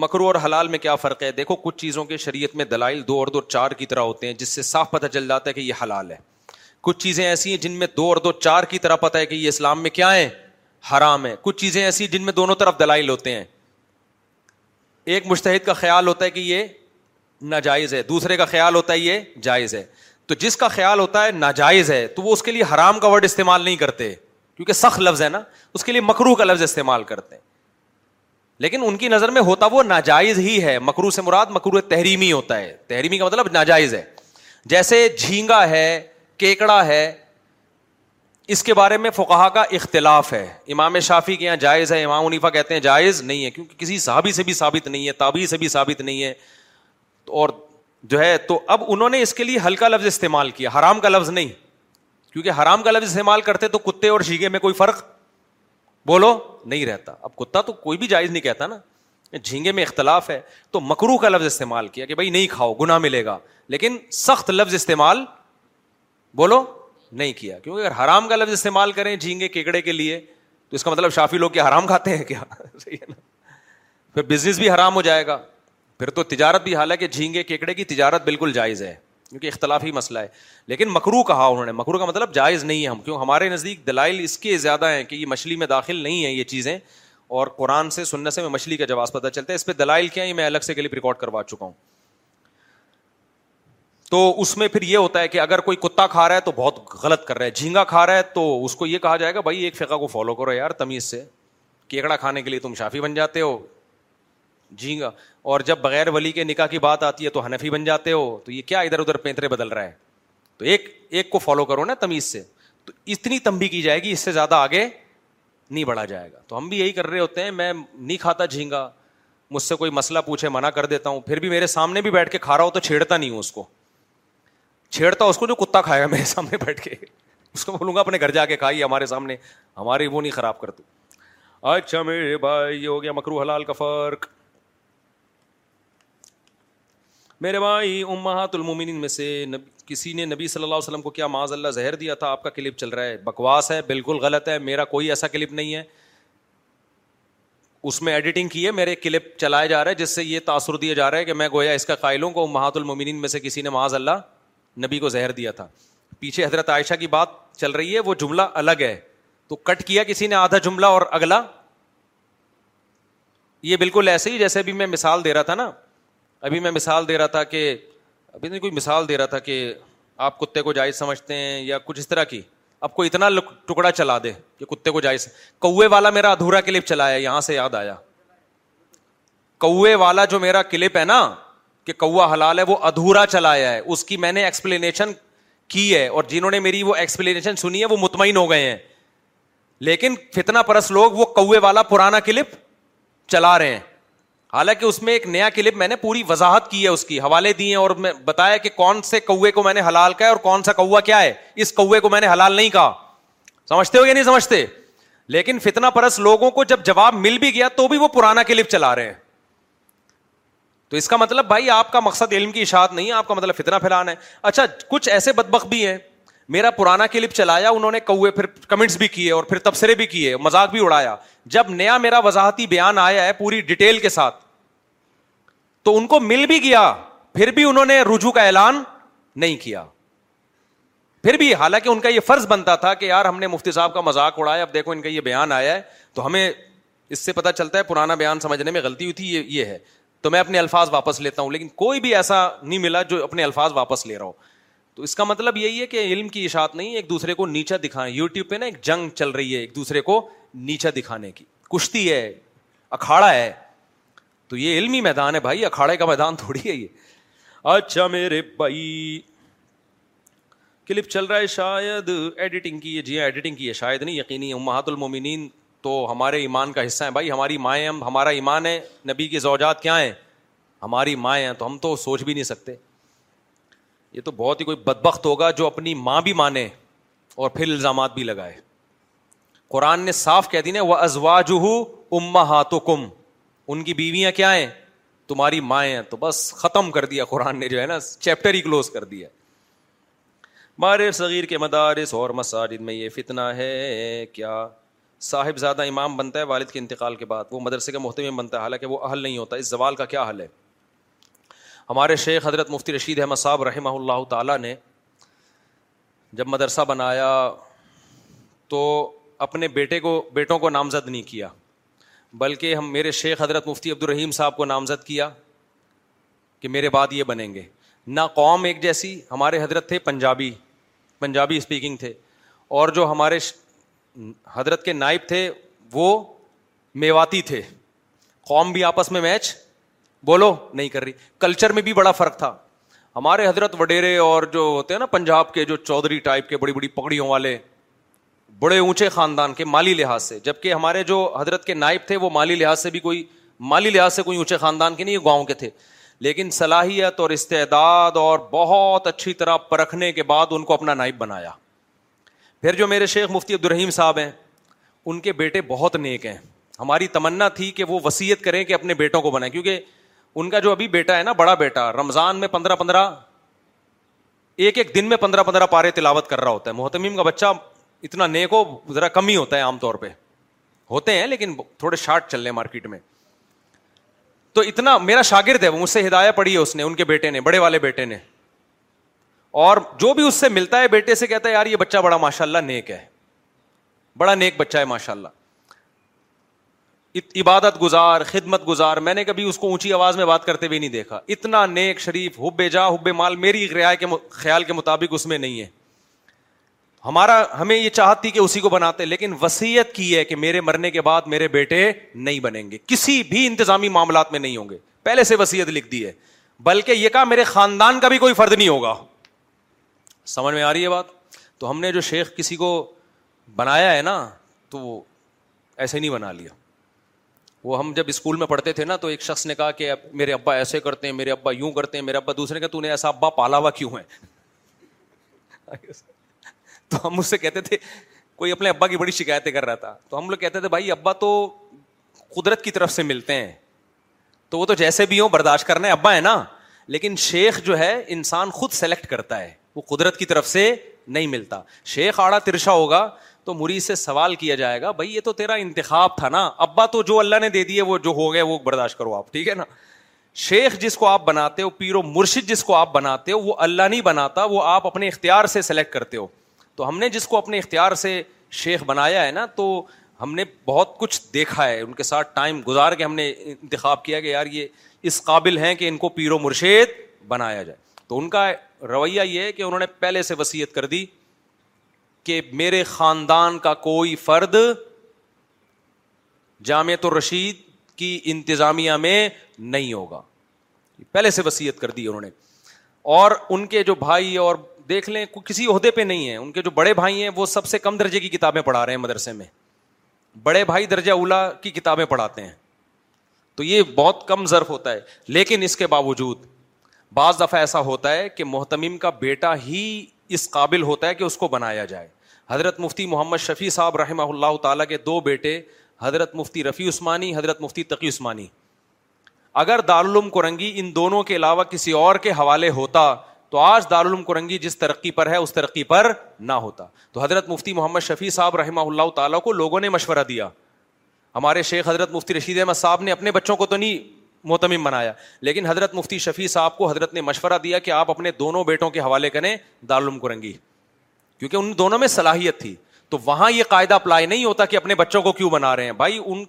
مکرو اور حلال میں کیا فرق ہے دیکھو کچھ چیزوں کے شریعت میں دلائل دو اور دو چار کی طرح ہوتے ہیں جس سے صاف پتہ چل جاتا ہے کہ یہ حلال ہے کچھ چیزیں ایسی ہیں جن میں دو اور دو چار کی طرح پتہ ہے کہ یہ اسلام میں کیا ہے حرام ہے کچھ چیزیں ایسی جن میں دونوں طرف دلائل ہوتے ہیں ایک مشتحد کا خیال ہوتا ہے کہ یہ ناجائز ہے دوسرے کا خیال ہوتا ہے یہ جائز ہے تو جس کا خیال ہوتا ہے ناجائز ہے تو وہ اس کے لیے حرام کا ورڈ استعمال نہیں کرتے کیونکہ سخت لفظ ہے نا اس کے لیے مکرو کا لفظ استعمال کرتے لیکن ان کی نظر میں ہوتا وہ ناجائز ہی ہے مکرو سے مراد مکرو تحریمی تحریمی ہوتا ہے کا مطلب ناجائز ہے جیسے جھینگا ہے کیکڑا ہے اس کے بارے میں فقہا کا اختلاف ہے امام شافی کے یہاں جائز ہے امام عنیفا کہتے ہیں جائز نہیں ہے کیونکہ کسی صحابی سے بھی ثابت نہیں ہے تابی سے بھی ثابت نہیں ہے اور جو ہے تو اب انہوں نے اس کے لیے ہلکا لفظ استعمال کیا حرام کا لفظ نہیں کیونکہ حرام کا لفظ استعمال کرتے تو کتے اور جھیگے میں کوئی فرق بولو نہیں رہتا اب کتا تو کوئی بھی جائز نہیں کہتا نا جھینگے میں اختلاف ہے تو مکرو کا لفظ استعمال کیا کہ بھائی نہیں کھاؤ گنا ملے گا لیکن سخت لفظ استعمال بولو نہیں کیا کیونکہ اگر حرام کا لفظ استعمال کریں جھینگے کیکڑے کے لیے تو اس کا مطلب شافی لوگ کیا حرام کھاتے ہیں کیا صحیح ہے نا پھر بزنس بھی حرام ہو جائے گا پھر تو تجارت بھی حالانکہ جھینگے کیکڑے کی تجارت بالکل جائز ہے کیونکہ اختلافی مسئلہ ہے لیکن مکرو کہا انہوں نے مکرو کا مطلب جائز نہیں ہے ہم کیوں ہمارے نزدیک دلائل اس کے زیادہ ہیں کہ یہ مچھلی میں داخل نہیں ہے یہ چیزیں اور قرآن سے سے میں مچھلی کا جواب پتہ چلتا ہے اس پہ دلائل کیا یہ میں الگ سے کے لیے ریکارڈ کروا چکا ہوں تو اس میں پھر یہ ہوتا ہے کہ اگر کوئی کتا کھا رہا ہے تو بہت غلط کر رہا ہے جھینگا کھا رہا ہے تو اس کو یہ کہا جائے گا بھائی ایک فقہ کو فالو کرو یار تمیز سے کیکڑا کھانے کے لیے تم شافی بن جاتے ہو گا جی ہاں، اور جب بغیر ولی کے نکاح کی بات آتی ہے تو ہنفی بن جاتے ہو تو یہ کیا ادھر ادھر پینترے بدل رہا ہے تو ایک ایک کو فالو کرو نا تمیز سے تو اتنی تمبی کی جائے گی اس سے زیادہ آگے نہیں بڑھا جائے گا تو ہم بھی یہی کر رہے ہوتے ہیں میں نہیں کھاتا جھینگا مجھ سے کوئی مسئلہ پوچھے منع کر دیتا ہوں پھر بھی میرے سامنے بھی بیٹھ کے کھا رہا ہو تو چھیڑتا نہیں ہوں اس کو چھیڑتا اس کو جو کتا کھایا میرے سامنے بیٹھ کے اس کو بولوں گا اپنے گھر جا کے کھائی ہمارے سامنے ہماری وہ نہیں خراب اچھا بھائی یہ ہو گیا مکرو حلال کا فرق میرے بھائی امہات المومنین میں سے نب... کسی نے نبی صلی اللہ علیہ وسلم کو کیا معاذ اللہ زہر دیا تھا آپ کا کلپ چل رہا ہے بکواس ہے بالکل غلط ہے میرا کوئی ایسا کلپ نہیں ہے اس میں ایڈیٹنگ کی ہے میرے کلپ چلایا جا رہا ہے جس سے یہ تاثر دیا جا رہا ہے کہ میں گویا اس کا قائلوں کو امہات المومنین میں سے کسی نے معاذ اللہ نبی کو زہر دیا تھا پیچھے حضرت عائشہ کی بات چل رہی ہے وہ جملہ الگ ہے تو کٹ کیا کسی نے آدھا جملہ اور اگلا یہ بالکل ایسے ہی جیسے بھی میں مثال دے رہا تھا نا ابھی میں مثال دے رہا تھا کہ ابھی نہیں کوئی مثال دے رہا تھا کہ آپ کتے کو جائز سمجھتے ہیں یا کچھ اس طرح کی آپ کو اتنا ٹکڑا چلا دے کہ کتے کو جائز کوے والا میرا ادھورا کلپ چلایا یہاں سے یاد آیا کوے والا جو میرا کلپ ہے نا کہ کوا حلال ہے وہ ادھورا چلایا ہے اس کی میں نے ایکسپلینیشن کی ہے اور جنہوں نے میری وہ ایکسپلینیشن سنی ہے وہ مطمئن ہو گئے ہیں لیکن فتنا پرس لوگ وہ کوے والا پرانا کلپ چلا رہے ہیں حالانکہ اس میں ایک نیا کلپ میں نے پوری وضاحت کی ہے اس کی حوالے دیے اور میں بتایا کہ کون سے کوے کو میں نے حلال ہے اور کون سا کوا کیا ہے اس کو میں نے حلال نہیں کہا سمجھتے ہو یا نہیں سمجھتے لیکن فتنا پرس لوگوں کو جب جواب مل بھی گیا تو بھی وہ پرانا کلپ چلا رہے ہیں تو اس کا مطلب بھائی آپ کا مقصد علم کی اشاعت نہیں ہے آپ کا مطلب فتنا پھیلانا ہے اچھا کچھ ایسے بدبخ بھی ہیں میرا پرانا کلپ چلایا انہوں نے کوے پھر کمنٹس بھی کیے اور پھر تبصرے بھی کیے مزاق بھی اڑایا جب نیا میرا وضاحتی بیان آیا ہے پوری ڈیٹیل کے ساتھ تو ان کو مل بھی گیا پھر بھی انہوں نے رجوع کا اعلان نہیں کیا پھر بھی حالانکہ ان کا یہ فرض بنتا تھا کہ یار ہم نے مفتی صاحب کا مذاق اڑایا اب دیکھو ان کا یہ بیان آیا ہے تو ہمیں اس سے پتا چلتا ہے پرانا بیان سمجھنے میں غلطی ہوئی تھی یہ ہے تو میں اپنے الفاظ واپس لیتا ہوں لیکن کوئی بھی ایسا نہیں ملا جو اپنے الفاظ واپس لے رہا ہو تو اس کا مطلب یہی ہے کہ علم کی اشاعت نہیں ایک دوسرے کو نیچا دکھائیں یو ٹیوب پہ نا ایک جنگ چل رہی ہے ایک دوسرے کو نیچا دکھانے کی کشتی ہے اکھاڑا ہے تو یہ علمی میدان ہے بھائی اکھاڑے کا میدان تھوڑی ہے یہ اچھا میرے بھائی کلپ چل رہا ہے شاید جی ہاں، شاید ایڈیٹنگ ایڈیٹنگ کی کی ہے ہے جی نہیں یقینی المومنین تو ہمارے ایمان کا حصہ ہے ہمارا ایمان ہے نبی کی زوجات کیا ہیں ہماری مائیں ہیں تو ہم تو سوچ بھی نہیں سکتے یہ تو بہت ہی کوئی بدبخت ہوگا جو اپنی ماں بھی مانے اور پھر الزامات بھی لگائے قرآن نے صاف کہہ دی ازواج واجو اما ہاتھو کم ان کی بیویاں کیا ہیں تمہاری مائیں تو بس ختم کر دیا قرآن نے جو ہے نا چیپٹر ہی کلوز کر دیا بار صغیر کے مدارس اور مساجد میں یہ فتنہ ہے کیا صاحب زیادہ امام بنتا ہے والد کے انتقال کے بعد وہ مدرسے کے محتمے میں بنتا ہے حالانکہ وہ اہل نہیں ہوتا اس زوال کا کیا حل ہے ہمارے شیخ حضرت مفتی رشید احمد صاحب رحمہ اللہ تعالیٰ نے جب مدرسہ بنایا تو اپنے بیٹے کو بیٹوں کو نامزد نہیں کیا بلکہ ہم میرے شیخ حضرت مفتی عبد الرحیم صاحب کو نامزد کیا کہ میرے بعد یہ بنیں گے نہ قوم ایک جیسی ہمارے حضرت تھے پنجابی پنجابی اسپیکنگ تھے اور جو ہمارے حضرت کے نائب تھے وہ میواتی تھے قوم بھی آپس میں میچ بولو نہیں کر رہی کلچر میں بھی بڑا فرق تھا ہمارے حضرت وڈیرے اور جو ہوتے ہیں نا پنجاب کے جو چودھری ٹائپ کے بڑی بڑی پگڑیوں والے بڑے اونچے خاندان کے مالی لحاظ سے جبکہ ہمارے جو حضرت کے نائب تھے وہ مالی لحاظ سے بھی کوئی مالی لحاظ سے کوئی اونچے خاندان کے نہیں گاؤں کے تھے لیکن صلاحیت اور استعداد اور بہت اچھی طرح پرکھنے کے بعد ان کو اپنا نائب بنایا پھر جو میرے شیخ مفتی عبدالرحیم صاحب ہیں ان کے بیٹے بہت نیک ہیں ہماری تمنا تھی کہ وہ وسیعت کریں کہ اپنے بیٹوں کو بنائیں کیونکہ ان کا جو ابھی بیٹا ہے نا بڑا بیٹا رمضان میں پندرہ پندرہ ایک ایک دن میں پندرہ پندرہ پارے تلاوت کر رہا ہوتا ہے محتمیم کا بچہ اتنا نیک ہو ذرا کم ہی ہوتا ہے عام طور پہ ہوتے ہیں لیکن تھوڑے شارٹ چل رہے ہیں مارکیٹ میں تو اتنا میرا شاگرد ہے وہ مجھ سے ہدایات پڑی ہے اس نے ان کے بیٹے نے بڑے والے بیٹے نے اور جو بھی اس سے ملتا ہے بیٹے سے کہتا ہے یار یہ بچہ بڑا ماشاء اللہ نیک ہے بڑا نیک بچہ ہے ماشاء اللہ عبادت گزار خدمت گزار میں نے کبھی اس کو اونچی آواز میں بات کرتے ہوئے نہیں دیکھا اتنا نیک شریف حب جا حب مال میری ریا کے خیال کے مطابق اس میں نہیں ہے ہمارا ہمیں یہ چاہتی کہ اسی کو بناتے لیکن وسیعت کی ہے کہ میرے مرنے کے بعد میرے بیٹے نہیں بنیں گے کسی بھی انتظامی معاملات میں نہیں ہوں گے پہلے سے وسیعت لکھ دی ہے بلکہ یہ کہا میرے خاندان کا بھی کوئی فرد نہیں ہوگا سمجھ میں آ رہی ہے بات تو ہم نے جو شیخ کسی کو بنایا ہے نا تو وہ ایسے نہیں بنا لیا وہ ہم جب اسکول میں پڑھتے تھے نا تو ایک شخص نے کہا کہ میرے ابا ایسے کرتے ہیں میرے ابا یوں کرتے ہیں میرے ابا دوسرے کہ ایسا ابا پالا ہوا کیوں ہے تو ہم اس سے کہتے تھے کوئی اپنے ابا کی بڑی شکایتیں کر رہا تھا تو ہم لوگ کہتے تھے بھائی ابا تو قدرت کی طرف سے ملتے ہیں تو وہ تو جیسے بھی ہوں برداشت کرنا ہے ابا ہے نا لیکن شیخ جو ہے انسان خود سلیکٹ کرتا ہے وہ قدرت کی طرف سے نہیں ملتا شیخ آڑا ترشا ہوگا تو مری سے سوال کیا جائے گا بھائی یہ تو تیرا انتخاب تھا نا ابا تو جو اللہ نے دے دیے وہ جو ہو گئے وہ برداشت کرو آپ ٹھیک ہے نا شیخ جس کو آپ بناتے ہو پیرو مرشد جس کو آپ بناتے ہو وہ اللہ نہیں بناتا وہ آپ اپنے اختیار سے سلیکٹ کرتے ہو تو ہم نے جس کو اپنے اختیار سے شیخ بنایا ہے نا تو ہم نے بہت کچھ دیکھا ہے ان کے ساتھ ٹائم گزار کے ہم نے انتخاب کیا کہ یار یہ اس قابل ہیں کہ ان کو پیر و مرشید بنایا جائے تو ان کا رویہ یہ ہے کہ انہوں نے پہلے سے وسیعت کر دی کہ میرے خاندان کا کوئی فرد جامعت الرشید کی انتظامیہ میں نہیں ہوگا پہلے سے وسیعت کر دی انہوں نے اور ان کے جو بھائی اور دیکھ لیں کسی عہدے پہ نہیں ہے ان کے جو بڑے بھائی ہیں وہ سب سے کم درجے کی کتابیں پڑھا رہے ہیں مدرسے میں بڑے بھائی درجہ اولا کی کتابیں پڑھاتے ہیں تو یہ بہت کم ہوتا ہے لیکن اس کے باوجود بعض دفعہ ایسا ہوتا ہے کہ محتمیم کا بیٹا ہی اس قابل ہوتا ہے کہ اس کو بنایا جائے حضرت مفتی محمد شفیع صاحب رحمہ اللہ تعالیٰ کے دو بیٹے حضرت مفتی رفیع عثمانی حضرت مفتی تقی عثمانی اگر دارالعلوم کرنگی ان دونوں کے علاوہ کسی اور کے حوالے ہوتا تو آج دار کرنگی جس ترقی پر ہے اس ترقی پر نہ ہوتا تو حضرت مفتی محمد شفیع صاحب رحمہ اللہ تعالیٰ کو لوگوں نے مشورہ دیا ہمارے شیخ حضرت مفتی رشید احمد صاحب نے اپنے بچوں کو تو نہیں محتمم بنایا لیکن حضرت مفتی شفیع صاحب کو حضرت نے مشورہ دیا کہ آپ اپنے دونوں بیٹوں کے حوالے کریں دار کرنگی کیونکہ ان دونوں میں صلاحیت تھی تو وہاں یہ قاعدہ اپلائی نہیں ہوتا کہ اپنے بچوں کو کیوں بنا رہے ہیں بھائی ان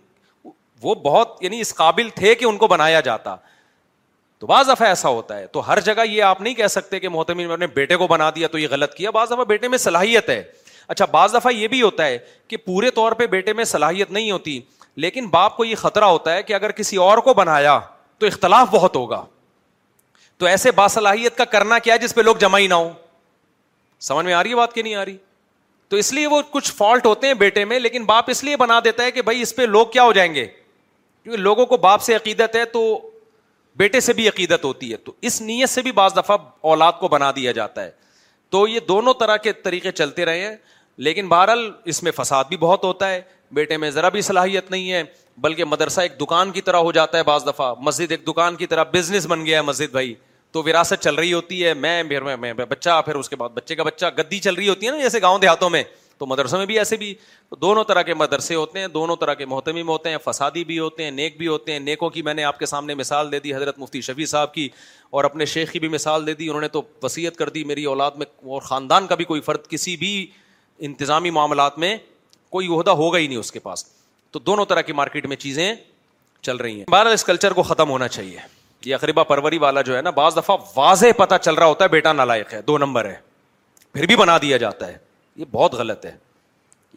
وہ بہت یعنی اس قابل تھے کہ ان کو بنایا جاتا تو بعض دفعہ ایسا ہوتا ہے تو ہر جگہ یہ آپ نہیں کہہ سکتے کہ محتمین بیٹے کو بنا دیا تو یہ غلط کیا بعض دفعہ بیٹے میں صلاحیت ہے اچھا بعض دفعہ یہ بھی ہوتا ہے کہ پورے طور پہ بیٹے میں صلاحیت نہیں ہوتی لیکن باپ کو یہ خطرہ ہوتا ہے کہ اگر کسی اور کو بنایا تو اختلاف بہت ہوگا تو ایسے باصلاحیت کا کرنا کیا ہے جس پہ لوگ جمع ہی نہ ہو سمجھ میں آ رہی ہے بات کہ نہیں آ رہی تو اس لیے وہ کچھ فالٹ ہوتے ہیں بیٹے میں لیکن باپ اس لیے بنا دیتا ہے کہ بھائی اس پہ لوگ کیا ہو جائیں گے کیونکہ لوگوں کو باپ سے عقیدت ہے تو بیٹے سے بھی عقیدت ہوتی ہے تو اس نیت سے بھی بعض دفعہ اولاد کو بنا دیا جاتا ہے تو یہ دونوں طرح کے طریقے چلتے رہے ہیں لیکن بہرحال اس میں فساد بھی بہت ہوتا ہے بیٹے میں ذرا بھی صلاحیت نہیں ہے بلکہ مدرسہ ایک دکان کی طرح ہو جاتا ہے بعض دفعہ مسجد ایک دکان کی طرح بزنس بن گیا ہے مسجد بھائی تو وراثت چل رہی ہوتی ہے میں بچہ پھر اس کے بعد بچے کا بچہ گدی چل رہی ہوتی ہے نا جیسے گاؤں دیہاتوں میں تو مدرسوں میں بھی ایسے بھی دونوں طرح کے مدرسے ہوتے ہیں دونوں طرح کے محتمم میں ہوتے ہیں فسادی بھی ہوتے ہیں نیک بھی ہوتے ہیں نیکوں کی میں نے آپ کے سامنے مثال دے دی حضرت مفتی شفیع صاحب کی اور اپنے شیخ کی بھی مثال دے دی انہوں نے تو وصیت کر دی میری اولاد میں اور خاندان کا بھی کوئی فرد کسی بھی انتظامی معاملات میں کوئی عہدہ ہوگا ہی نہیں اس کے پاس تو دونوں طرح کی مارکیٹ میں چیزیں چل رہی ہیں بہرحال اس کلچر کو ختم ہونا چاہیے یہ اقریبا پروری والا جو ہے نا بعض دفعہ واضح پتہ چل رہا ہوتا ہے بیٹا نالائق ہے دو نمبر ہے پھر بھی بنا دیا جاتا ہے یہ بہت غلط ہے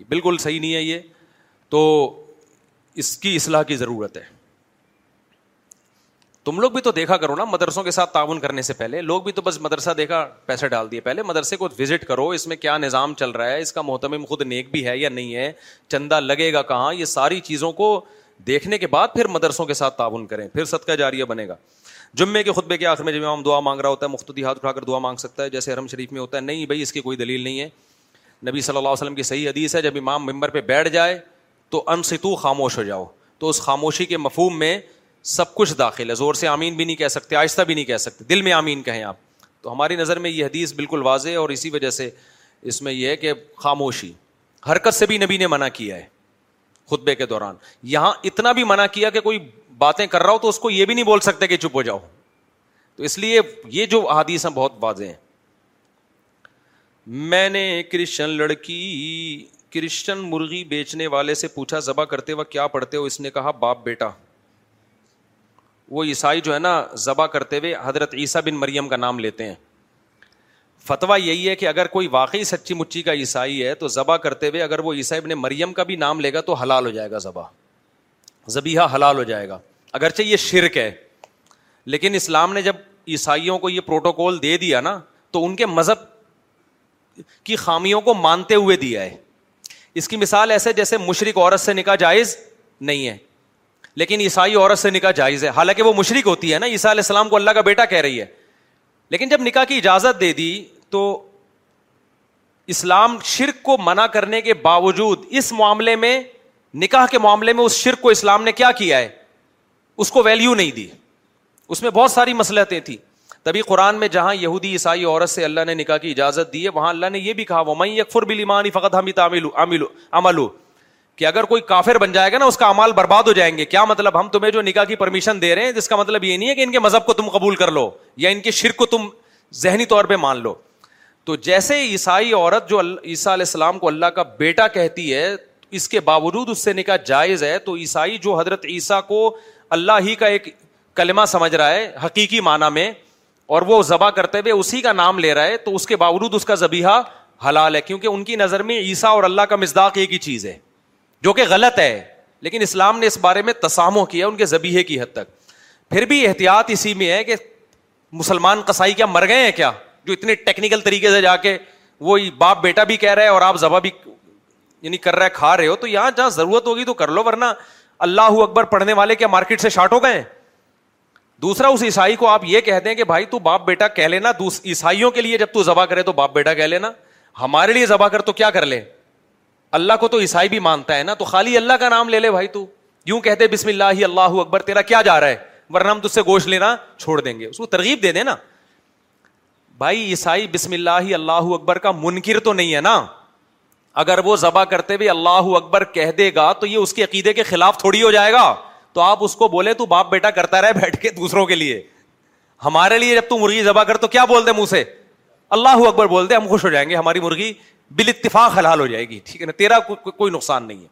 بالکل صحیح نہیں ہے یہ تو اس کی اصلاح کی ضرورت ہے تم لوگ بھی تو دیکھا کرو نا مدرسوں کے ساتھ تعاون کرنے سے پہلے لوگ بھی تو بس مدرسہ دیکھا پیسے ڈال دیے پہلے مدرسے کو وزٹ کرو اس میں کیا نظام چل رہا ہے اس کا محتم خود نیک بھی ہے یا نہیں ہے چندہ لگے گا کہاں یہ ساری چیزوں کو دیکھنے کے بعد پھر مدرسوں کے ساتھ تعاون کریں پھر صدقہ جاریہ بنے گا جمعے کے خطبے کے آخر میں جب ہم دعا مانگ رہا ہوتا ہے مختلف ہاتھ اٹھا کر دعا مانگ سکتا ہے جیسے حرم شریف میں ہوتا ہے نہیں بھائی اس کی کوئی دلیل نہیں ہے نبی صلی اللہ علیہ وسلم کی صحیح حدیث ہے جب امام ممبر پہ بیٹھ جائے تو انستو خاموش ہو جاؤ تو اس خاموشی کے مفہوم میں سب کچھ داخل ہے زور سے آمین بھی نہیں کہہ سکتے آہستہ بھی نہیں کہہ سکتے دل میں آمین کہیں آپ تو ہماری نظر میں یہ حدیث بالکل واضح ہے اور اسی وجہ سے اس میں یہ ہے کہ خاموشی حرکت سے بھی نبی نے منع کیا ہے خطبے کے دوران یہاں اتنا بھی منع کیا کہ کوئی باتیں کر رہا ہو تو اس کو یہ بھی نہیں بول سکتے کہ چپ ہو جاؤ تو اس لیے یہ جو احادیث ہیں بہت واضح ہیں میں نے کرسچن لڑکی کرسچن مرغی بیچنے والے سے پوچھا ذبح کرتے وقت کیا پڑھتے ہو اس نے کہا باپ بیٹا وہ عیسائی جو ہے نا ذبح کرتے ہوئے حضرت عیسیٰ بن مریم کا نام لیتے ہیں فتویٰ یہی ہے کہ اگر کوئی واقعی سچی مچی کا عیسائی ہے تو ذبح کرتے ہوئے اگر وہ عیسائی ابن مریم کا بھی نام لے گا تو حلال ہو جائے گا ذبح ذبیحہ حلال ہو جائے گا اگرچہ یہ شرک ہے لیکن اسلام نے جب عیسائیوں کو یہ پروٹوکول دے دیا نا تو ان کے مذہب کی خامیوں کو مانتے ہوئے دیا ہے اس کی مثال ایسے جیسے مشرق عورت سے نکاح جائز نہیں ہے لیکن عیسائی عورت سے نکاح جائز ہے حالانکہ وہ مشرق ہوتی ہے نا عیسائی السلام کو اللہ کا بیٹا کہہ رہی ہے لیکن جب نکاح کی اجازت دے دی تو اسلام شرک کو منع کرنے کے باوجود اس معاملے میں نکاح کے معاملے میں اس شرک کو اسلام نے کیا کیا ہے اس کو ویلیو نہیں دی اس میں بہت ساری مسلحتیں تھیں تبھی قرآن میں جہاں یہودی عیسائی عورت سے اللہ نے نکاح کی اجازت دی ہے وہاں اللہ نے یہ بھی کہا وہ میں یکفر ایمانی فقط ہم کہ اگر کوئی کافر بن جائے گا نا اس کا امال برباد ہو جائیں گے کیا مطلب ہم تمہیں جو نکاح کی پرمیشن دے رہے ہیں جس کا مطلب یہ نہیں ہے کہ ان کے مذہب کو تم قبول کر لو یا ان کے شرک کو تم ذہنی طور پہ مان لو تو جیسے عیسائی عورت جو عیسیٰ علیہ السلام کو اللہ کا بیٹا کہتی ہے اس کے باوجود اس سے نکاح جائز ہے تو عیسائی جو حضرت عیسیٰ کو اللہ ہی کا ایک کلمہ سمجھ رہا ہے حقیقی معنی میں اور وہ ذبح کرتے ہوئے اسی کا نام لے رہا ہے تو اس کے باوجود اس کا ذبیحہ حلال ہے کیونکہ ان کی نظر میں عیسیٰ اور اللہ کا مزداق ایک ہی چیز ہے جو کہ غلط ہے لیکن اسلام نے اس بارے میں تساموں کیا ان کے ذبیحے کی حد تک پھر بھی احتیاط اسی میں ہے کہ مسلمان کسائی کیا مر گئے ہیں کیا جو اتنے ٹیکنیکل طریقے سے جا کے وہ باپ بیٹا بھی کہہ رہا ہے اور آپ ذبح بھی یعنی کر رہا ہے کھا رہے ہو تو یہاں جہاں ضرورت ہوگی تو کر لو ورنہ اللہ اکبر پڑھنے والے کیا مارکیٹ سے شارٹ ہو گئے ہیں دوسرا اس عیسائی کو آپ یہ کہہ دیں کہ بھائی تو باپ بیٹا کہہ لینا عیسائیوں کے لیے جب تو ذبح کرے تو باپ بیٹا کہہ لینا ہمارے لیے ذبح کر تو کیا کر لے اللہ کو تو عیسائی بھی مانتا ہے نا تو خالی اللہ کا نام لے لے بھائی تو یوں کہتے بسم اللہ ہی اللہ اکبر تیرا کیا جا رہا ہے ورنہ ہم تج سے گوشت لینا چھوڑ دیں گے اس کو ترغیب دے دیں نا بھائی عیسائی بسم اللہ اللہ اکبر کا منکر تو نہیں ہے نا اگر وہ ذبح کرتے ہوئے اللہ اکبر کہہ دے گا تو یہ اس کے عقیدے کے خلاف تھوڑی ہو جائے گا تو آپ اس کو بولے تو باپ بیٹا کرتا رہے بیٹھ کے دوسروں کے لیے ہمارے لیے جب تم مرغی ذبح کر تو کیا بول دے منہ سے اللہ اکبر بول دے ہم خوش ہو جائیں گے ہماری مرغی بل اتفاق حلال ہو جائے گی ٹھیک ہے نا تیرا کوئی نقصان نہیں ہے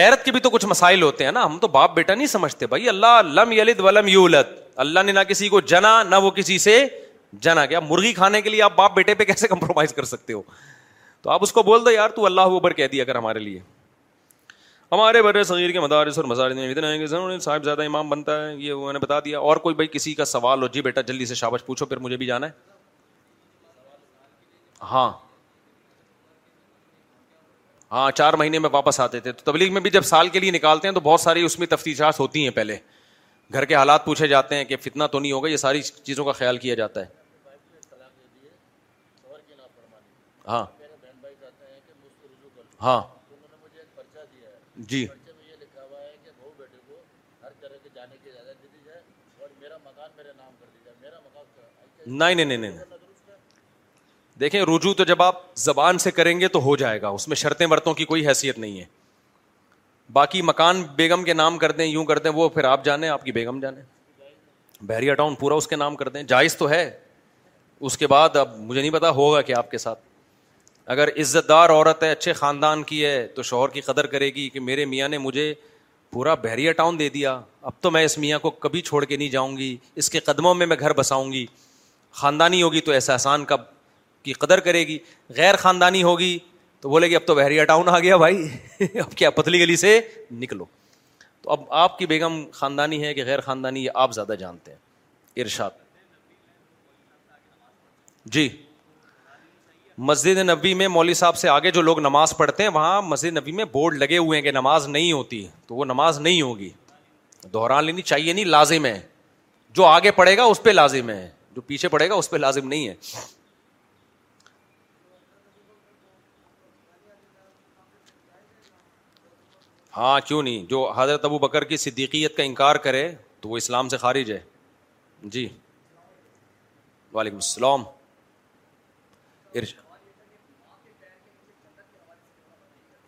غیرت کے بھی تو کچھ مسائل ہوتے ہیں نا ہم تو باپ بیٹا نہیں سمجھتے بھائی اللہ لم یلد ولم یولد اللہ نے نہ کسی کو جنا نہ وہ کسی سے جنا کیا مرغی کھانے کے لیے آپ باپ بیٹے پہ کیسے کمپرومائز کر سکتے ہو تو آپ اس کو بول دو یار تو اللہ اکبر کہہ دیا کر ہمارے لیے ہمارے بر صغیر کے مدارس اور مزار نے اتنے آئیں گے ضرور صاحب زیادہ امام بنتا ہے یہ وہ میں نے بتا دیا اور کوئی بھائی کسی کا سوال ہو جی بیٹا جلدی سے شابش پوچھو پھر مجھے بھی جانا ہے ہاں ہاں چار مہینے میں واپس آتے تھے تو تبلیغ میں بھی جب سال کے لیے نکالتے ہیں تو بہت ساری اس میں تفتیشات ہوتی ہیں پہلے گھر کے حالات پوچھے جاتے ہیں کہ فتنا تو نہیں ہوگا یہ ساری چیزوں کا خیال کیا جاتا ہے ہاں ہاں جی نہیں نہیں نہیں دیکھیں رجوع تو جب آپ زبان سے کریں گے تو ہو جائے گا اس میں شرطیں ورتوں کی کوئی حیثیت نہیں ہے باقی مکان بیگم کے نام کر دیں یوں کر دیں وہ پھر آپ جانے آپ کی بیگم جانے بحریہ ٹاؤن پورا اس کے نام کر دیں جائز تو ہے اس کے بعد اب مجھے نہیں پتا ہوگا کہ آپ کے ساتھ اگر عزت دار عورت ہے اچھے خاندان کی ہے تو شوہر کی قدر کرے گی کہ میرے میاں نے مجھے پورا بحریہ ٹاؤن دے دیا اب تو میں اس میاں کو کبھی چھوڑ کے نہیں جاؤں گی اس کے قدموں میں میں گھر بساؤں گی خاندانی ہوگی تو ایسا احسان کب کی قدر کرے گی غیر خاندانی ہوگی تو بولے گی اب تو بحریہ ٹاؤن آ گیا بھائی اب کیا پتلی گلی سے نکلو تو اب آپ کی بیگم خاندانی ہے کہ غیر خاندانی یہ آپ زیادہ جانتے ہیں ارشاد جی مسجد نبی میں مولوی صاحب سے آگے جو لوگ نماز پڑھتے ہیں وہاں مسجد نبی میں بورڈ لگے ہوئے ہیں کہ نماز نہیں ہوتی تو وہ نماز نہیں ہوگی لینی چاہیے نہیں لازم ہے جو آگے پڑھے گا اس پہ لازم ہے جو پیچھے پڑے گا اس پہ لازم نہیں ہے ہاں کیوں نہیں جو حضرت ابو بکر کی صدیقیت کا انکار کرے تو وہ اسلام سے خارج ہے جی وعلیکم السلام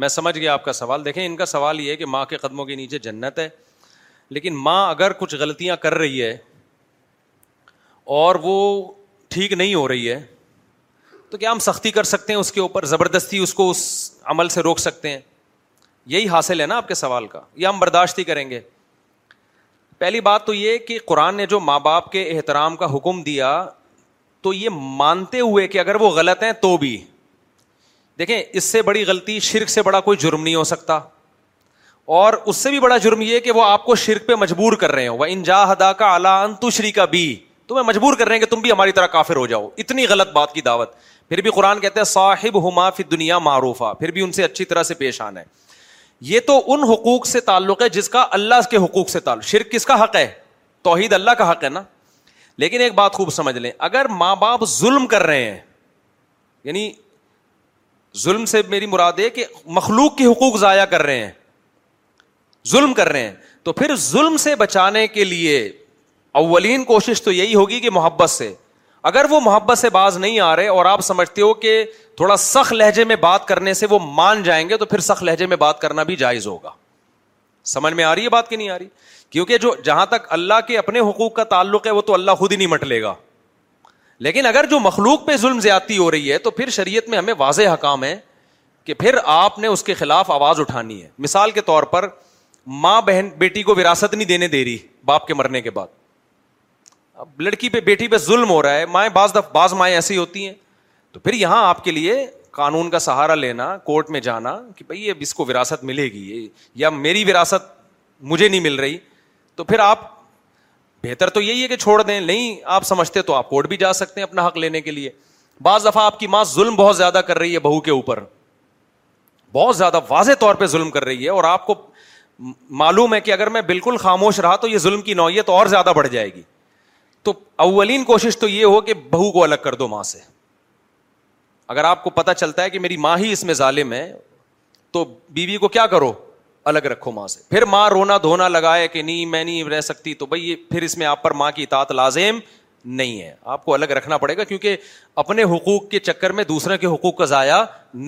میں سمجھ گیا آپ کا سوال دیکھیں ان کا سوال یہ ہے کہ ماں کے قدموں کے نیچے جنت ہے لیکن ماں اگر کچھ غلطیاں کر رہی ہے اور وہ ٹھیک نہیں ہو رہی ہے تو کیا ہم سختی کر سکتے ہیں اس کے اوپر زبردستی اس کو اس عمل سے روک سکتے ہیں یہی حاصل ہے نا آپ کے سوال کا یا ہم برداشت ہی کریں گے پہلی بات تو یہ کہ قرآن نے جو ماں باپ کے احترام کا حکم دیا تو یہ مانتے ہوئے کہ اگر وہ غلط ہیں تو بھی دیکھیں اس سے بڑی غلطی شرک سے بڑا کوئی جرم نہیں ہو سکتا اور اس سے بھی بڑا جرم یہ کہ وہ آپ کو شرک پہ مجبور کر رہے ہیں وہ انجا ہدا کا اعلیٰ انتشری کا بی تمہیں مجبور کر رہے ہیں کہ تم بھی ہماری طرح کافر ہو جاؤ اتنی غلط بات کی دعوت پھر بھی قرآن کہتے ہیں صاحب ہما فی دنیا معروفہ پھر بھی ان سے اچھی طرح سے پیش آنا ہے یہ تو ان حقوق سے تعلق ہے جس کا اللہ کے حقوق سے تعلق شرک کس کا حق ہے توحید اللہ کا حق ہے نا لیکن ایک بات خوب سمجھ لیں اگر ماں باپ ظلم کر رہے ہیں یعنی ظلم سے میری مراد ہے کہ مخلوق کے حقوق ضائع کر رہے ہیں ظلم کر رہے ہیں تو پھر ظلم سے بچانے کے لیے اولین کوشش تو یہی ہوگی کہ محبت سے اگر وہ محبت سے باز نہیں آ رہے اور آپ سمجھتے ہو کہ تھوڑا سخت لہجے میں بات کرنے سے وہ مان جائیں گے تو پھر سخت لہجے میں بات کرنا بھی جائز ہوگا سمجھ میں آ رہی ہے بات کی نہیں آ رہی کیونکہ جو جہاں تک اللہ کے اپنے حقوق کا تعلق ہے وہ تو اللہ خود ہی نہیں مٹ لے گا لیکن اگر جو مخلوق پہ ظلم زیادتی ہو رہی ہے تو پھر شریعت میں ہمیں واضح حکام ہے کہ پھر آپ نے اس کے خلاف آواز اٹھانی ہے مثال کے طور پر ماں بہن بیٹی کو وراثت نہیں دینے دے رہی باپ کے مرنے کے بعد اب لڑکی پہ بیٹی پہ ظلم ہو رہا ہے مائیں بعض بعض مائیں ایسی ہوتی ہیں تو پھر یہاں آپ کے لیے قانون کا سہارا لینا کورٹ میں جانا کہ بھائی اس کو وراثت ملے گی یا میری وراثت مجھے نہیں مل رہی تو پھر آپ بہتر تو یہی ہے کہ چھوڑ دیں نہیں آپ سمجھتے تو آپ کوٹ بھی جا سکتے ہیں اپنا حق لینے کے لیے بعض دفعہ آپ کی ماں ظلم بہت زیادہ کر رہی ہے بہو کے اوپر بہت زیادہ واضح طور پہ ظلم کر رہی ہے اور آپ کو معلوم ہے کہ اگر میں بالکل خاموش رہا تو یہ ظلم کی نوعیت اور زیادہ بڑھ جائے گی تو اولین کوشش تو یہ ہو کہ بہو کو الگ کر دو ماں سے اگر آپ کو پتا چلتا ہے کہ میری ماں ہی اس میں ظالم ہے تو بیوی کو کیا کرو الگ رکھو ماں سے پھر ماں رونا دھونا لگائے کہ نہیں میں نہیں رہ سکتی تو بھائی یہ پھر اس میں آپ پر ماں کی اطاعت لازم نہیں ہے آپ کو الگ رکھنا پڑے گا کیونکہ اپنے حقوق کے چکر میں دوسرے کے حقوق کا ضائع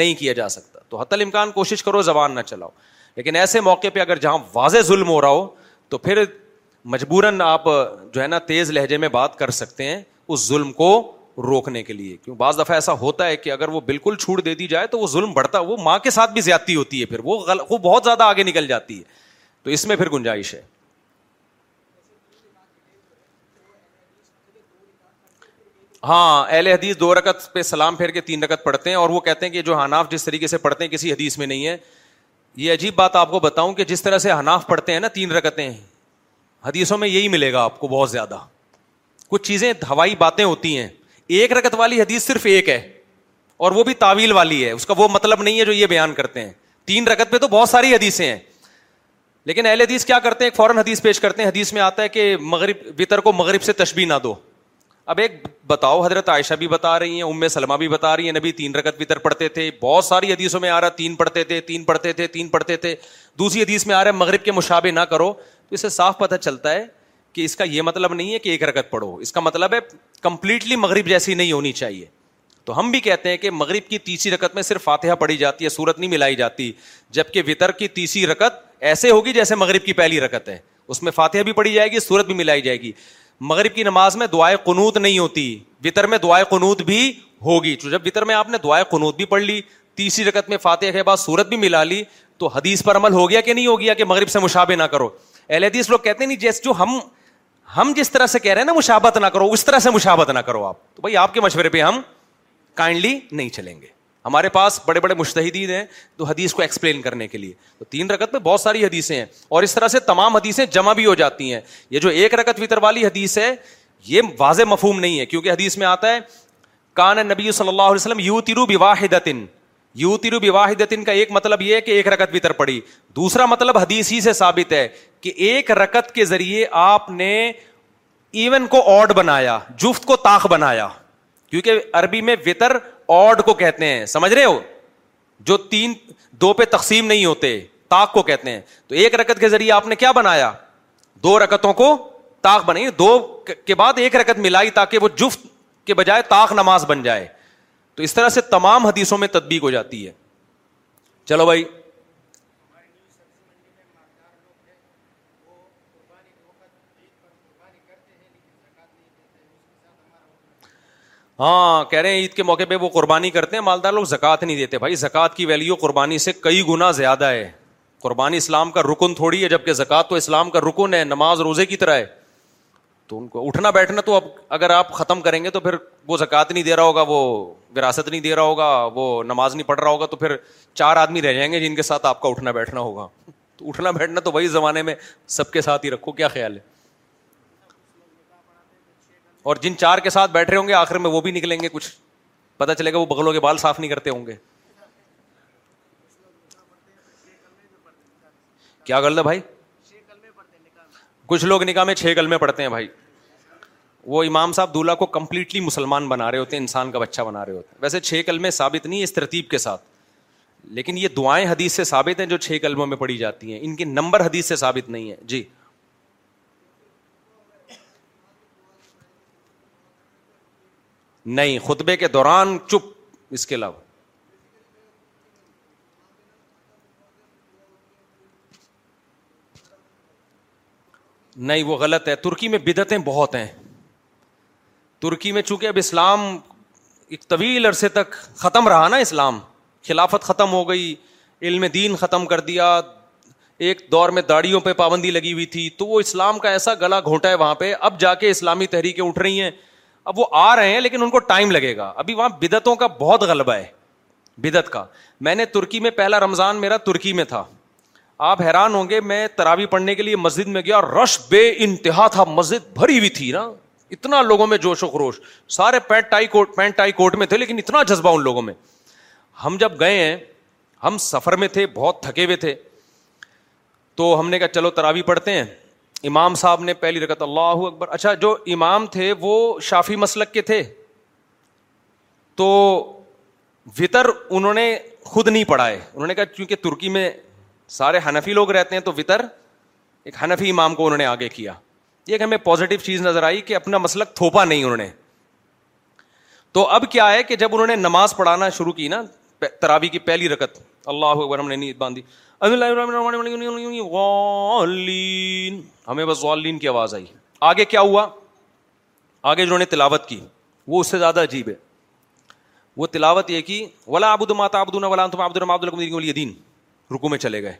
نہیں کیا جا سکتا تو حت الامکان کوشش کرو زبان نہ چلاؤ لیکن ایسے موقع پہ اگر جہاں واضح ظلم ہو رہا ہو تو پھر مجبوراً آپ جو ہے نا تیز لہجے میں بات کر سکتے ہیں اس ظلم کو روکنے کے لیے کیوں بعض دفعہ ایسا ہوتا ہے کہ اگر وہ بالکل چھوٹ دے دی جائے تو وہ ظلم بڑھتا ہے وہ ماں کے ساتھ بھی زیادتی ہوتی ہے پھر وہ غل... وہ بہت زیادہ آگے نکل جاتی ہے تو اس میں پھر گنجائش ہے ہاں اہل حدیث دو رکت پہ سلام پھیر کے تین رکت پڑھتے ہیں اور وہ کہتے ہیں کہ جو حناف جس طریقے سے پڑھتے ہیں کسی حدیث میں نہیں ہے یہ عجیب بات آپ کو بتاؤں کہ جس طرح سے حناف پڑھتے ہیں نا تین رکتیں حدیثوں میں یہی ملے گا آپ کو بہت زیادہ کچھ چیزیں ہوائی باتیں ہوتی ہیں ایک رگت والی حدیث صرف ایک ہے اور وہ بھی تعویل والی ہے اس کا وہ مطلب نہیں ہے جو یہ بیان کرتے ہیں تین رگت پہ تو بہت ساری حدیثیں ہیں لیکن اہل حدیث کیا کرتے ہیں فوراً حدیث حدیث پیش کرتے ہیں میں آتا ہے کہ مغرب کو مغرب سے تشبی نہ دو اب ایک بتاؤ حضرت عائشہ بھی بتا رہی ہیں ام سلمہ بھی بتا رہی ہیں نبی تین رگت وطر پڑھتے تھے بہت ساری حدیثوں میں آ رہا تین پڑھتے تھے تین پڑھتے تھے تین پڑھتے تھے دوسری حدیث میں آ رہا ہے مغرب کے مشابے نہ کرو تو اسے صاف پتہ چلتا ہے کہ اس کا یہ مطلب نہیں ہے کہ ایک رکت پڑھو اس کا مطلب ہے کمپلیٹلی مغرب جیسی نہیں ہونی چاہیے تو ہم بھی کہتے ہیں کہ مغرب کی تیسری رکت میں صرف فاتحہ پڑھی جاتی ہے سورت نہیں ملائی جاتی جبکہ وطر کی تیسری رکت ایسے ہوگی جیسے مغرب کی پہلی رکت ہے اس میں فاتحہ بھی پڑھی جائے گی سورت بھی ملائی جائے گی مغرب کی نماز میں دعائیں قنوت نہیں ہوتی وطر میں دعائیں قنوت بھی ہوگی تو جب وطر میں آپ نے دعائیں قنوت بھی پڑھ لی تیسری رکت میں فاتح کے بعد سورت بھی ملا لی تو حدیث پر عمل ہو گیا کہ نہیں ہو گیا کہ مغرب سے مشابے نہ کرو اہل حدیث لوگ کہتے ہیں نہیں جیسے جو ہم ہم جس طرح سے کہہ رہے ہیں نا مشابت نہ کرو اس طرح سے مشابت نہ کرو آپ تو بھائی آپ کے مشورے پہ ہم کائنڈلی نہیں چلیں گے ہمارے پاس بڑے بڑے مشتحدین ہیں تو حدیث کو ایکسپلین کرنے کے لیے تو تین رکت میں بہت ساری حدیثیں ہیں اور اس طرح سے تمام حدیثیں جمع بھی ہو جاتی ہیں یہ جو ایک رکت فطر والی حدیث ہے یہ واضح مفہوم نہیں ہے کیونکہ حدیث میں آتا ہے کان نبی صلی اللہ علیہ وسلم یو تیرو ترواہد واحد ان کا ایک مطلب یہ ہے کہ ایک رکت بھی تر پڑی دوسرا مطلب حدیث ہی سے ثابت ہے کہ ایک رکت کے ذریعے آپ نے ایون کو آڈ بنایا جفت کو تاخ بنایا کیونکہ عربی میں وطر آڈ کو کہتے ہیں سمجھ رہے ہو جو تین دو پہ تقسیم نہیں ہوتے تاک کو کہتے ہیں تو ایک رکت کے ذریعے آپ نے کیا بنایا دو رکتوں کو تاخ بنائی دو کے بعد ایک رکت ملائی تاکہ وہ جفت کے بجائے تاخ نماز بن جائے تو اس طرح سے تمام حدیثوں میں تدبیق ہو جاتی ہے چلو بھائی ہاں کہہ رہے ہیں عید کے موقع پہ وہ قربانی کرتے ہیں مالدار لوگ زکوٰۃ نہیں دیتے بھائی زکوٰۃ کی ویلیو قربانی سے کئی گنا زیادہ ہے قربانی اسلام کا رکن تھوڑی ہے جبکہ زکوٰۃ تو اسلام کا رکن ہے نماز روزے کی طرح ہے تو ان کو اٹھنا بیٹھنا تو اب اگر آپ ختم کریں گے تو پھر وہ زکوٰۃ نہیں دے رہا ہوگا وہ وراثت نہیں دے رہا ہوگا وہ نماز نہیں پڑھ رہا ہوگا تو پھر چار آدمی رہ جائیں گے جن کے ساتھ آپ کا اٹھنا بیٹھنا ہوگا تو اٹھنا بیٹھنا تو وہی زمانے میں سب کے ساتھ ہی رکھو کیا خیال ہے اور جن چار کے ساتھ بیٹھ رہے ہوں گے آخر میں وہ بھی نکلیں گے کچھ پتا چلے گا وہ بغلوں کے بال صاف نہیں کرتے ہوں گے کیا گل ہے بھائی کچھ لوگ نکاح میں چھ کلمے پڑھتے ہیں بھائی وہ امام صاحب دولہا کو کمپلیٹلی مسلمان بنا رہے ہوتے ہیں انسان کا بچہ بنا رہے ہوتے ہیں ویسے چھ کلمے ثابت نہیں اس ترتیب کے ساتھ لیکن یہ دعائیں حدیث سے ثابت ہیں جو چھ کلموں میں پڑھی جاتی ہیں ان کے نمبر حدیث سے ثابت نہیں ہے جی نہیں خطبے کے دوران چپ اس کے علاوہ نہیں وہ غلط ہے ترکی میں بدتیں بہت ہیں ترکی میں چونکہ اب اسلام ایک طویل عرصے تک ختم رہا نا اسلام خلافت ختم ہو گئی علم دین ختم کر دیا ایک دور میں داڑیوں پہ پابندی لگی ہوئی تھی تو وہ اسلام کا ایسا گلا گھونٹا ہے وہاں پہ اب جا کے اسلامی تحریکیں اٹھ رہی ہیں اب وہ آ رہے ہیں لیکن ان کو ٹائم لگے گا ابھی وہاں بدعتوں کا بہت غلبہ ہے بدعت کا میں نے ترکی میں پہلا رمضان میرا ترکی میں تھا آپ حیران ہوں گے میں تراوی پڑھنے کے لیے مسجد میں گیا رش بے انتہا تھا مسجد بھری ہوئی تھی نا اتنا لوگوں میں جوش و خروش سارے pant tie coat pant tie coat میں تھے لیکن اتنا جذبہ ان لوگوں میں ہم جب گئے ہیں ہم سفر میں تھے بہت تھکے ہوئے تھے تو ہم نے کہا چلو تراوی پڑھتے ہیں امام صاحب نے پہلی رکت اللہ اکبر اچھا جو امام تھے وہ شافی مسلک کے تھے تو وطر انہوں نے خود نہیں پڑھائے انہوں نے کہا کیونکہ ترکی میں سارے حنفی لوگ رہتے ہیں تو وطر ایک حنفی امام کو انہوں نے آگے کیا یہ کہ ہمیں پازیٹو چیز نظر آئی کہ اپنا مسلک تھوپا نہیں انہوں نے تو اب کیا ہے کہ جب انہوں نے نماز پڑھانا شروع کی نا تراوی کی پہلی رکت اللہ اکبر ہم نے نیت باندھی ہمیں بس غالین کی آواز آئی آگے کیا ہوا آگے جنہوں نے تلاوت کی وہ اس سے زیادہ عجیب ہے وہ تلاوت یہ کی ولا ابود ماتا ابود الدین رکو میں چلے گئے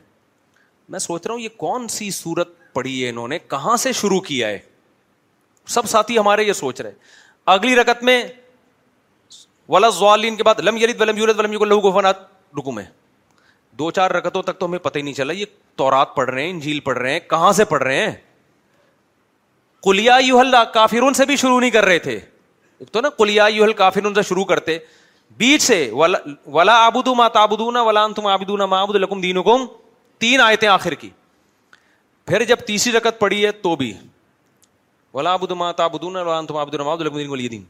میں سوچ رہا ہوں یہ کون سی صورت پڑھی ہے انہوں نے کہاں سے شروع کیا ہے سب ساتھی ہمارے یہ سوچ رہے اگلی رکت میں ولا زوالین کے بعد لم یرید ولم یورید ولم یقول لہو کفن رکو میں دو چار رکتوں تک تو ہمیں پتہ ہی نہیں چلا یہ تورات پڑھ رہے ہیں انجیل پڑھ رہے ہیں کہاں سے پڑھ رہے ہیں کلیا یو ہل کافرون سے بھی شروع نہیں کر رہے تھے تو نا کلیا یو ہل کافرون سے شروع کرتے بیچ سے ولا ابودو ما تابودو نہ ولا انتم عابدون ما عبد لکم دینکم تین آیتیں آخر کی پھر جب تیسری رکت پڑی ہے تو بھی ولا ابد ماتا بدون ولیدین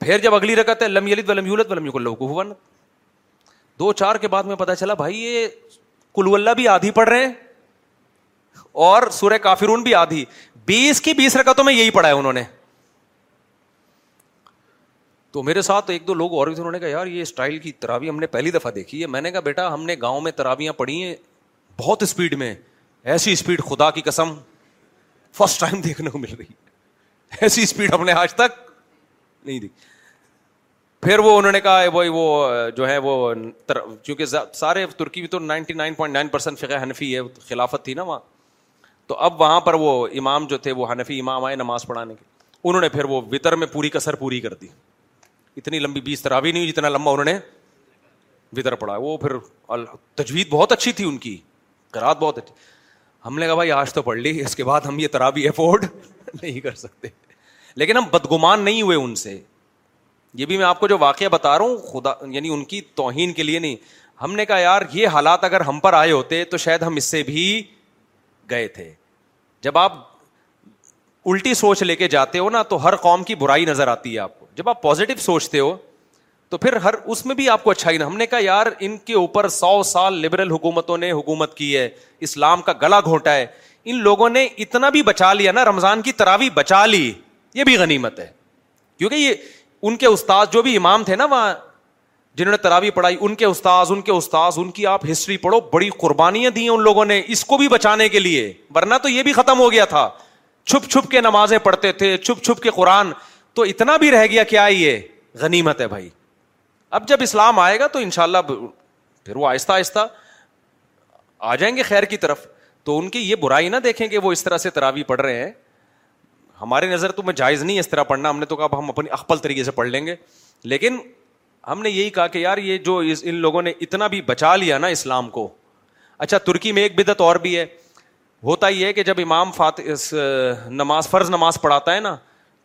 پھر جب اگلی رکت ہے لم یلد ولم یولد ولم یقل کو دو چار کے بعد میں پتا چلا بھائی یہ کلو اللہ بھی آدھی پڑھ رہے ہیں اور سورہ کافرون بھی آدھی بیس کی بیس رکا میں یہی پڑھا ہے انہوں نے تو میرے ساتھ ایک دو لوگ اور بھی تھے انہوں نے کہا یار یہ اسٹائل کی تراوی ہم نے پہلی دفعہ دیکھی ہے میں نے کہا بیٹا ہم نے گاؤں میں تراویاں پڑھی ہیں بہت اسپیڈ میں ایسی اسپیڈ خدا کی قسم فرسٹ ٹائم دیکھنے کو مل رہی ایسی اسپیڈ ہم نے آج تک نہیں دیکھی پھر وہ انہوں نے کہا بھائی وہ جو ہے وہ سارے ترکی میں خلافت تھی نا وہاں تو اب وہاں پر وہ امام جو تھے وہ حنفی امام آئے نماز پڑھانے کے انہوں نے پھر وہ وطر میں پوری کسر پوری کر دی اتنی لمبی بیس بھی نہیں ہوئی جتنا لمبا انہوں نے وطر پڑھا وہ پھر تجوید بہت اچھی تھی ان کی کرات بہت اچھی ہم نے کہا بھائی آج تو پڑھ لی اس کے بعد ہم یہ ترابی افورڈ نہیں کر سکتے لیکن ہم بدگمان نہیں ہوئے ان سے یہ بھی میں آپ کو جو واقعہ بتا رہا ہوں خدا یعنی ان کی توہین کے لیے نہیں ہم نے کہا یار یہ حالات اگر ہم پر آئے ہوتے تو شاید ہم اس سے بھی گئے تھے جب آپ الٹی سوچ لے کے جاتے ہو نا تو ہر قوم کی برائی نظر آتی ہے آپ کو جب آپ پازیٹو سوچتے ہو تو پھر ہر اس میں بھی آپ کو اچھائی نہ ہم نے کہا یار ان کے اوپر سو سال لبرل حکومتوں نے حکومت کی ہے اسلام کا گلا گھونٹا ہے ان لوگوں نے اتنا بھی بچا لیا نا رمضان کی تراوی بچا لی یہ بھی غنیمت ہے کیونکہ یہ ان کے استاذ جو بھی امام تھے نا وہاں جنہوں نے تراوی پڑھائی ان کے استاذ ان کے استاذ ہسٹری پڑھو بڑی قربانیاں دی ان لوگوں نے اس کو بھی بچانے کے لیے ورنہ تو یہ بھی ختم ہو گیا تھا چھپ چھپ کے نمازیں پڑھتے تھے چھپ چھپ کے قرآن تو اتنا بھی رہ گیا کیا یہ غنیمت ہے بھائی اب جب اسلام آئے گا تو ان شاء اللہ پھر وہ آہستہ آہستہ آ جائیں گے خیر کی طرف تو ان کی یہ برائی نہ دیکھیں کہ وہ اس طرح سے تراوی پڑھ رہے ہیں ہماری نظر تو میں جائز نہیں اس طرح پڑھنا ہم نے تو کہا ہم اپنی اقبل طریقے سے پڑھ لیں گے لیکن ہم نے یہی کہا کہ یار یہ جو ان لوگوں نے اتنا بھی بچا لیا نا اسلام کو اچھا ترکی میں ایک بدت اور بھی ہے ہوتا ہی ہے کہ جب امام فات نماز فرض نماز پڑھاتا ہے نا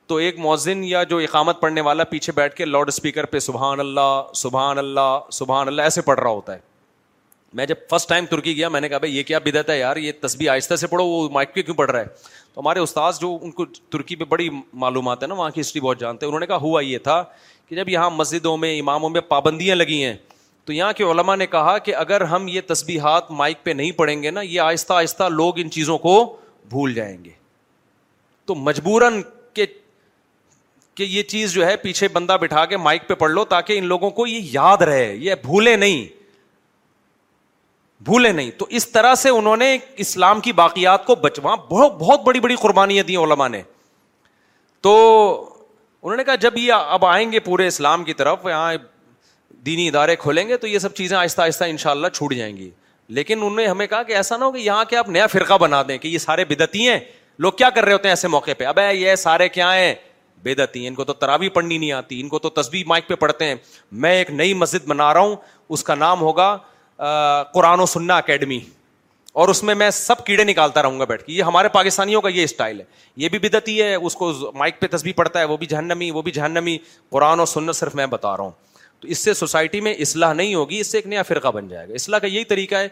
تو ایک موزن یا جو اقامت پڑھنے والا پیچھے بیٹھ کے لاؤڈ اسپیکر پہ سبحان اللہ سبحان اللہ سبحان اللہ ایسے پڑھ رہا ہوتا ہے میں جب فرسٹ ٹائم ترکی گیا میں نے کہا بھائی یہ کیا بدت ہے یار یہ تصویر آہستہ سے پڑھو وہ مائک پہ کیوں پڑھ رہا ہے تو ہمارے استاذ جو ان کو ترکی پہ بڑی معلومات ہے نا وہاں کی ہسٹری بہت جانتے ہیں انہوں نے کہا ہوا یہ تھا کہ جب یہاں مسجدوں میں اماموں میں پابندیاں لگی ہیں تو یہاں کے علماء نے کہا کہ اگر ہم یہ تصبیحات مائک پہ نہیں پڑھیں گے نا یہ آہستہ آہستہ لوگ ان چیزوں کو بھول جائیں گے تو مجبوراً کہ کہ یہ چیز جو ہے پیچھے بندہ بٹھا کے مائک پہ پڑھ لو تاکہ ان لوگوں کو یہ یاد رہے یہ بھولے نہیں بھولے نہیں تو اس طرح سے انہوں نے اسلام کی باقیات کو بچوا بہت بہت بڑی بڑی قربانیاں دی علما نے تو انہوں نے کہا جب یہ اب آئیں گے پورے اسلام کی طرف یہاں دینی ادارے کھولیں گے تو یہ سب چیزیں آہستہ آہستہ ان شاء اللہ چھوٹ جائیں گی لیکن انہوں نے ہمیں کہا کہ ایسا نہ ہو کہ یہاں کے آپ نیا فرقہ بنا دیں کہ یہ سارے بدتی ہیں لوگ کیا کر رہے ہوتے ہیں ایسے موقع پہ اب یہ سارے کیا ہیں بےدتی ہیں ان کو تو ترابی پڑھنی نہیں آتی ان کو تو مائک پہ پڑھتے ہیں میں ایک نئی مسجد بنا رہا ہوں اس کا نام ہوگا قرآن و سننا اکیڈمی اور اس میں میں سب کیڑے نکالتا رہوں گا بیٹھ کے یہ ہمارے پاکستانیوں کا یہ اسٹائل ہے یہ بھی بدتی ہے اس کو مائک پہ تصویر پڑھتا ہے وہ بھی جہنمی وہ بھی جہنمی قرآن و سننا صرف میں بتا رہا ہوں تو اس سے سوسائٹی میں اصلاح نہیں ہوگی اس سے ایک نیا فرقہ بن جائے گا اصلاح کا یہی طریقہ ہے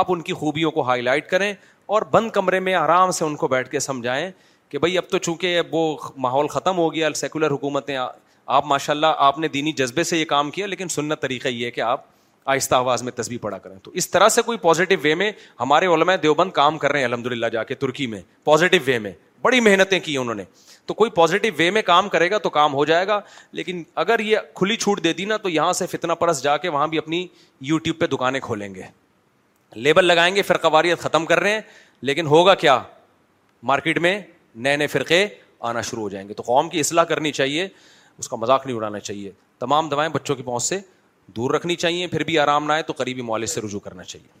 آپ ان کی خوبیوں کو ہائی لائٹ کریں اور بند کمرے میں آرام سے ان کو بیٹھ کے سمجھائیں کہ بھائی اب تو چونکہ اب وہ ماحول ختم ہو گیا سیکولر حکومتیں آپ ماشاء اللہ آپ نے دینی جذبے سے یہ کام کیا لیکن سننا طریقہ یہ ہے کہ آپ آہستہ آواز میں تصویر پڑا کریں تو اس طرح سے کوئی پازیٹیو وے میں ہمارے علماء دیوبند کام کر رہے ہیں الحمد للہ جا کے ترکی میں پازیٹیو وے میں بڑی محنتیں کی انہوں نے تو کوئی پازیٹیو وے میں کام کرے گا تو کام ہو جائے گا لیکن اگر یہ کھلی چھوٹ دے دی نا تو یہاں سے فتنا پرس جا کے وہاں بھی اپنی یوٹیوب پہ دکانیں کھولیں گے لیبل لگائیں گے پھر قواریت ختم کر رہے ہیں لیکن ہوگا کیا مارکیٹ میں نئے نئے فرقے آنا شروع ہو جائیں گے تو قوم کی اصلاح کرنی چاہیے اس کا مذاق نہیں اڑانا چاہیے تمام دوائیں بچوں کی پہنچ سے دور رکھنی چاہیے پھر بھی آرام نہ آئے تو قریبی معالج سے رجوع کرنا چاہیے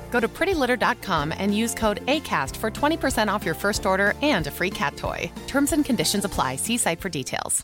First aid free who terms and conditions apply see site details